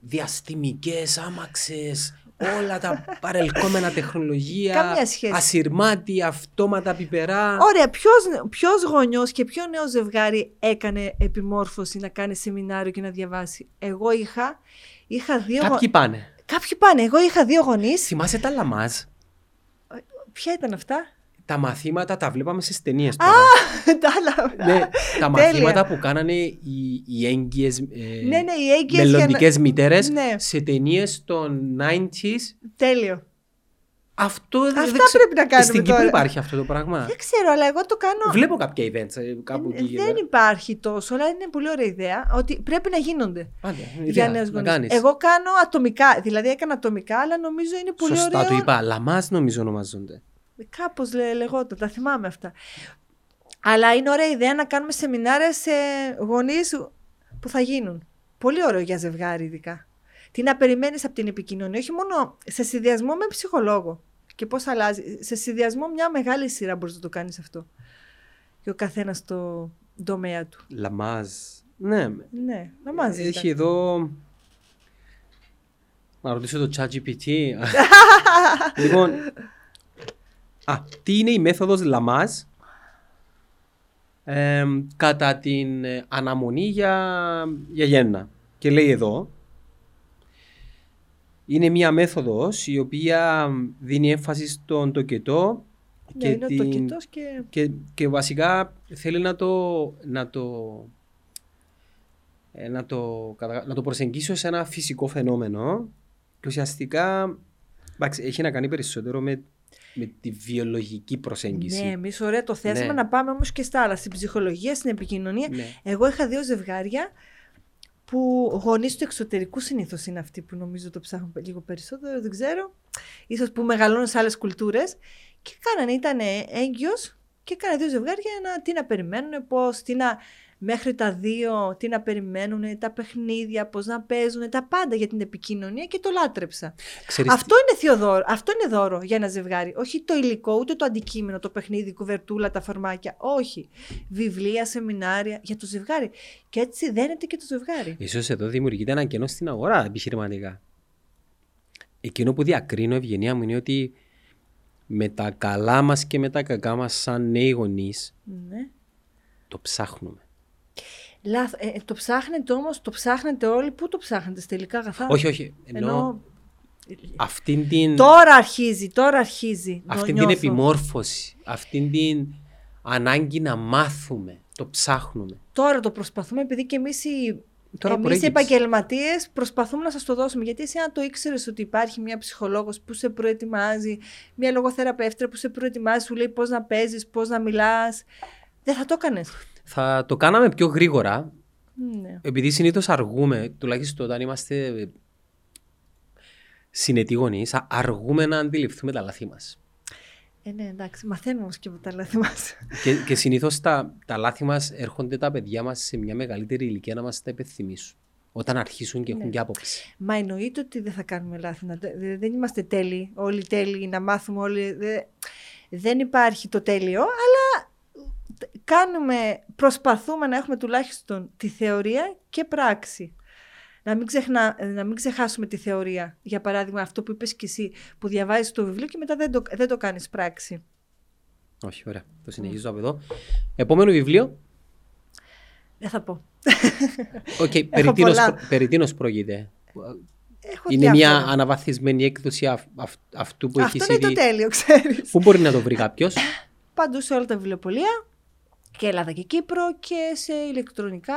διαστημικές άμαξες, όλα τα παρελκόμενα τεχνολογία, Καμία σχέση. ασυρμάτι, αυτόματα πιπερά. Ωραία, ποιος, ποιος γονιός και ποιο νέο ζευγάρι έκανε επιμόρφωση να κάνει σεμινάριο και να διαβάσει; Εγώ είχα, είχα δύο γο- Κάποιοι πάνε. Κάποιοι πάνε. Εγώ είχα δύο γονείς. Θυμάσαι τα λαμάζ; Ποια ήταν αυτά; Τα μαθήματα τα βλέπαμε στις ταινίες. [laughs] Τα άλλα. ναι, [laughs] τα Τέλεια. μαθήματα που κάνανε οι, οι έγκυες ε, Ναι, ναι, οι έγκυες για να- μελλοντικές μητέρες Ναι. σε ταινίες των 90s. Τέλειο. Αυτό δεν- Αυτά δεν ξε- πρέπει να κάνουμε Στην Κύπρο τώρα. υπάρχει αυτό το πράγμα. Δεν ξέρω, αλλά εγώ το κάνω. Βλέπω κάποια events ε, κάπου εκεί. και Δεν πέρα. υπάρχει τόσο, αλλά είναι πολύ ωραία ιδέα ότι πρέπει να γίνονται. Άντε, για ιδέα, νέους να γονείς. κάνεις. Εγώ κάνω ατομικά, δηλαδή έκανα ατομικά, αλλά νομίζω είναι πολύ Σωστά ωραίο. το είπα. Λαμάς νομίζω ονομάζονται. Κάπως λεγόταν, τα θυμάμαι αυτά. Αλλά είναι ωραία ιδέα να κάνουμε σεμινάρια σε γονείς που θα γίνουν. Πολύ ωραίο για ζευγάρι, ειδικά. Τι να περιμένεις από την επικοινωνία, όχι μόνο σε συνδυασμό με ψυχολόγο. Και πώς αλλάζει. Σε συνδυασμό μια μεγάλη σειρά μπορείς να το κάνεις αυτό. Και ο καθένας στο τομέα του. Λαμάζ. Ναι. Ναι, να μαζί. ήταν. Έχει εδώ... Να ρωτήσω το ChatGPT. [laughs] λοιπόν, α, τι είναι η μέθοδος Λαμάζ εμ, κατά την ε, αναμονή για, για γέννα. Και λέει εδώ, είναι μια μέθοδος η οποία δίνει έμφαση στον τοκετό Ναι, είναι ο τοκετός και και, και βασικά θέλει να το, να το, ε, να το, κατα- να το προσεγγίσει ως ένα φυσικό φαινόμενο και ουσιαστικά εντάξει, έχει να κάνει περισσότερο με, με τη βιολογική προσέγγιση. Ναι, εμείς ωραία το θέσαμε Ναι. να πάμε όμως και στα άλλα. Στην ψυχολογία, στην επικοινωνία. Ναι. Εγώ είχα δύο ζευγάρια που γονείς του εξωτερικού συνήθως είναι αυτοί που νομίζω το ψάχνουν λίγο περισσότερο, δεν ξέρω. Ίσως που μεγαλώνουν σε άλλες κουλτούρες. Και κάνανε, ήταν έγκυος και έκανε δύο ζευγάρια να, τι να περιμένουν, πώς, τι να. Μέχρι τα δύο, τι να περιμένουν, τα παιχνίδια, πώς να παίζουν, τα πάντα για την επικοινωνία και το λάτρεψα. Ξέρεις Αυτό είναι θειοδόρο. Αυτό είναι δώρο για ένα ζευγάρι. Όχι το υλικό, ούτε το αντικείμενο, το παιχνίδι, η κουβερτούλα, τα φαρμάκια. Όχι. Βιβλία, σεμινάρια για το ζευγάρι. Και έτσι δένεται και το ζευγάρι. τι, ίσως εδώ δημιουργείται ένα κενό στην αγορά επιχειρηματικά. Εκείνο που διακρίνω ευγενία μου είναι ότι με τα καλά μας και με τα κακά μας σαν νέοι γονείς Ναι. το ψάχνουμε. Λάθ, ε, ε, το ψάχνετε όμως, το ψάχνετε όλοι. Πού το ψάχνετε στα υλικά αγαθά; όχι, όχι. Ενώ, Ενώ αυτήν την... τώρα αρχίζει, τώρα αρχίζει. το αυτήν την νιώθω. επιμόρφωση, αυτήν την ανάγκη να μάθουμε, το ψάχνουμε. Τώρα το προσπαθούμε, επειδή και εμείς οι, Τώρα εμείς οι προέκυψε. επαγγελματίες προσπαθούμε να σας το δώσουμε. Γιατί εσύ, αν το ήξερες ότι υπάρχει μια ψυχολόγος που σε προετοιμάζει, μια λογοθεραπεύτρια που σε προετοιμάζει, σου λέει πώς να παίζεις, πώς να μιλάς, δεν θα το έκανες. Θα το κάναμε πιο γρήγορα, Ναι. επειδή συνήθως αργούμε, τουλάχιστον όταν είμαστε συνετοί γονείς, α- αργούμε να αντιληφθούμε τα λάθη μας. Ε, ναι, εντάξει, μαθαίνουμε όμως και από τα λάθη μας. Και, και συνήθως τα, τα λάθη μας έρχονται τα παιδιά μας σε μια μεγαλύτερη ηλικία να μας τα υπενθυμίσουν. Όταν αρχίσουν και έχουν Ναι. και άποψη. Μα εννοείται ότι δεν θα κάνουμε λάθη. να το- δε- δεν είμαστε τέλειοι, όλοι τέλειοι, να μάθουμε όλοι. δε- δεν υπάρχει το τέλειο, αλλά κάνουμε, προσπαθούμε να έχουμε τουλάχιστον τη θεωρία και πράξη. Να μην, ξεχνά, να μην ξεχάσουμε τη θεωρία. Για παράδειγμα, αυτό που είπες και εσύ, που διαβάζεις το βιβλίο και μετά δεν το, δεν το κάνεις πράξη. Όχι, ωραία. Το συνεχίζω από εδώ. Επόμενο βιβλίο. Δεν θα πω. Οκ, περί, τίνος, πολλά. προ- περί τίνος πρόκειται. Έχω Είναι μια διάφορα. αναβαθμισμένη έκδοση αυ- αυ- αυτού που Αυτό έχει είναι το ήδη. τέλειο, ξέρεις. Πού μπορεί να το βρει κάποιος; Παντού σε όλα τα βιβλιοπωλεία και Ελλάδα και Κύπρο και σε ηλεκτρονικά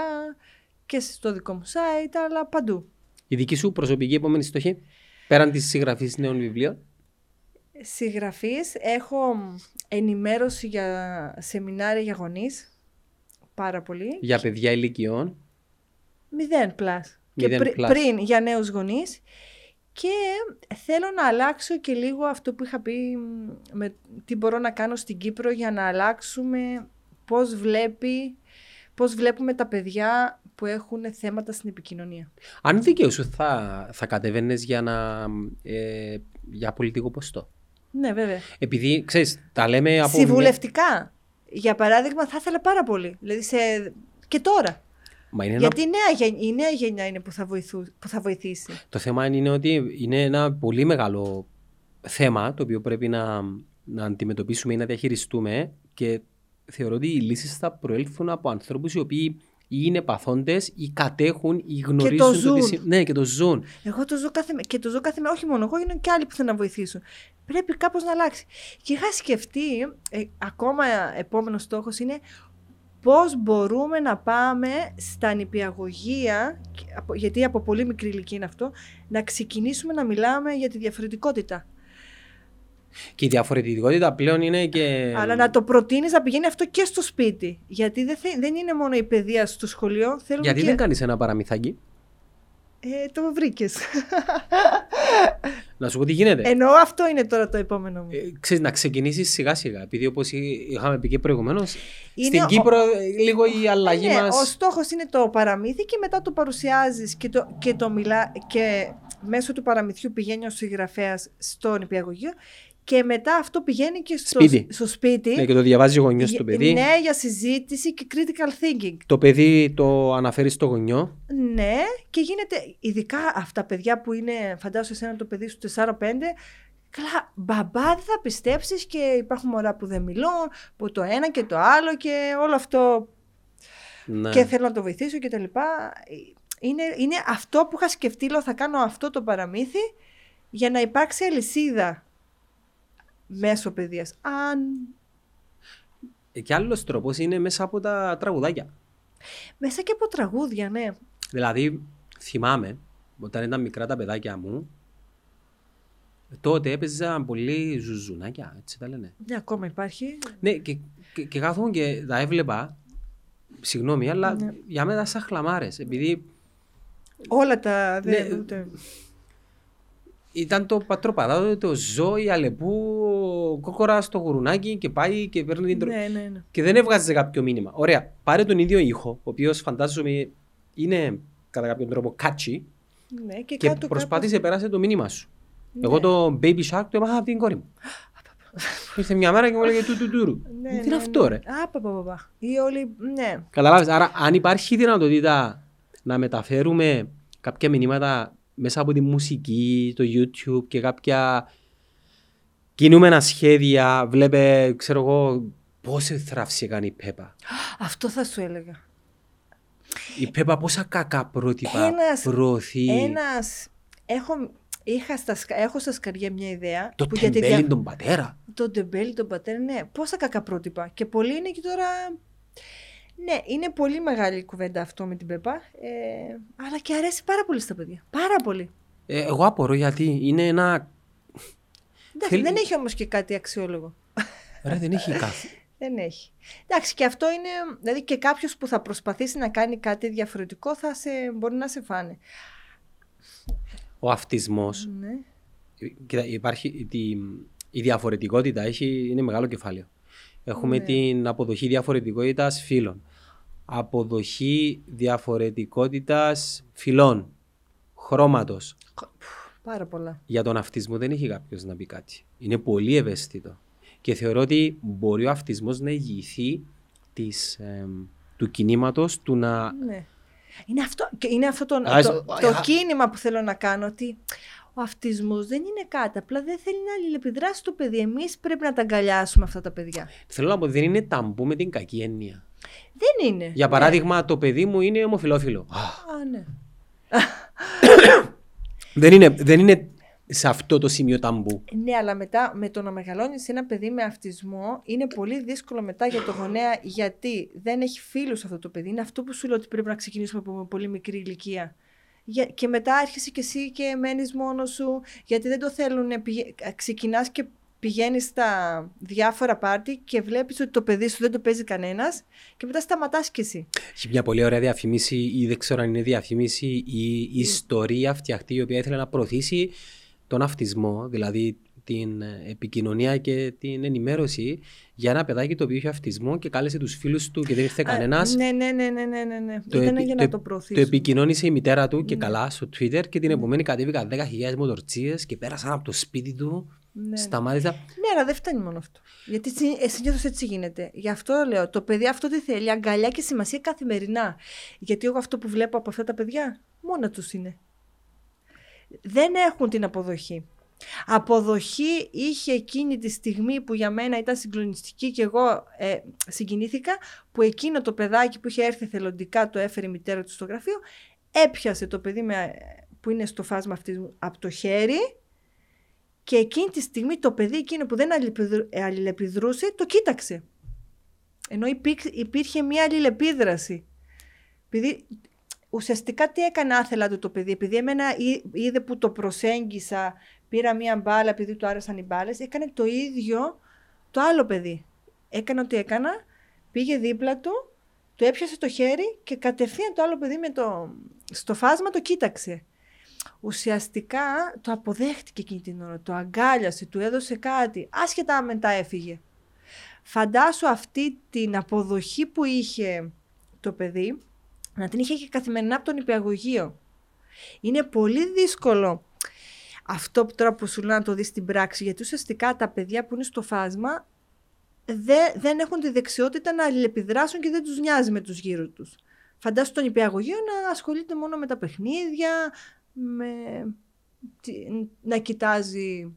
και στο δικό μου site, αλλά παντού. Η δική σου προσωπική επόμενη στοχή, πέραν της συγγραφής νέων βιβλίων; Συγγραφής, έχω ενημέρωση για σεμινάρια για γονείς, πάρα πολύ. για παιδιά ηλικιών; Μηδέν plus. Και Μηδέν πρι- plus. πριν για νέους γονείς. Και θέλω να αλλάξω και λίγο αυτό που είχα πει μ, με τι μπορώ να κάνω στην Κύπρο για να αλλάξουμε πώς βλέπει, πώς βλέπουμε τα παιδιά, που έχουν θέματα στην επικοινωνία. Αν δικαιούσου θα, θα κατεβαίνεις για, να, ε, για πολιτικό ποστό; Ναι, βέβαια. Επειδή, ξέρεις, τα λέμε από... Συμβουλευτικά. Για παράδειγμα, θα ήθελα πάρα πολύ. Δηλαδή, σε... και τώρα. Μα είναι Γιατί ένα... η νέα, γεν- η νέα γενιά είναι που θα, βοηθού... που θα βοηθήσει. Το θέμα είναι ότι είναι ένα πολύ μεγάλο θέμα το οποίο πρέπει να, να αντιμετωπίσουμε ή να διαχειριστούμε και θεωρώ ότι οι λύσεις θα προέλθουν από ανθρώπους οι οποίοι ή είναι παθόντες ή κατέχουν ή γνωρίζουν ζουν. τι σι- Ναι, και το ζουν. Εγώ το ζω κάθε μέρα. Και το ζω κάθε μέρα. Όχι μόνο εγώ, είναι και άλλοι που θέλουν να βοηθήσουν. Πρέπει κάπως να αλλάξει. Και είχα σκεφτεί, ε, ακόμα επόμενος στόχος είναι πώς μπορούμε να πάμε στα νηπιαγωγεία, και από- γιατί από πολύ μικρή ηλικία είναι αυτό, να ξεκινήσουμε να μιλάμε για τη διαφορετικότητα. Και η διαφορετικότητα πλέον είναι και... Αλλά να το προτείνεις να πηγαίνει αυτό και στο σπίτι. Γιατί δεν, θε- δεν είναι μόνο η παιδεία στο σχολείο. Θέλουμε Γιατί και... δεν κάνεις ένα παραμυθάκι; Ε, το βρήκες. Να σου πω τι γίνεται. Εννοώ αυτό είναι τώρα το επόμενο μου. Ε, ξέρεις, να ξεκινήσεις σιγά σιγά. Επειδή όπως είχαμε πει και προηγουμένως, Είναι στην ο- Κύπρο ε, λίγο η αλλαγή ναι, μα. Ο στόχος είναι το παραμύθι και μετά το παρουσιάζεις και το, και το μιλά και μέσω του παραμυθιού πηγαίνει ο συγγραφέας στο νηπιαγωγείο και μετά αυτό πηγαίνει και στο Σπίτι. στο σπίτι. Ναι, και το διαβάζει ο γονιός Για- το παιδί. Ναι, για συζήτηση και critical thinking. Το παιδί το αναφέρει στο γονιό. Ναι, και γίνεται, ειδικά αυτά τα παιδιά που είναι, φαντάζομαι εσένα το παιδί σου 4-5, Καλά, μπαμπά δεν θα πιστέψεις και υπάρχουν μωρά που δεν μιλούν, που το ένα και το άλλο και όλο αυτό Ναι. και θέλω να το βοηθήσω και τα λοιπά. Είναι, είναι αυτό που είχα σκεφτεί, λέω θα κάνω αυτό το παραμύθι για να υπάρξει αλυσίδα μέσω παιδείας. Αν Ε, Και άλλος τρόπος είναι μέσα από τα τραγουδάκια. μέσα και από τραγούδια, ναι. Δηλαδή, θυμάμαι όταν ήταν μικρά τα παιδάκια μου, τότε έπαιζαν πολύ ζουζουνάκια, έτσι τα λένε. Ναι, ακόμα υπάρχει. Ναι, και, και, και κάθομαι και τα έβλεπα. Συγγνώμη, αλλά Ναι. για μένα σαν χλαμάρες. Επειδή Όλα τα... Ναι, δεν- ούτε- ήταν το πατροπατάδο, το ζώο, η αλεπού, ο κόκορα στο γουρουνάκι και πάει και παίρνει την τρο... Ναι, ναι, ναι. Και δεν έβγαζε κάποιο μήνυμα. Ωραία, πάρε τον ίδιο ήχο, ο οποίος φαντάζομαι είναι κατά κάποιον τρόπο catchy ναι και, και κάτω προσπάθησε πέρασε το μήνυμα σου. Ναι. Εγώ το Baby Shark το έμαθα από την κόρη μου. Ήρθε μια μέρα και μου έλεγε του του τουρου. κάπως- Ναι, Τι ναι, είναι αυτό ναι. ρε; Α, πα, πα, πα, πα. Ή όλοι, ναι. Καταλάβεις, άρα αν υπάρχει δυνατότητα να μεταφέρουμε κάποια μηνύματα μέσα από τη μουσική, το YouTube και κάποια κινούμενα σχέδια, βλέπε, ξέρω εγώ, πόση θράψη έκανε η Πέπα. Αυτό θα σου έλεγα. Η Πέπα πόσα κακά πρότυπα Ένας- προωθεί. Ένας, έχω, είχα στα, σκα- έχω στα σκαριά μια ιδέα. Το που για τη τεμπέλι δια- τον πατέρα. Το τεμπέλι, τον πατέρα, ναι. Πόσα κακά πρότυπα. Και πολλοί είναι και τώρα. Ναι, είναι πολύ μεγάλη η κουβέντα αυτό με την Πέπα. Ε, αλλά και αρέσει πάρα πολύ στα παιδιά. Πάρα πολύ. Ε, εγώ απορώ γιατί είναι ένα... Εντάξει, Θέλει- δεν έχει όμως και κάτι αξιόλογο. Ρε, δεν έχει [laughs] κάθε. Δεν έχει. Εντάξει, και αυτό είναι. Δηλαδή και κάποιος που θα προσπαθήσει να κάνει κάτι διαφορετικό θα σε, μπορεί να σε φάνε. Ο αυτισμός Ναι. Κοίτα, υπάρχει τη, η διαφορετικότητα έχει, είναι μεγάλο κεφάλαιο. Έχουμε Ναι. την αποδοχή διαφορετικότητας φύλων. Αποδοχή διαφορετικότητας φυλών. Χρώματος. Πάρα πολλά. Για τον αυτισμό δεν έχει κάποιος να πει κάτι. Είναι πολύ ευαίσθητο. Και θεωρώ ότι μπορεί ο αυτισμός να ηγηθεί της, εμ, του κινήματος του να... Ναι. Είναι αυτό, και είναι αυτό το, Α, το, α, το α. κίνημα που θέλω να κάνω ότι ο αυτισμός δεν είναι κάτι, απλά δεν θέλει να αλληλεπιδράσει το παιδί. Εμείς πρέπει να τα αγκαλιάσουμε αυτά τα παιδιά. Θέλω να πω δεν είναι ταμπού με την κακή έννοια. Δεν είναι. Για παράδειγμα, το παιδί μου είναι ομοφιλόφιλο. Α, Α, ναι. [coughs] Δεν είναι, δεν είναι σε αυτό το σημείο ταμπού. Ναι, αλλά μετά με το να μεγαλώνεις ένα παιδί με αυτισμό είναι πολύ δύσκολο μετά για το γονέα γιατί δεν έχει φίλους αυτό το παιδί. Είναι αυτό που σου λέω ότι πρέπει να ξεκινήσουμε από πολύ μικρή ηλικία. Για, και μετά έρχεσαι κι εσύ και μένεις μόνος σου γιατί δεν το θέλουν. Πηγε, ξεκινάς και πηγαίνεις στα διάφορα πάρτι και βλέπεις ότι το παιδί σου δεν το παίζει κανένας και μετά σταματάς κι εσύ. Έχει μια πολύ ωραία διαφήμιση ή δεν ξέρω αν είναι διαφήμιση ή ιστορία φτιαχτή η οποία ήθελε να προωθήσει τον αυτισμό, δηλαδή την επικοινωνία και την ενημέρωση για ένα παιδάκι το οποίο είχε αυτισμό και κάλεσε τους φίλους του και δεν ήρθε κανένας. Ναι, ναι, ναι, ναι, ναι, ναι, ναι. Το, Ήταν επι, για να το, το προωθήσει. Το επικοινώνησε η μητέρα του και ναι. καλά στο Twitter και την επομένη κατέβηκαν 10.000 μοτορτσίες και πέρασαν από το σπίτι του. Ναι. Σταμάτησα. Ναι, αλλά δεν φτάνει μόνο αυτό. Γιατί συνήθω έτσι γίνεται. Γι' αυτό λέω: Το παιδί αυτό τι θέλει, αγκαλιά και σημασία καθημερινά. Γιατί εγώ αυτό που βλέπω από αυτά τα παιδιά, μόνα τους είναι. Δεν έχουν την αποδοχή. Αποδοχή είχε εκείνη τη στιγμή που για μένα ήταν συγκλονιστική και εγώ ε, συγκινήθηκα που εκείνο το παιδάκι που είχε έρθει θελοντικά το έφερε η μητέρα του στο γραφείο έπιασε το παιδί με, που είναι στο φάσμα αυτής από το χέρι και εκείνη τη στιγμή το παιδί εκείνο που δεν αλληλεπιδρούσε το κοίταξε. Ενώ υπήρχε μια αλληλεπίδραση. Επειδή ουσιαστικά τι έκανε άθελα του το παιδί, επειδή εμένα είδε που το προσέγγισα, πήρα μία μπάλα επειδή του άρεσαν οι μπάλες, έκανε το ίδιο το άλλο παιδί. Έκανε ό,τι έκανα, πήγε δίπλα του, του έπιασε το χέρι και κατευθείαν το άλλο παιδί με το, στο φάσμα το κοίταξε. Ουσιαστικά το αποδέχτηκε εκείνη την ώρα, το αγκάλιασε, του έδωσε κάτι, άσχετα μετά έφυγε. Φαντάσου αυτή την αποδοχή που είχε το παιδί, να την είχε και καθημερινά από τον υπηαγωγείο. Είναι πολύ δύσκολο αυτό που τώρα που σου λέω να το δεις στην πράξη, γιατί ουσιαστικά τα παιδιά που είναι στο φάσμα δεν, δεν έχουν τη δεξιότητα να αλληλεπιδράσουν και δεν τους νοιάζει με τους γύρω τους. Φαντάσου τον υπηαγωγείο να ασχολείται μόνο με τα παιχνίδια, με, να κοιτάζει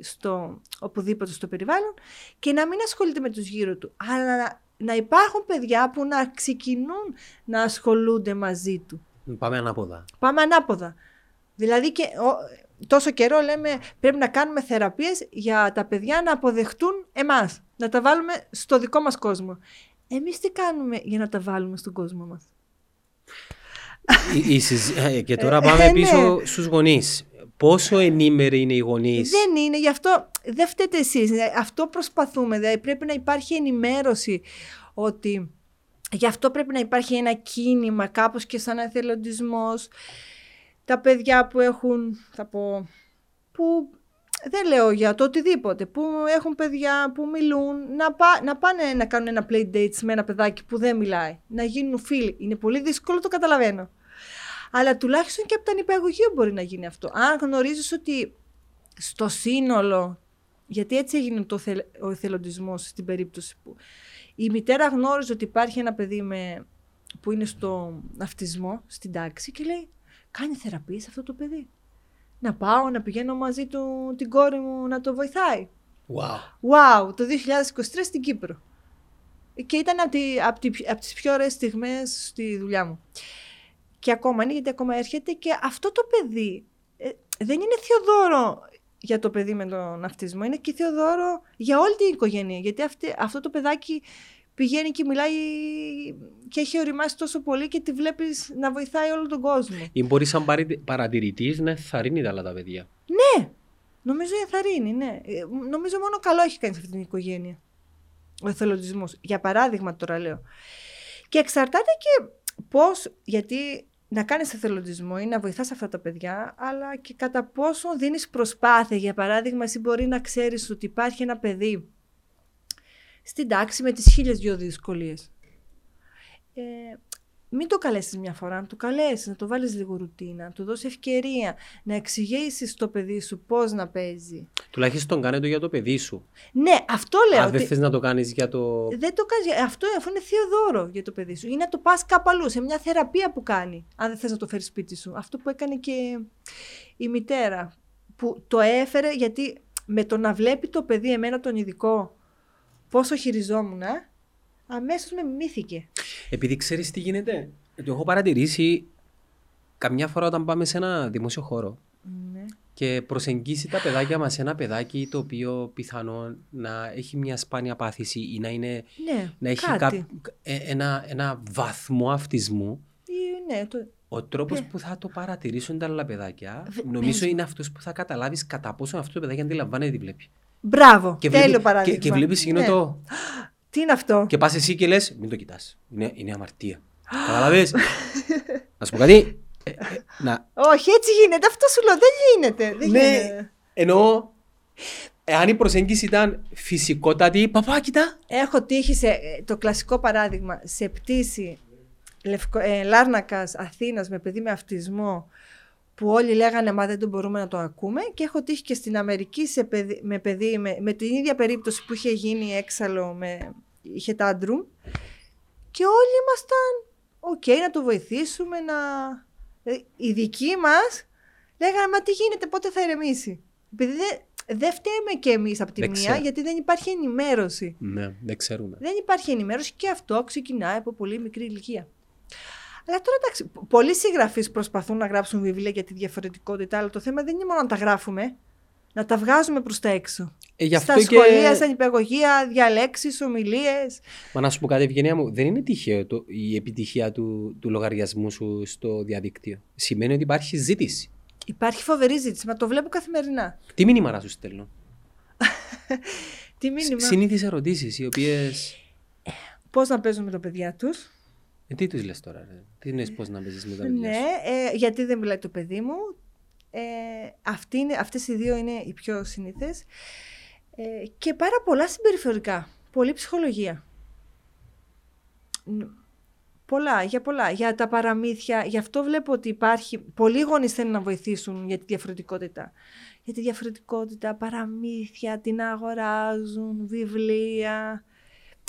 στο, οπουδήποτε στο περιβάλλον και να μην ασχολείται με τους γύρω του. Αλλά να, να υπάρχουν παιδιά που να ξεκινούν να ασχολούνται μαζί του. Πάμε ανάποδα. Πάμε ανάποδα. Δηλαδή και τόσο καιρό λέμε πρέπει να κάνουμε θεραπείες για τα παιδιά να αποδεχτούν εμάς. Να τα βάλουμε στο δικό μας κόσμο. Εμείς τι κάνουμε για να τα βάλουμε στον κόσμο μας; Ε, και τώρα πάμε ε, πίσω ναι. στους γονείς. Πόσο ενήμεροι είναι οι γονείς; Δεν είναι, γι' αυτό δεν φταίτε εσείς. Αυτό προσπαθούμε. Δηλαδή πρέπει να υπάρχει ενημέρωση ότι γι' αυτό πρέπει να υπάρχει ένα κίνημα, κάπως και σαν εθελοντισμός τα παιδιά που έχουν, θα πω, που δεν λέω για το οτιδήποτε, που έχουν παιδιά που μιλούν, να, πά, να πάνε να κάνουν ένα play dates με ένα παιδάκι που δεν μιλάει, να γίνουν φίλοι. Είναι πολύ δύσκολο, το καταλαβαίνω. Αλλά τουλάχιστον και από τα νηπιαγωγεία μπορεί να γίνει αυτό. Αν γνωρίζεις ότι στο σύνολο, γιατί έτσι έγινε το, ο εθελοντισμός στην περίπτωση που η μητέρα γνώριζε ότι υπάρχει ένα παιδί με, που είναι στο αυτισμό, στην τάξη και λέει κάνει θεραπεία σε αυτό το παιδί. Να πάω να πηγαίνω μαζί του την κόρη μου να το βοηθάει. Wow. Wow, το 2023 στην Κύπρο. Και ήταν από, τη, από, τη, από τις πιο ωραίες στιγμές στη δουλειά μου. Και ακόμα είναι γιατί ακόμα έρχεται και αυτό το παιδί ε, δεν είναι Θεοδόρο για το παιδί με τον αυτισμό, είναι και Θεοδόρο για όλη την οικογένεια. Γιατί αυτή, αυτό το παιδάκι πηγαίνει και μιλάει και έχει οριμάσει τόσο πολύ και τη βλέπεις να βοηθάει όλο τον κόσμο. Ή μπορεί σαν παρατηρητής να εθαρρύνει τα άλλα τα παιδιά. Ναι, νομίζω εθαρρύνει, ναι. Ε, νομίζω μόνο καλό έχει κάνει σε αυτή την οικογένεια. Ο εθελοντισμός. Για παράδειγμα, τώρα λέω. Και εξαρτάται και πώς, γιατί να κάνεις εθελοντισμό ή να βοηθάς αυτά τα παιδιά, αλλά και κατά πόσο δίνεις προσπάθεια. Για παράδειγμα, εσύ μπορεί να ξέρεις ότι υπάρχει ένα παιδί στην τάξη με τις χίλιες δυο δυσκολίες. Ε, μην το καλέσεις μια φορά, να το καλέσεις, να το βάλεις λίγο ρουτίνα, να του δώσεις ευκαιρία, να εξηγήσεις στο παιδί σου πώς να παίζει. Τουλάχιστον κάνε το για το παιδί σου. Ναι, αυτό λέω. Αν δεν θες να το κάνεις για το... Δεν το κάνεις, αυτό αφού είναι θείο δώρο για το παιδί σου. Ή να το πας κάπου αλλού, σε μια θεραπεία που κάνει, αν δεν θες να το φέρεις σπίτι σου. Αυτό που έκανε και η μητέρα, που το έφερε γιατί με το να βλέπει το παιδί εμένα τον ειδικό πόσο χειριζόμουν, αμέσως με μιμήθηκε. Επειδή ξέρεις τι γίνεται, το έχω παρατηρήσει καμιά φορά όταν πάμε σε ένα δημόσιο χώρο ναι. και προσεγγίσει τα παιδάκια μας ένα παιδάκι το οποίο πιθανόν να έχει μια σπάνια πάθηση ή να, είναι, ναι, να έχει κά, ε, ένα, ένα βαθμό αυτισμού. Ναι, το... Ο τρόπος ναι. που θα το παρατηρήσουν τα άλλα παιδάκια, νομίζω είναι αυτός που θα καταλάβεις κατά πόσο αυτό το παιδάκι αντιλαμβάνεται τι βλέπει. Μπράβο, και τέλειο παράδειγμα. Και, και βλέπεις εκείνο ναι. το. Τι είναι αυτό; Και πας εσύ και λες, μην το κοιτάς. Είναι, είναι αμαρτία. Καταλαβέ. να σου πω κάτι. Ε, ε, να... Όχι, έτσι γίνεται. Αυτό σου λέω. Δεν γίνεται. Δεν ναι, εννοώ. Εάν η προσέγγιση ήταν φυσικότατη, παπά, κοιτά. Έχω τύχει σε, ε, το κλασικό παράδειγμα σε πτήση Λευκο, ε, Λάρνακας Αθήνας με παιδί με αυτισμό που όλοι λέγανε μα δεν το μπορούμε να το ακούμε και έχω τύχει και στην Αμερική σε παιδί, με παιδί με, με την ίδια περίπτωση που είχε γίνει έξαλλο με, είχε tantrum και όλοι ήμασταν οκ να το βοηθήσουμε να... Ε, οι δικοί μας λέγανε μα τι γίνεται πότε θα ηρεμήσει; Επειδή δεν, δεν φταίμε και εμείς από τη Δεν μία, ξέρω. γιατί δεν υπάρχει ενημέρωση. Ναι, δεν ξέρουμε. Δεν υπάρχει ενημέρωση και αυτό ξεκινάει από πολύ μικρή ηλικία. Αλλά τώρα εντάξει, πο- πολλοί συγγραφείς προσπαθούν να γράψουν βιβλία για τη διαφορετικότητα, αλλά το θέμα δεν είναι μόνο να τα γράφουμε, να τα βγάζουμε προς τα έξω. Ε, γι' Στα αυτό σχολεία, και... στα νηπιαγωγεία, διαλέξεις, ομιλίες. Μα να σου πω κάτι, Ευγενία μου, δεν είναι τυχαίο το, η επιτυχία του, του λογαριασμού σου στο διαδίκτυο; Σημαίνει ότι υπάρχει ζήτηση. Υπάρχει φοβερή ζήτηση, μα το βλέπω καθημερινά. Τι μήνυμα να σου στέλνω; [laughs] Τι μήνυμα; Συνήθεις ερωτήσεις, οι οποίε. Πώς να παίζουν με τα παιδιά τους; Ε, τι τους λες τώρα, ρε; Τι είναι πώς να παίζεις με τα παιδιά Ναι, σου; ε, γιατί δεν μιλάει το παιδί μου. Ε, αυτή είναι, αυτές οι δύο είναι οι πιο συνήθες. Ε, και πάρα πολλά συμπεριφορικά. Πολλή ψυχολογία. Ν- Πολλά, για πολλά. Για τα παραμύθια. Γι' αυτό βλέπω ότι υπάρχει. Πολλοί γονείς θέλουν να βοηθήσουν για τη διαφορετικότητα. Για τη διαφορετικότητα, παραμύθια, την αγοράζουν, βιβλία.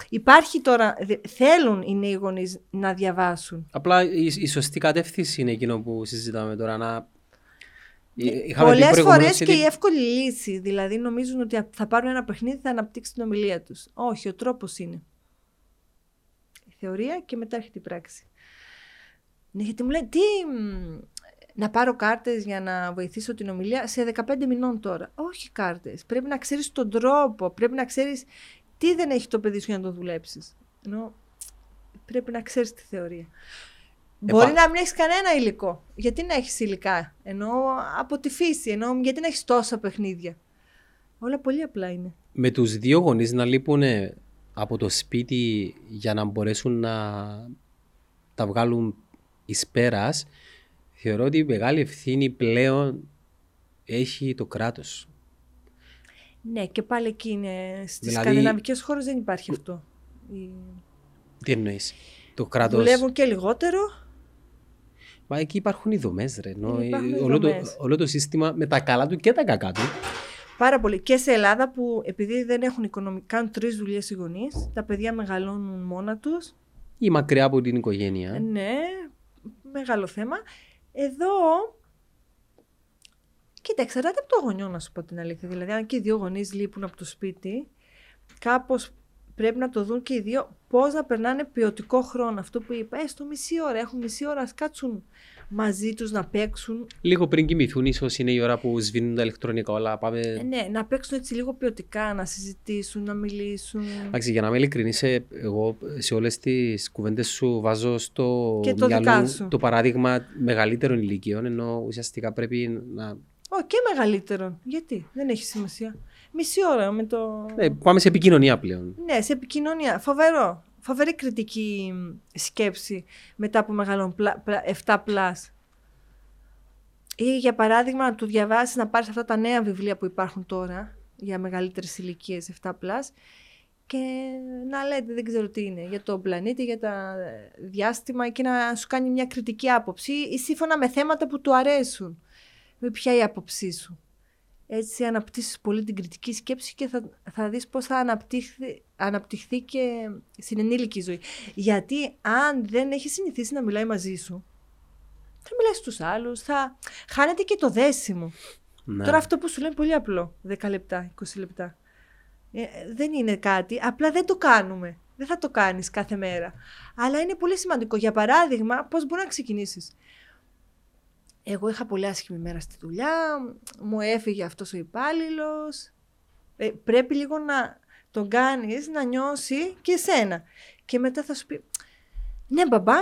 Υπάρχει τώρα. δε- Θέλουν οι νέοι γονείς να διαβάσουν. Απλά η, η σωστή κατεύθυνση είναι εκείνο που συζητάμε τώρα. Να... Ε, είχαμε πει Πολλές προηγουμένως φορές και ότι- η εύκολη λύση. Δηλαδή νομίζουν ότι θα πάρουν ένα παιχνίδι θα αναπτύξει την ομιλία τους. Όχι, ο τρόπος είναι. Η θεωρία και μετά έρχεται η πράξη. Ναι, γιατί μου λένε, τι. μ, Να πάρω κάρτες για να βοηθήσω την ομιλία σε 15 μηνών τώρα. Όχι κάρτες. Πρέπει να ξέρεις τον τρόπο. Πρέπει να ξέρεις τι δεν έχει το παιδί σου για να το δουλέψεις; Ενώ πρέπει να ξέρεις τη θεωρία. Μπορεί να μην έχεις κανένα υλικό. Γιατί να έχεις υλικά, ενώ από τη φύση, ενώ γιατί να έχεις τόσα παιχνίδια; Όλα πολύ απλά είναι. με τους δύο γονείς να λείπουν από το σπίτι για να μπορέσουν να τα βγάλουν εις πέρας, θεωρώ ότι η μεγάλη ευθύνη πλέον έχει το κράτος. Ναι, και πάλι εκεί είναι. Στις Δηλαδή- σκανδιναβικές χώρες δεν υπάρχει αυτό. Οι- Τι εννοείς, το κράτος... Δουλεύουν και λιγότερο. Μα εκεί υπάρχουν οι δομές ρε, ενώ Υπάρχουν οι όλο, το, δομές. όλο το σύστημα με τα καλά του και τα κακά του. Πάρα πολύ. Και σε Ελλάδα που επειδή δεν έχουν οικονομικά, κάνουν τρεις δουλειές οι γονείς, τα παιδιά μεγαλώνουν μόνα τους. Ή μακριά από την οικογένεια. Ναι, μεγάλο θέμα. Εδώ. Κοίτα, εξαρτάται από το γονιό, να σου πω την αλήθεια. Δηλαδή, αν και οι δύο γονείς λείπουν από το σπίτι, κάπως πρέπει να το δουν και οι δύο πώς να περνάνε ποιοτικό χρόνο. Αυτό που είπα, έστω μισή ώρα. Έχουν μισή ώρα, ας κάτσουν μαζί τους να παίξουν. Λίγο πριν κοιμηθούν, ίσως είναι η ώρα που σβήνουν τα ηλεκτρονικά όλα. Πάμε... Ε, ναι, να παίξουν έτσι λίγο ποιοτικά, να συζητήσουν, να μιλήσουν. Εντάξει, για να είμαι ειλικρινής, ε, εγώ σε όλες τις κουβέντες σου βάζω στο Και το μυαλό δικά μου σου. το παράδειγμα μεγαλύτερων ηλικίων, ενώ ουσιαστικά πρέπει να... Ω, και μεγαλύτερον. Γιατί, δεν έχει σημασία. Μισή ώρα με το. Ε, πάμε σε επικοινωνία πλέον. Ναι, σε επικοινωνία. Φοβερό. Φοβερή κριτική μ, σκέψη μετά από μεγαλών 7 plus. Ή για παράδειγμα να του διαβάσεις να πάρεις αυτά τα νέα βιβλία που υπάρχουν τώρα για μεγαλύτερες ηλικίες 7 plus και να λέτε δεν ξέρω τι είναι για τον πλανήτη, για τα ε, διάστημα και να σου κάνει μια κριτική άποψη ή σύμφωνα με θέματα που του αρέσουν. Με ποια η άποψή σου. Έτσι αναπτύσσεις πολύ την κριτική σκέψη και θα, θα δεις πώς θα αναπτύχθει, αναπτυχθεί και στην ενήλικη ζωή. Γιατί αν δεν έχει συνηθίσει να μιλάει μαζί σου, θα μιλάει στους άλλους, θα χάνεται και το δέσιμο. Ναι. Τώρα αυτό που σου λένε πολύ απλό, 10 λεπτά, 20 λεπτά. Ε, δεν είναι κάτι, απλά δεν το κάνουμε. Δεν θα το κάνεις κάθε μέρα. Αλλά είναι πολύ σημαντικό. Για παράδειγμα, πώς μπορεί να ξεκινήσεις. Εγώ είχα πολύ άσχημη μέρα στη δουλειά, μου έφυγε αυτός ο υπάλληλος. Ε, πρέπει λίγο να τον κάνεις να νιώσει και εσένα. Και μετά θα σου πει, ναι μπαμπά,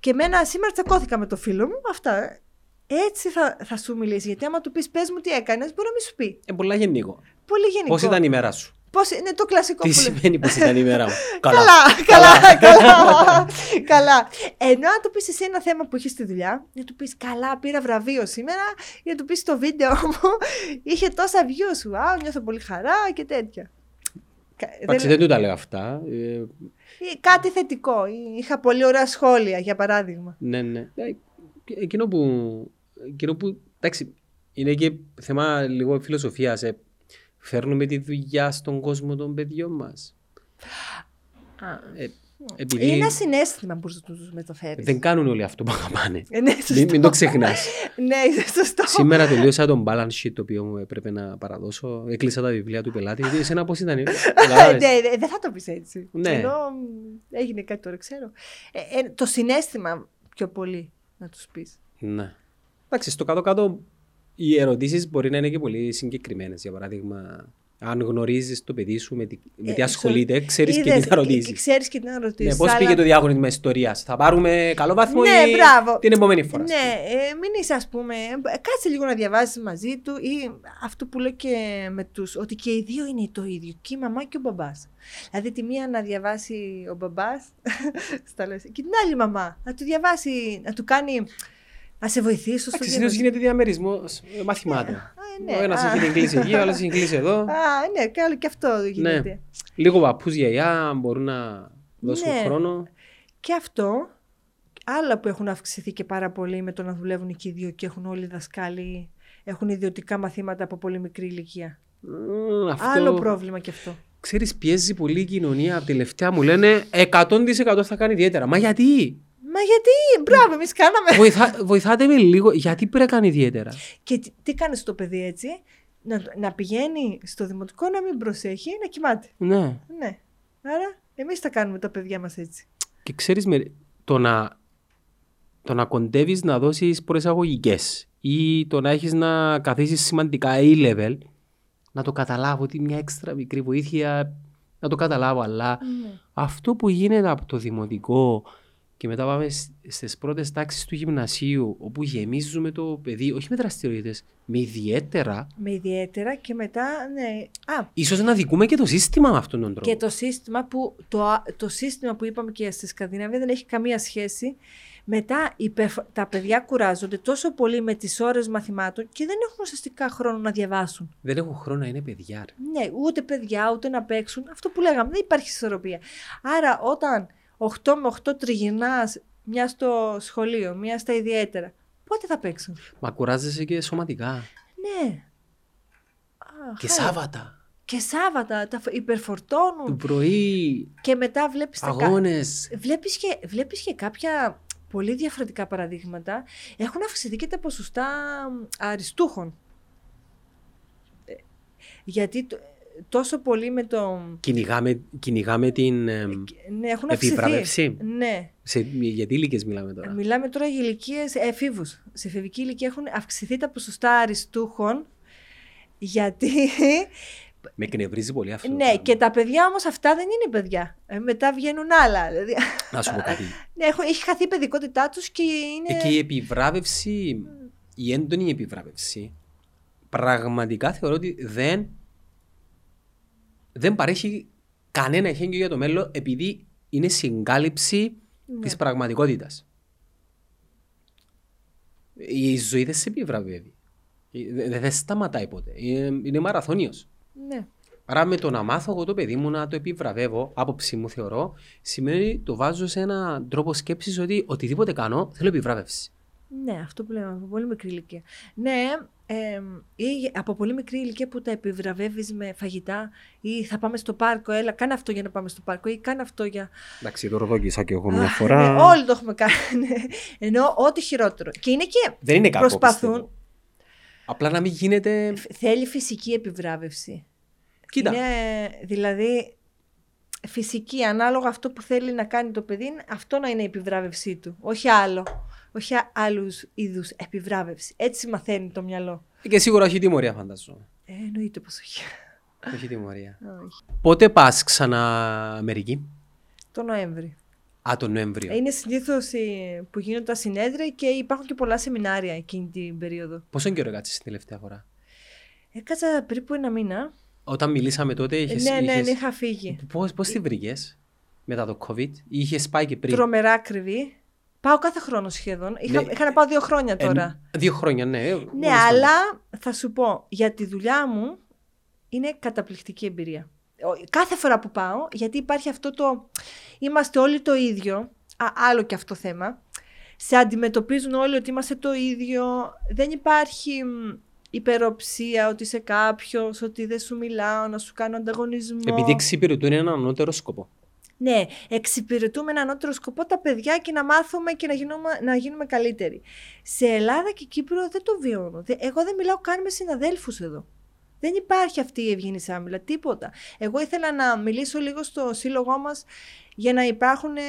και εμένα σήμερα τσακώθηκα με το φίλο μου, αυτά. Έτσι θα, θα σου μιλήσει, γιατί άμα του πεις πες μου τι έκανες, μπορεί να μην σου πει. Ε, πολλά γενικό. Πολύ γενικό. Πώς ήταν η μέρα σου; Πώς, είναι το κλασικό Τι που λέμε. σημαίνει πως ήταν η μέρα μου; [laughs] Καλά, καλά, καλά. [laughs] καλά. Ενώ αν του πεις εσύ ένα θέμα που έχει στη δουλειά, να του πεις Καλά, πήρα βραβείο σήμερα, ή να του πεις το βίντεο μου είχε τόσα views σου. Α, νιώθω πολύ χαρά και τέτοια. Κα- Εντάξει, δεν- δεν του τα λέω αυτά. Ε, ή Κάτι θετικό. ή Είχα πολύ ωραία σχόλια, για παράδειγμα. Ναι, ναι. Ε, Εκείνο που, εκείνο που, εντάξει, είναι και θέμα λίγο φιλοσοφίας. Ε. Φέρνουμε τη δουλειά στον κόσμο των παιδιών μας. Ε, επειδή Είναι ένα συνέστημα που τους μεταφέρεις. δεν κάνουν όλοι αυτό που αγαπάνε. Ε, ναι, μην, σωστό. μην το ξεχνάς. [laughs] ναι, είναι σωστό. Σήμερα τελείωσα τον balance sheet το οποίο μου έπρεπε να παραδώσω. Έκλεισα τα βιβλία του πελάτη. Γιατί εσένα πώς ήταν. ε; [laughs] Ε, Καταλάβες. ναι, ναι, δεν θα το πεις έτσι. Ναι. Ενώ μ, έγινε κάτι τώρα, ξέρω. Ε, ε, το συνέστημα πιο πολύ να τους πεις. Ναι. Εντάξει, στο κάτω-κάτω οι ερωτήσεις μπορεί να είναι και πολύ συγκεκριμένες. Για παράδειγμα, αν γνωρίζεις το παιδί σου με τι, με τι Ε, ασχολείται, ξέρεις και τι Είδες, θα ρωτήσεις. Ξέρεις και τι να ρωτήσεις. Ναι, πώς πήγε το διάγωνισμα ιστορίας; Θα πάρουμε καλό βαθμό Ναι, ή μπράβο. την επόμενη φορά. Ναι, ε, μην είσαι ας πούμε, ε, κάτσε λίγο να διαβάσεις μαζί του ή αυτό που λέω και με τους, ότι και οι δύο είναι το ίδιο, και η μαμά και ο μπαμπάς. Δηλαδή τη μία να διαβάσει ο μπαμπάς, [laughs] στα λέω, και την άλλη μαμά, να του διαβάσει, να του κάνει, να σε βοηθήσει στο Εντάξει, συνήθως διαβασμό. γίνεται διαμερισμός ε, μαθημάτων. Α, ναι, Ο ένας α. έχει την κλίση εκεί, ο άλλος έχει την κλίση εδώ. Α, ναι, και άλλο και αυτό γίνεται. Λίγο παππούς, γιαγιά μπορούν να δώσουν Ναι. χρόνο. Και αυτό, άλλα που έχουν αυξηθεί και πάρα πολύ με το να δουλεύουν και οι δύο και έχουν όλοι οι δασκάλοι, έχουν ιδιωτικά μαθήματα από πολύ μικρή ηλικία. Μμμ, αυτό, Άλλο πρόβλημα και αυτό. Ξέρεις, πιέζει πολύ η κοινωνία. Από τελευταία μου λένε 100% θα κάνει ιδιαίτερα. Μα γιατί; Μα γιατί, μπράβο, εμείς κάναμε. Βοηθά, βοηθάτε με λίγο. Γιατί πρέπει να κάνει ιδιαίτερα; και τι, τι κάνεις το παιδί έτσι, να, να πηγαίνει στο δημοτικό να μην προσέχει, να κοιμάται. Ναι. Ναι. Άρα, εμείς τα κάνουμε τα παιδιά μας έτσι. Και ξέρεις, με, το, να, το να κοντεύεις να δώσεις προεισαγωγικές ή το να έχεις να καθίσεις σημαντικά A-level, να το καταλάβω ότι μια έξτρα μικρή βοήθεια, να το καταλάβω, αλλά αυτό που γίνεται από το δημοτικό και μετά πάμε σ- στις πρώτες τάξεις του γυμνασίου, όπου γεμίζουμε το παιδί, όχι με δραστηριότητες, με ιδιαίτερα, Με ιδιαίτερα και μετά, ναι. Α, ίσως να δικούμε και το σύστημα με αυτόν τον τρόπο. και το σύστημα που, το, α- το σύστημα που είπαμε και στη Σκανδιναβία δεν έχει καμία σχέση. Μετά υπερφ- τα παιδιά κουράζονται τόσο πολύ με τις ώρες μαθημάτων και δεν έχουν ουσιαστικά χρόνο να διαβάσουν. Δεν έχω χρόνο να είναι παιδιά. ρε. Ναι, ούτε παιδιά, ούτε να παίξουν. Αυτό που λέγαμε, δεν υπάρχει ισορροπία. Άρα, όταν 8 με 8 τριγυρνάς, μια στο σχολείο, μια στα ιδιαίτερα, πότε θα παίξουν; Μα κουράζεσαι και σωματικά. Ναι. Α, Και χάλια. Σάββατα. Και Σάββατα, τα φ- Το υπερφορτώνουν. πρωί, Και μετά βλέπεις, τα κα- αγώνες. βλέπεις, και, βλέπεις και κάποια πολύ διαφορετικά παραδείγματα. Έχουν αυξηθεί και τα ποσοστά μ, αριστούχων. Ε, Γιατί το- τόσο πολύ με το... Κυνηγάμε, κυνηγάμε την... ε, Ναι, έχουν αυξηθεί. Επιβράβευση. Ναι. σε, για τι ηλικίες μιλάμε τώρα; Μιλάμε τώρα για ηλικίες εφήβους. Σε εφηβική ηλικία έχουν αυξηθεί τα ποσοστά αριστούχων. Γιατί. Με εκνευρίζει πολύ αυτό. το ναι, πράγμα. και τα παιδιά όμως αυτά δεν είναι παιδιά. Ε, μετά βγαίνουν άλλα. Δηλαδή, Να σου πω κάτι. [laughs] ναι, έχουν- έχει χαθεί η παιδικότητά τους και είναι. Ε, και η επιβράβευση, η έντονη επιβράβευση, πραγματικά θεωρώ ότι δεν, δεν παρέχει κανένα εχέγγυο για το μέλλον επειδή είναι συγκάλυψη Ναι. της πραγματικότητας. Η ζωή δεν σε επιβραβεύει. Ε, Δεν δεν σταματάει ποτέ. Είναι, είναι μαραθώνιος. Ναι. Άρα με το να μάθω εγώ το παιδί μου να το επιβραβεύω, άποψη μου θεωρώ, σημαίνει το βάζω σε έναν τρόπο σκέψης ότι οτιδήποτε κάνω θέλω επιβράβευση. Ναι, αυτό που λέμε από πολύ μικρή ηλικία. Ναι, ε, ή από πολύ μικρή ηλικία που τα επιβραβεύεις με φαγητά ή θα πάμε στο πάρκο, έλα, κάνε αυτό για να πάμε στο πάρκο ή κάνε αυτό για. Εντάξει, το ροδόκισα και εγώ Αχ, ναι, όλοι το έχουμε κάνει. [laughs] ναι. Ενώ ό,τι χειρότερο. Και είναι και. Δεν είναι κακό. Προσπαθούν. πιστεύω. Απλά να μην γίνεται. Θέλει φυσική επιβράβευση. Κοίτα. Είναι, δηλαδή, φυσική, ανάλογα αυτό που θέλει να κάνει το παιδί, είναι αυτό να είναι η επιβράβευσή του. Όχι άλλο. Όχι άλλους είδους επιβράβευση. Έτσι μαθαίνει το μυαλό. Και σίγουρα έχει τιμωρία, φαντάζομαι. Ε, εννοείται πως όχι. Έχει τιμωρία. [laughs] όχι. Πότε πας ξανά Αμερική, Το Νοέμβρη. Α, τον Νοέμβριο. Είναι συνήθως που γίνονται τα συνέδρια και υπάρχουν και πολλά σεμινάρια εκείνη την περίοδο. Πόσο καιρό κάτσε την τελευταία φορά; Έκατσα περίπου ένα μήνα Όταν μιλήσαμε τότε είχες... ναι, ναι, είχες... ναι, είχα φύγει. Πώς, πώς τη βρήκες μετά το COVID, ή είχες πάει και πριν; Τρομερά ακριβή. Πάω κάθε χρόνο σχεδόν. Είχα, Ναι. είχα να πάω δύο χρόνια Ε, τώρα. δύο χρόνια, ναι. Ναι, Μόλις πάμε. αλλά θα σου πω, για τη δουλειά μου είναι καταπληκτική εμπειρία. Ο- Κάθε φορά που πάω, γιατί υπάρχει αυτό το... Είμαστε όλοι το ίδιο, α, άλλο και αυτό θέμα. Σε αντιμετωπίζουν όλοι ότι είμαστε το ίδιο. Δεν υπάρχει μ, υπεροψία ότι είσαι κάποιος, ότι δεν σου μιλάω, να σου κάνω ανταγωνισμό. Επειδή εξυπηρετούν έναν ανώτερο σκοπό. Ναι, εξυπηρετούμε έναν ανώτερο σκοπό τα παιδιά και να μάθουμε και να γίνουμε, να γίνουμε καλύτεροι. Σε Ελλάδα και Κύπρο δεν το βιώνω. Δε- Εγώ δεν μιλάω καν με συναδέλφους εδώ. Δεν υπάρχει αυτή η ευγενή άμυλα, τίποτα. Εγώ ήθελα να μιλήσω λίγο στο σύλλογό μας για να υπάρχουν ε,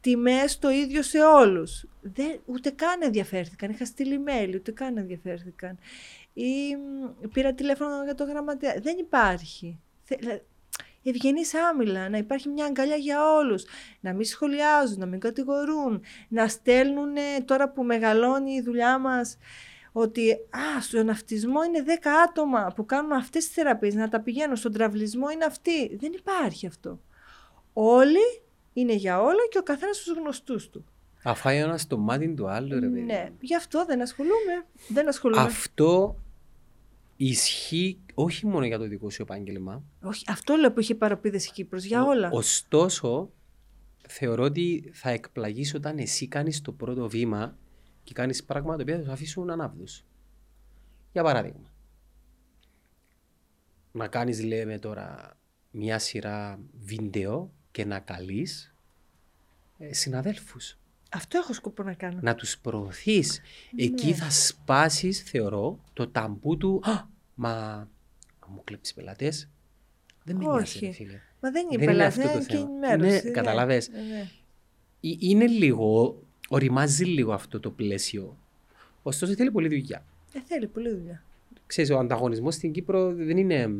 τιμές το ίδιο σε όλους. Δεν, ούτε καν ενδιαφέρθηκαν. Είχα στείλει mail, ούτε καν ενδιαφέρθηκαν. Ή μ, πήρα τηλέφωνο για το γραμματέα. Δεν υπάρχει. Θε- ευγενής άμυλα, να υπάρχει μια αγκαλιά για όλους, να μην σχολιάζουν, να μην κατηγορούν, να στέλνουν τώρα που μεγαλώνει η δουλειά μας ότι α, στον αυτισμό είναι 10 άτομα που κάνουν αυτές τις θεραπείες, να τα πηγαίνουν, στον τραυλισμό είναι αυτοί. Δεν υπάρχει αυτό. Όλοι είναι για όλα και ο καθένας στους γνωστούς του. Αφάει ένας στο μάτι του άλλου, ρε παιδί. Ναι, γι' αυτό δεν ασχολούμαι. Δεν ασχολούμαι. Αυτό ισχύει όχι μόνο για το δικό σου επάγγελμα. Όχι, αυτό λέω που είχε παραπίδες η Κύπρος, για όλα. Ωστόσο, θεωρώ ότι θα εκπλαγείς όταν εσύ κάνεις το πρώτο βήμα και κάνεις πράγματα τα οποία θα σου αφήσουν ανάπτους. Για παράδειγμα, να κάνεις λέμε τώρα μια σειρά βίντεο και να καλείς ε, συναδέλφους. Αυτό έχω σκοπό να κάνω. Να τους προωθείς. Εκεί Ναι. θα σπάσεις, θεωρώ, το ταμπού του «Α, μα να μου κλέψει πελατές». Δεν με νοιάζει, Όχι. ρε φίλε. Μα δεν είναι Δεν είναι πελάτη, αυτό το είναι και θέμα. ενημέρωση. Ναι, καταλαβες. Ναι, ναι. Ε, Είναι λίγο, οριμάζει λίγο αυτό το πλαίσιο. Ωστόσο θέλει πολλή δουλειά. Ε, θέλει πολλή δουλειά. Ξέρεις, ο ανταγωνισμός στην Κύπρο δεν είναι...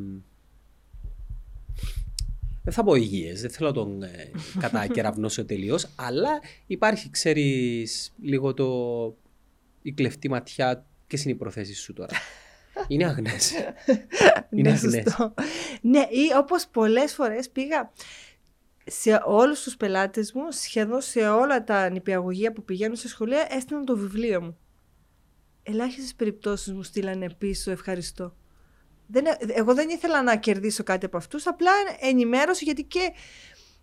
μ, Δεν θα πω υγιές, δεν θέλω να τον ε, κατακεραυνώσω τελείως, αλλά υπάρχει, ξέρεις, λίγο το... η κλεφτή ματιά και είναι οι προθέσεις σου τώρα. Είναι αγνές. [laughs] Είναι ναι, αγνές. σωστό. ναι, ή όπως πολλές φορές πήγα σε όλους τους πελάτες μου, σχεδόν σε όλα τα νηπιαγωγεία που πηγαίνουν σε σχολεία, έστειλαν το βιβλίο μου. Ελάχιστες περιπτώσεις μου στείλανε πίσω ευχαριστώ. Δεν, εγώ δεν ήθελα να κερδίσω κάτι από αυτούς, απλά ενημέρωση γιατί και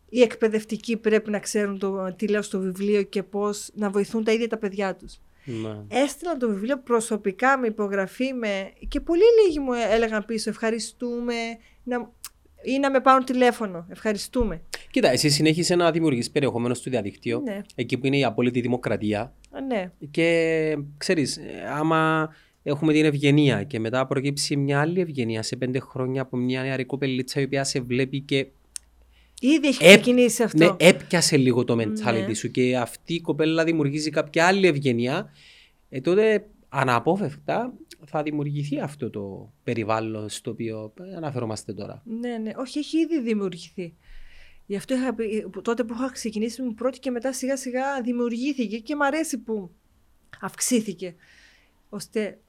οι εκπαιδευτικοί πρέπει να ξέρουν το, τι λέω στο βιβλίο και πώς να βοηθούν τα ίδια τα παιδιά τους. Ναι. Έστειλαν το βιβλίο προσωπικά με υπογραφή με... και πολύ λίγοι μου έλεγαν πίσω ευχαριστούμε να... ή να με πάρουν τηλέφωνο ευχαριστούμε. Κοίτα, εσύ συνέχισε να δημιουργείς περιεχόμενο στο διαδίκτυο, Ναι, εκεί που είναι η απόλυτη δημοκρατία, Α, ναι. Και ξέρεις, ε, άμα έχουμε την ευγενία και μετά προκύψει μια άλλη ευγενία σε πέντε χρόνια από μια νεαρή κοπελίτσα η οποία σε βλέπει και Ήδη έχει Ε, ξεκινήσει αυτό. ναι, έπιασε λίγο το mentality Ναι. σου και αυτή η κοπέλα δημιουργήσει κάποια άλλη ευγενία, ε, τότε αναπόφευκτα θα δημιουργηθεί αυτό το περιβάλλον στο οποίο ε, αναφερόμαστε τώρα. Ναι, ναι. Όχι, έχει ήδη δημιουργηθεί. Γι' αυτό είχα πει, τότε που είχα ξεκινήσει μου πρώτη και μετά σιγά σιγά δημιουργήθηκε και μου αρέσει που αυξήθηκε. Ώστε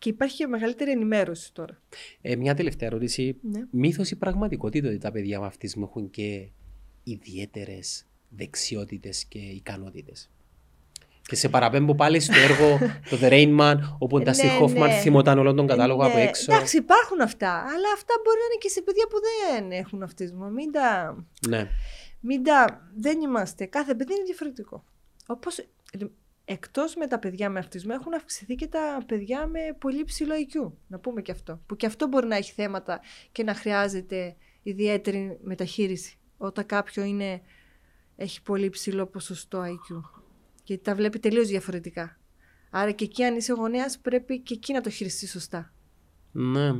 και υπάρχει και μεγαλύτερη ενημέρωση τώρα. Ε, μια τελευταία ερώτηση. Ναι. Μύθος ή πραγματικότητα ότι τα παιδιά με αυτισμό έχουν και ιδιαίτερες δεξιότητες και ικανότητες; Και σε παραπέμπω πάλι στο έργο [laughs] το The Rain Man, όπου ο Ναι, Ντάστι Χόφμαν ναι. θυμόταν όλον τον κατάλογο από Ναι, έξω. Εντάξει, υπάρχουν αυτά. Αλλά αυτά μπορεί να είναι και σε παιδιά που δεν έχουν αυτισμό. Μην τα. Ναι. Μην τα. Δεν είμαστε. Κάθε παιδί είναι διαφορετικό. Όπω εκτός με τα παιδιά με αυτισμό, έχουν αυξηθεί και τα παιδιά με πολύ ψηλό IQ. Να πούμε και αυτό. Που και αυτό μπορεί να έχει θέματα και να χρειάζεται ιδιαίτερη μεταχείριση. Όταν κάποιο είναι, έχει πολύ ψηλό ποσοστό IQ. Γιατί τα βλέπει τελείως διαφορετικά. Άρα και εκεί, αν είσαι γονέας, πρέπει και εκεί να το χειριστείς σωστά. ναι.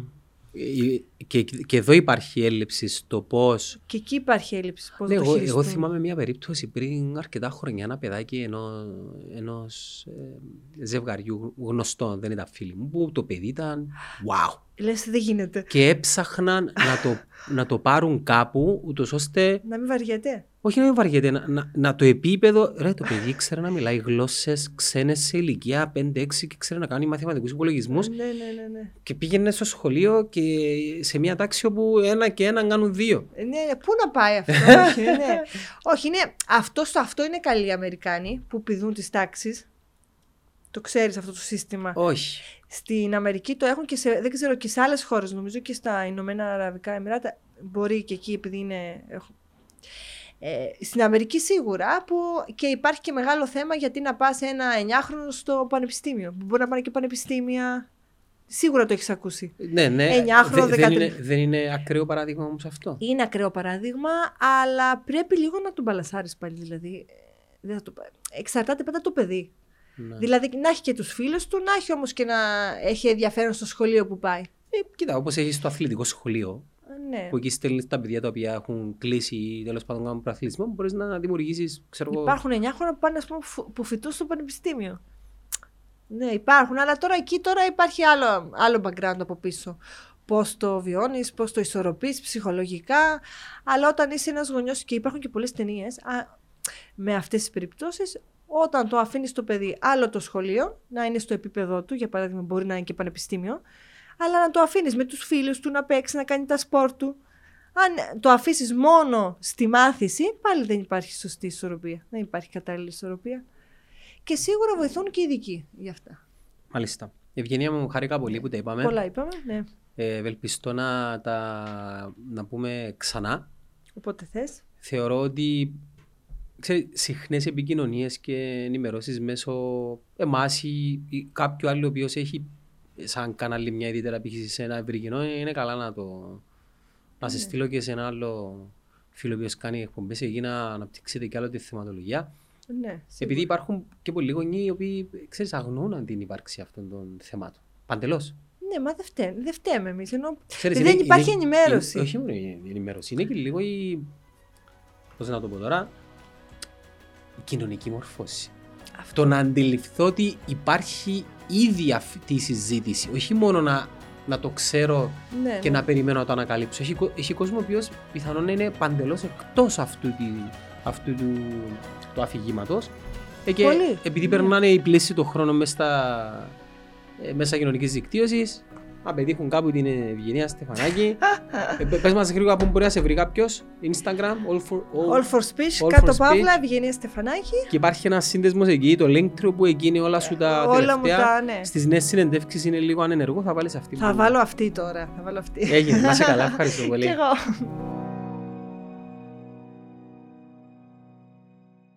Ε, Και, και εδώ υπάρχει έλλειψη στο πώ. Και εκεί υπάρχει έλλειψη. Πώς Ναι, να το εγώ, χειριστούν. εγώ θυμάμαι μια περίπτωση πριν αρκετά χρόνια ένα παιδάκι ενός ενός, ε, ζευγαριού γνωστών, δεν ήταν φίλοι μου, που το παιδί ήταν wow. Λες δεν γίνεται. Και έψαχναν να το να το πάρουν κάπου, ούτως ώστε. Να μην βαριέται. Όχι να μην βαριέται, να, να, να το επίπεδο. Ρε, το παιδί ξέρει να μιλάει γλώσσες ξένες σε ηλικία 5-6 και ξέρει να κάνει μαθηματικούς υπολογισμούς. Ναι, ναι, ναι. ναι. Και πήγαινε στο σχολείο και σε μια τάξη όπου ένα και ένα κάνουν δύο. Ε, Ναι, ναι, πού να πάει αυτό. [laughs] όχι, ναι. όχι, ναι. Αυτό, στο αυτό είναι καλοί οι Αμερικάνοι που πηδούν τις τάξεις. Το ξέρεις αυτό το σύστημα. Όχι. Στην Αμερική το έχουν και σε, δεν ξέρω, και σε άλλες χώρες, νομίζω και στα Ηνωμένα Αραβικά Εμμυράτα, μπορεί και εκεί επειδή είναι... έχουν- Ε, στην Αμερική σίγουρα που και υπάρχει και μεγάλο θέμα γιατί να πας ένα 9χρονο στο πανεπιστήμιο. που Μπορεί να πάνε και πανεπιστήμια. Σίγουρα το έχεις ακούσει. Ναι, ναι. Εννιάχρονο, Δε- δεν, δεκατρι- είναι, δεν είναι ακραίο παράδειγμα όμως αυτό. Είναι ακραίο παράδειγμα, αλλά πρέπει λίγο να τον μπαλασάρεις πάλι. Δηλαδή, Ε, δεν θα το... πα- Εξαρτάται πάντα το παιδί. Ναι. Δηλαδή να έχει και τους φίλους του, να έχει όμως και να έχει ενδιαφέρον στο σχολείο που πάει. Ε, κοίτα, όπως έχεις το αθλητικό σχολείο, Ε, Ναι. που εκεί στέλνεις τα παιδιά τα οποία έχουν κλείσει ή τέλος πάντων κάνουν προαθλητισμό, μπορείς να δημιουργήσεις, ξέρω εγώ. Υπάρχουν 9 χρόνια που πάνε ας πούμε, φου- που φοιτούν στο πανεπιστήμιο. Ναι, υπάρχουν, αλλά τώρα εκεί τώρα υπάρχει άλλο, άλλο background από πίσω. Πώς το βιώνεις, πώς το ισορροπείς ψυχολογικά. Αλλά όταν είσαι ένας γονιός και υπάρχουν και πολλές ταινίες με αυτές τις περιπτώσεις, όταν το αφήνεις το παιδί άλλο το σχολείο, να είναι στο επίπεδό του, για παράδειγμα, μπορεί να είναι και πανεπιστήμιο, αλλά να το αφήνεις με τους φίλους του να παίξει, να κάνει τα σπορ του. Αν το αφήσεις μόνο στη μάθηση, πάλι δεν υπάρχει σωστή ισορροπία. Δεν υπάρχει κατάλληλη ισορροπία. Και σίγουρα βοηθούν και οι ειδικοί για αυτά. Μάλιστα. Ευγενία μου, χάρηκα πολύ που τα είπαμε. Πολλά είπαμε, ναι. Ε, ευελπιστώ να τα να πούμε ξανά. Οπότε θες. Θεωρώ ότι ξέρεις, συχνές επικοινωνίες και ενημερώσεις μέσω εμάς ή, ή κάποιου άλλου ο οποίος έχει σαν κανάλι μια ιδιαίτερα π.χ. σε ένα ευρύ κοινό, είναι καλά να το να σε στείλω και σε ένα άλλο φίλο ο οποίος κάνει εκπομπές εκεί να αναπτύξετε και άλλο τη θεματολογία. Ναι, σίγουρα. Επειδή υπάρχουν και πολλοί γονείς οι οποίοι ξέρεις, αγνοούν την ύπαρξη αυτών των θεμάτων. Παντελώς. Ναι, μα δεν φταίμε, δεν φταίμε εμείς. Ενώ... Ξέρεις, δεν είναι- υπάρχει είναι- ενημέρωση. είναι- όχι μόνο η ενημέρωση, είναι και λίγο η. Πώς να το πω τώρα. Η κοινωνική μορφώση. Αυτό. Το να αντιληφθώ ότι υπάρχει ήδη αυτή η συζήτηση. Όχι μόνο να, να το ξέρω Ναι, και ναι. να περιμένω να το ανακαλύψω. Έχει, κο- έχει κόσμο ο οποίος πιθανόν να είναι παντελώς εκτός αυτού, τη- αυτού του, του αφηγήματος. Ε, και Πολύ. επειδή Ναι. περνάνε οι πλαίσιοι των χρόνων μέσα στα ε, μέσα κοινωνικής δικτύωσης, να πετύχουν κάπου την Ευγενία Στεφανάκη. ε, πε- πες μας γρήγορα πού μπορεί να σε βρει κάποιος. Instagram, all for, all, All for speech, All κάτω for παύλα, speech. Ευγενία Στεφανάκη. Και υπάρχει ένας σύνδεσμος εκεί, το Linktree που εκεί είναι όλα σου τα όλα μου τελευταία. τα, ναι. Στις νέες συνεντεύξεις είναι λίγο ανενεργό, θα βάλεις αυτή. Θα που- βάλω αυτή τώρα. Θα βάλω αυτή. Έγινε, να είσαι καλά, [laughs] ευχαριστώ πολύ. Κι εγώ.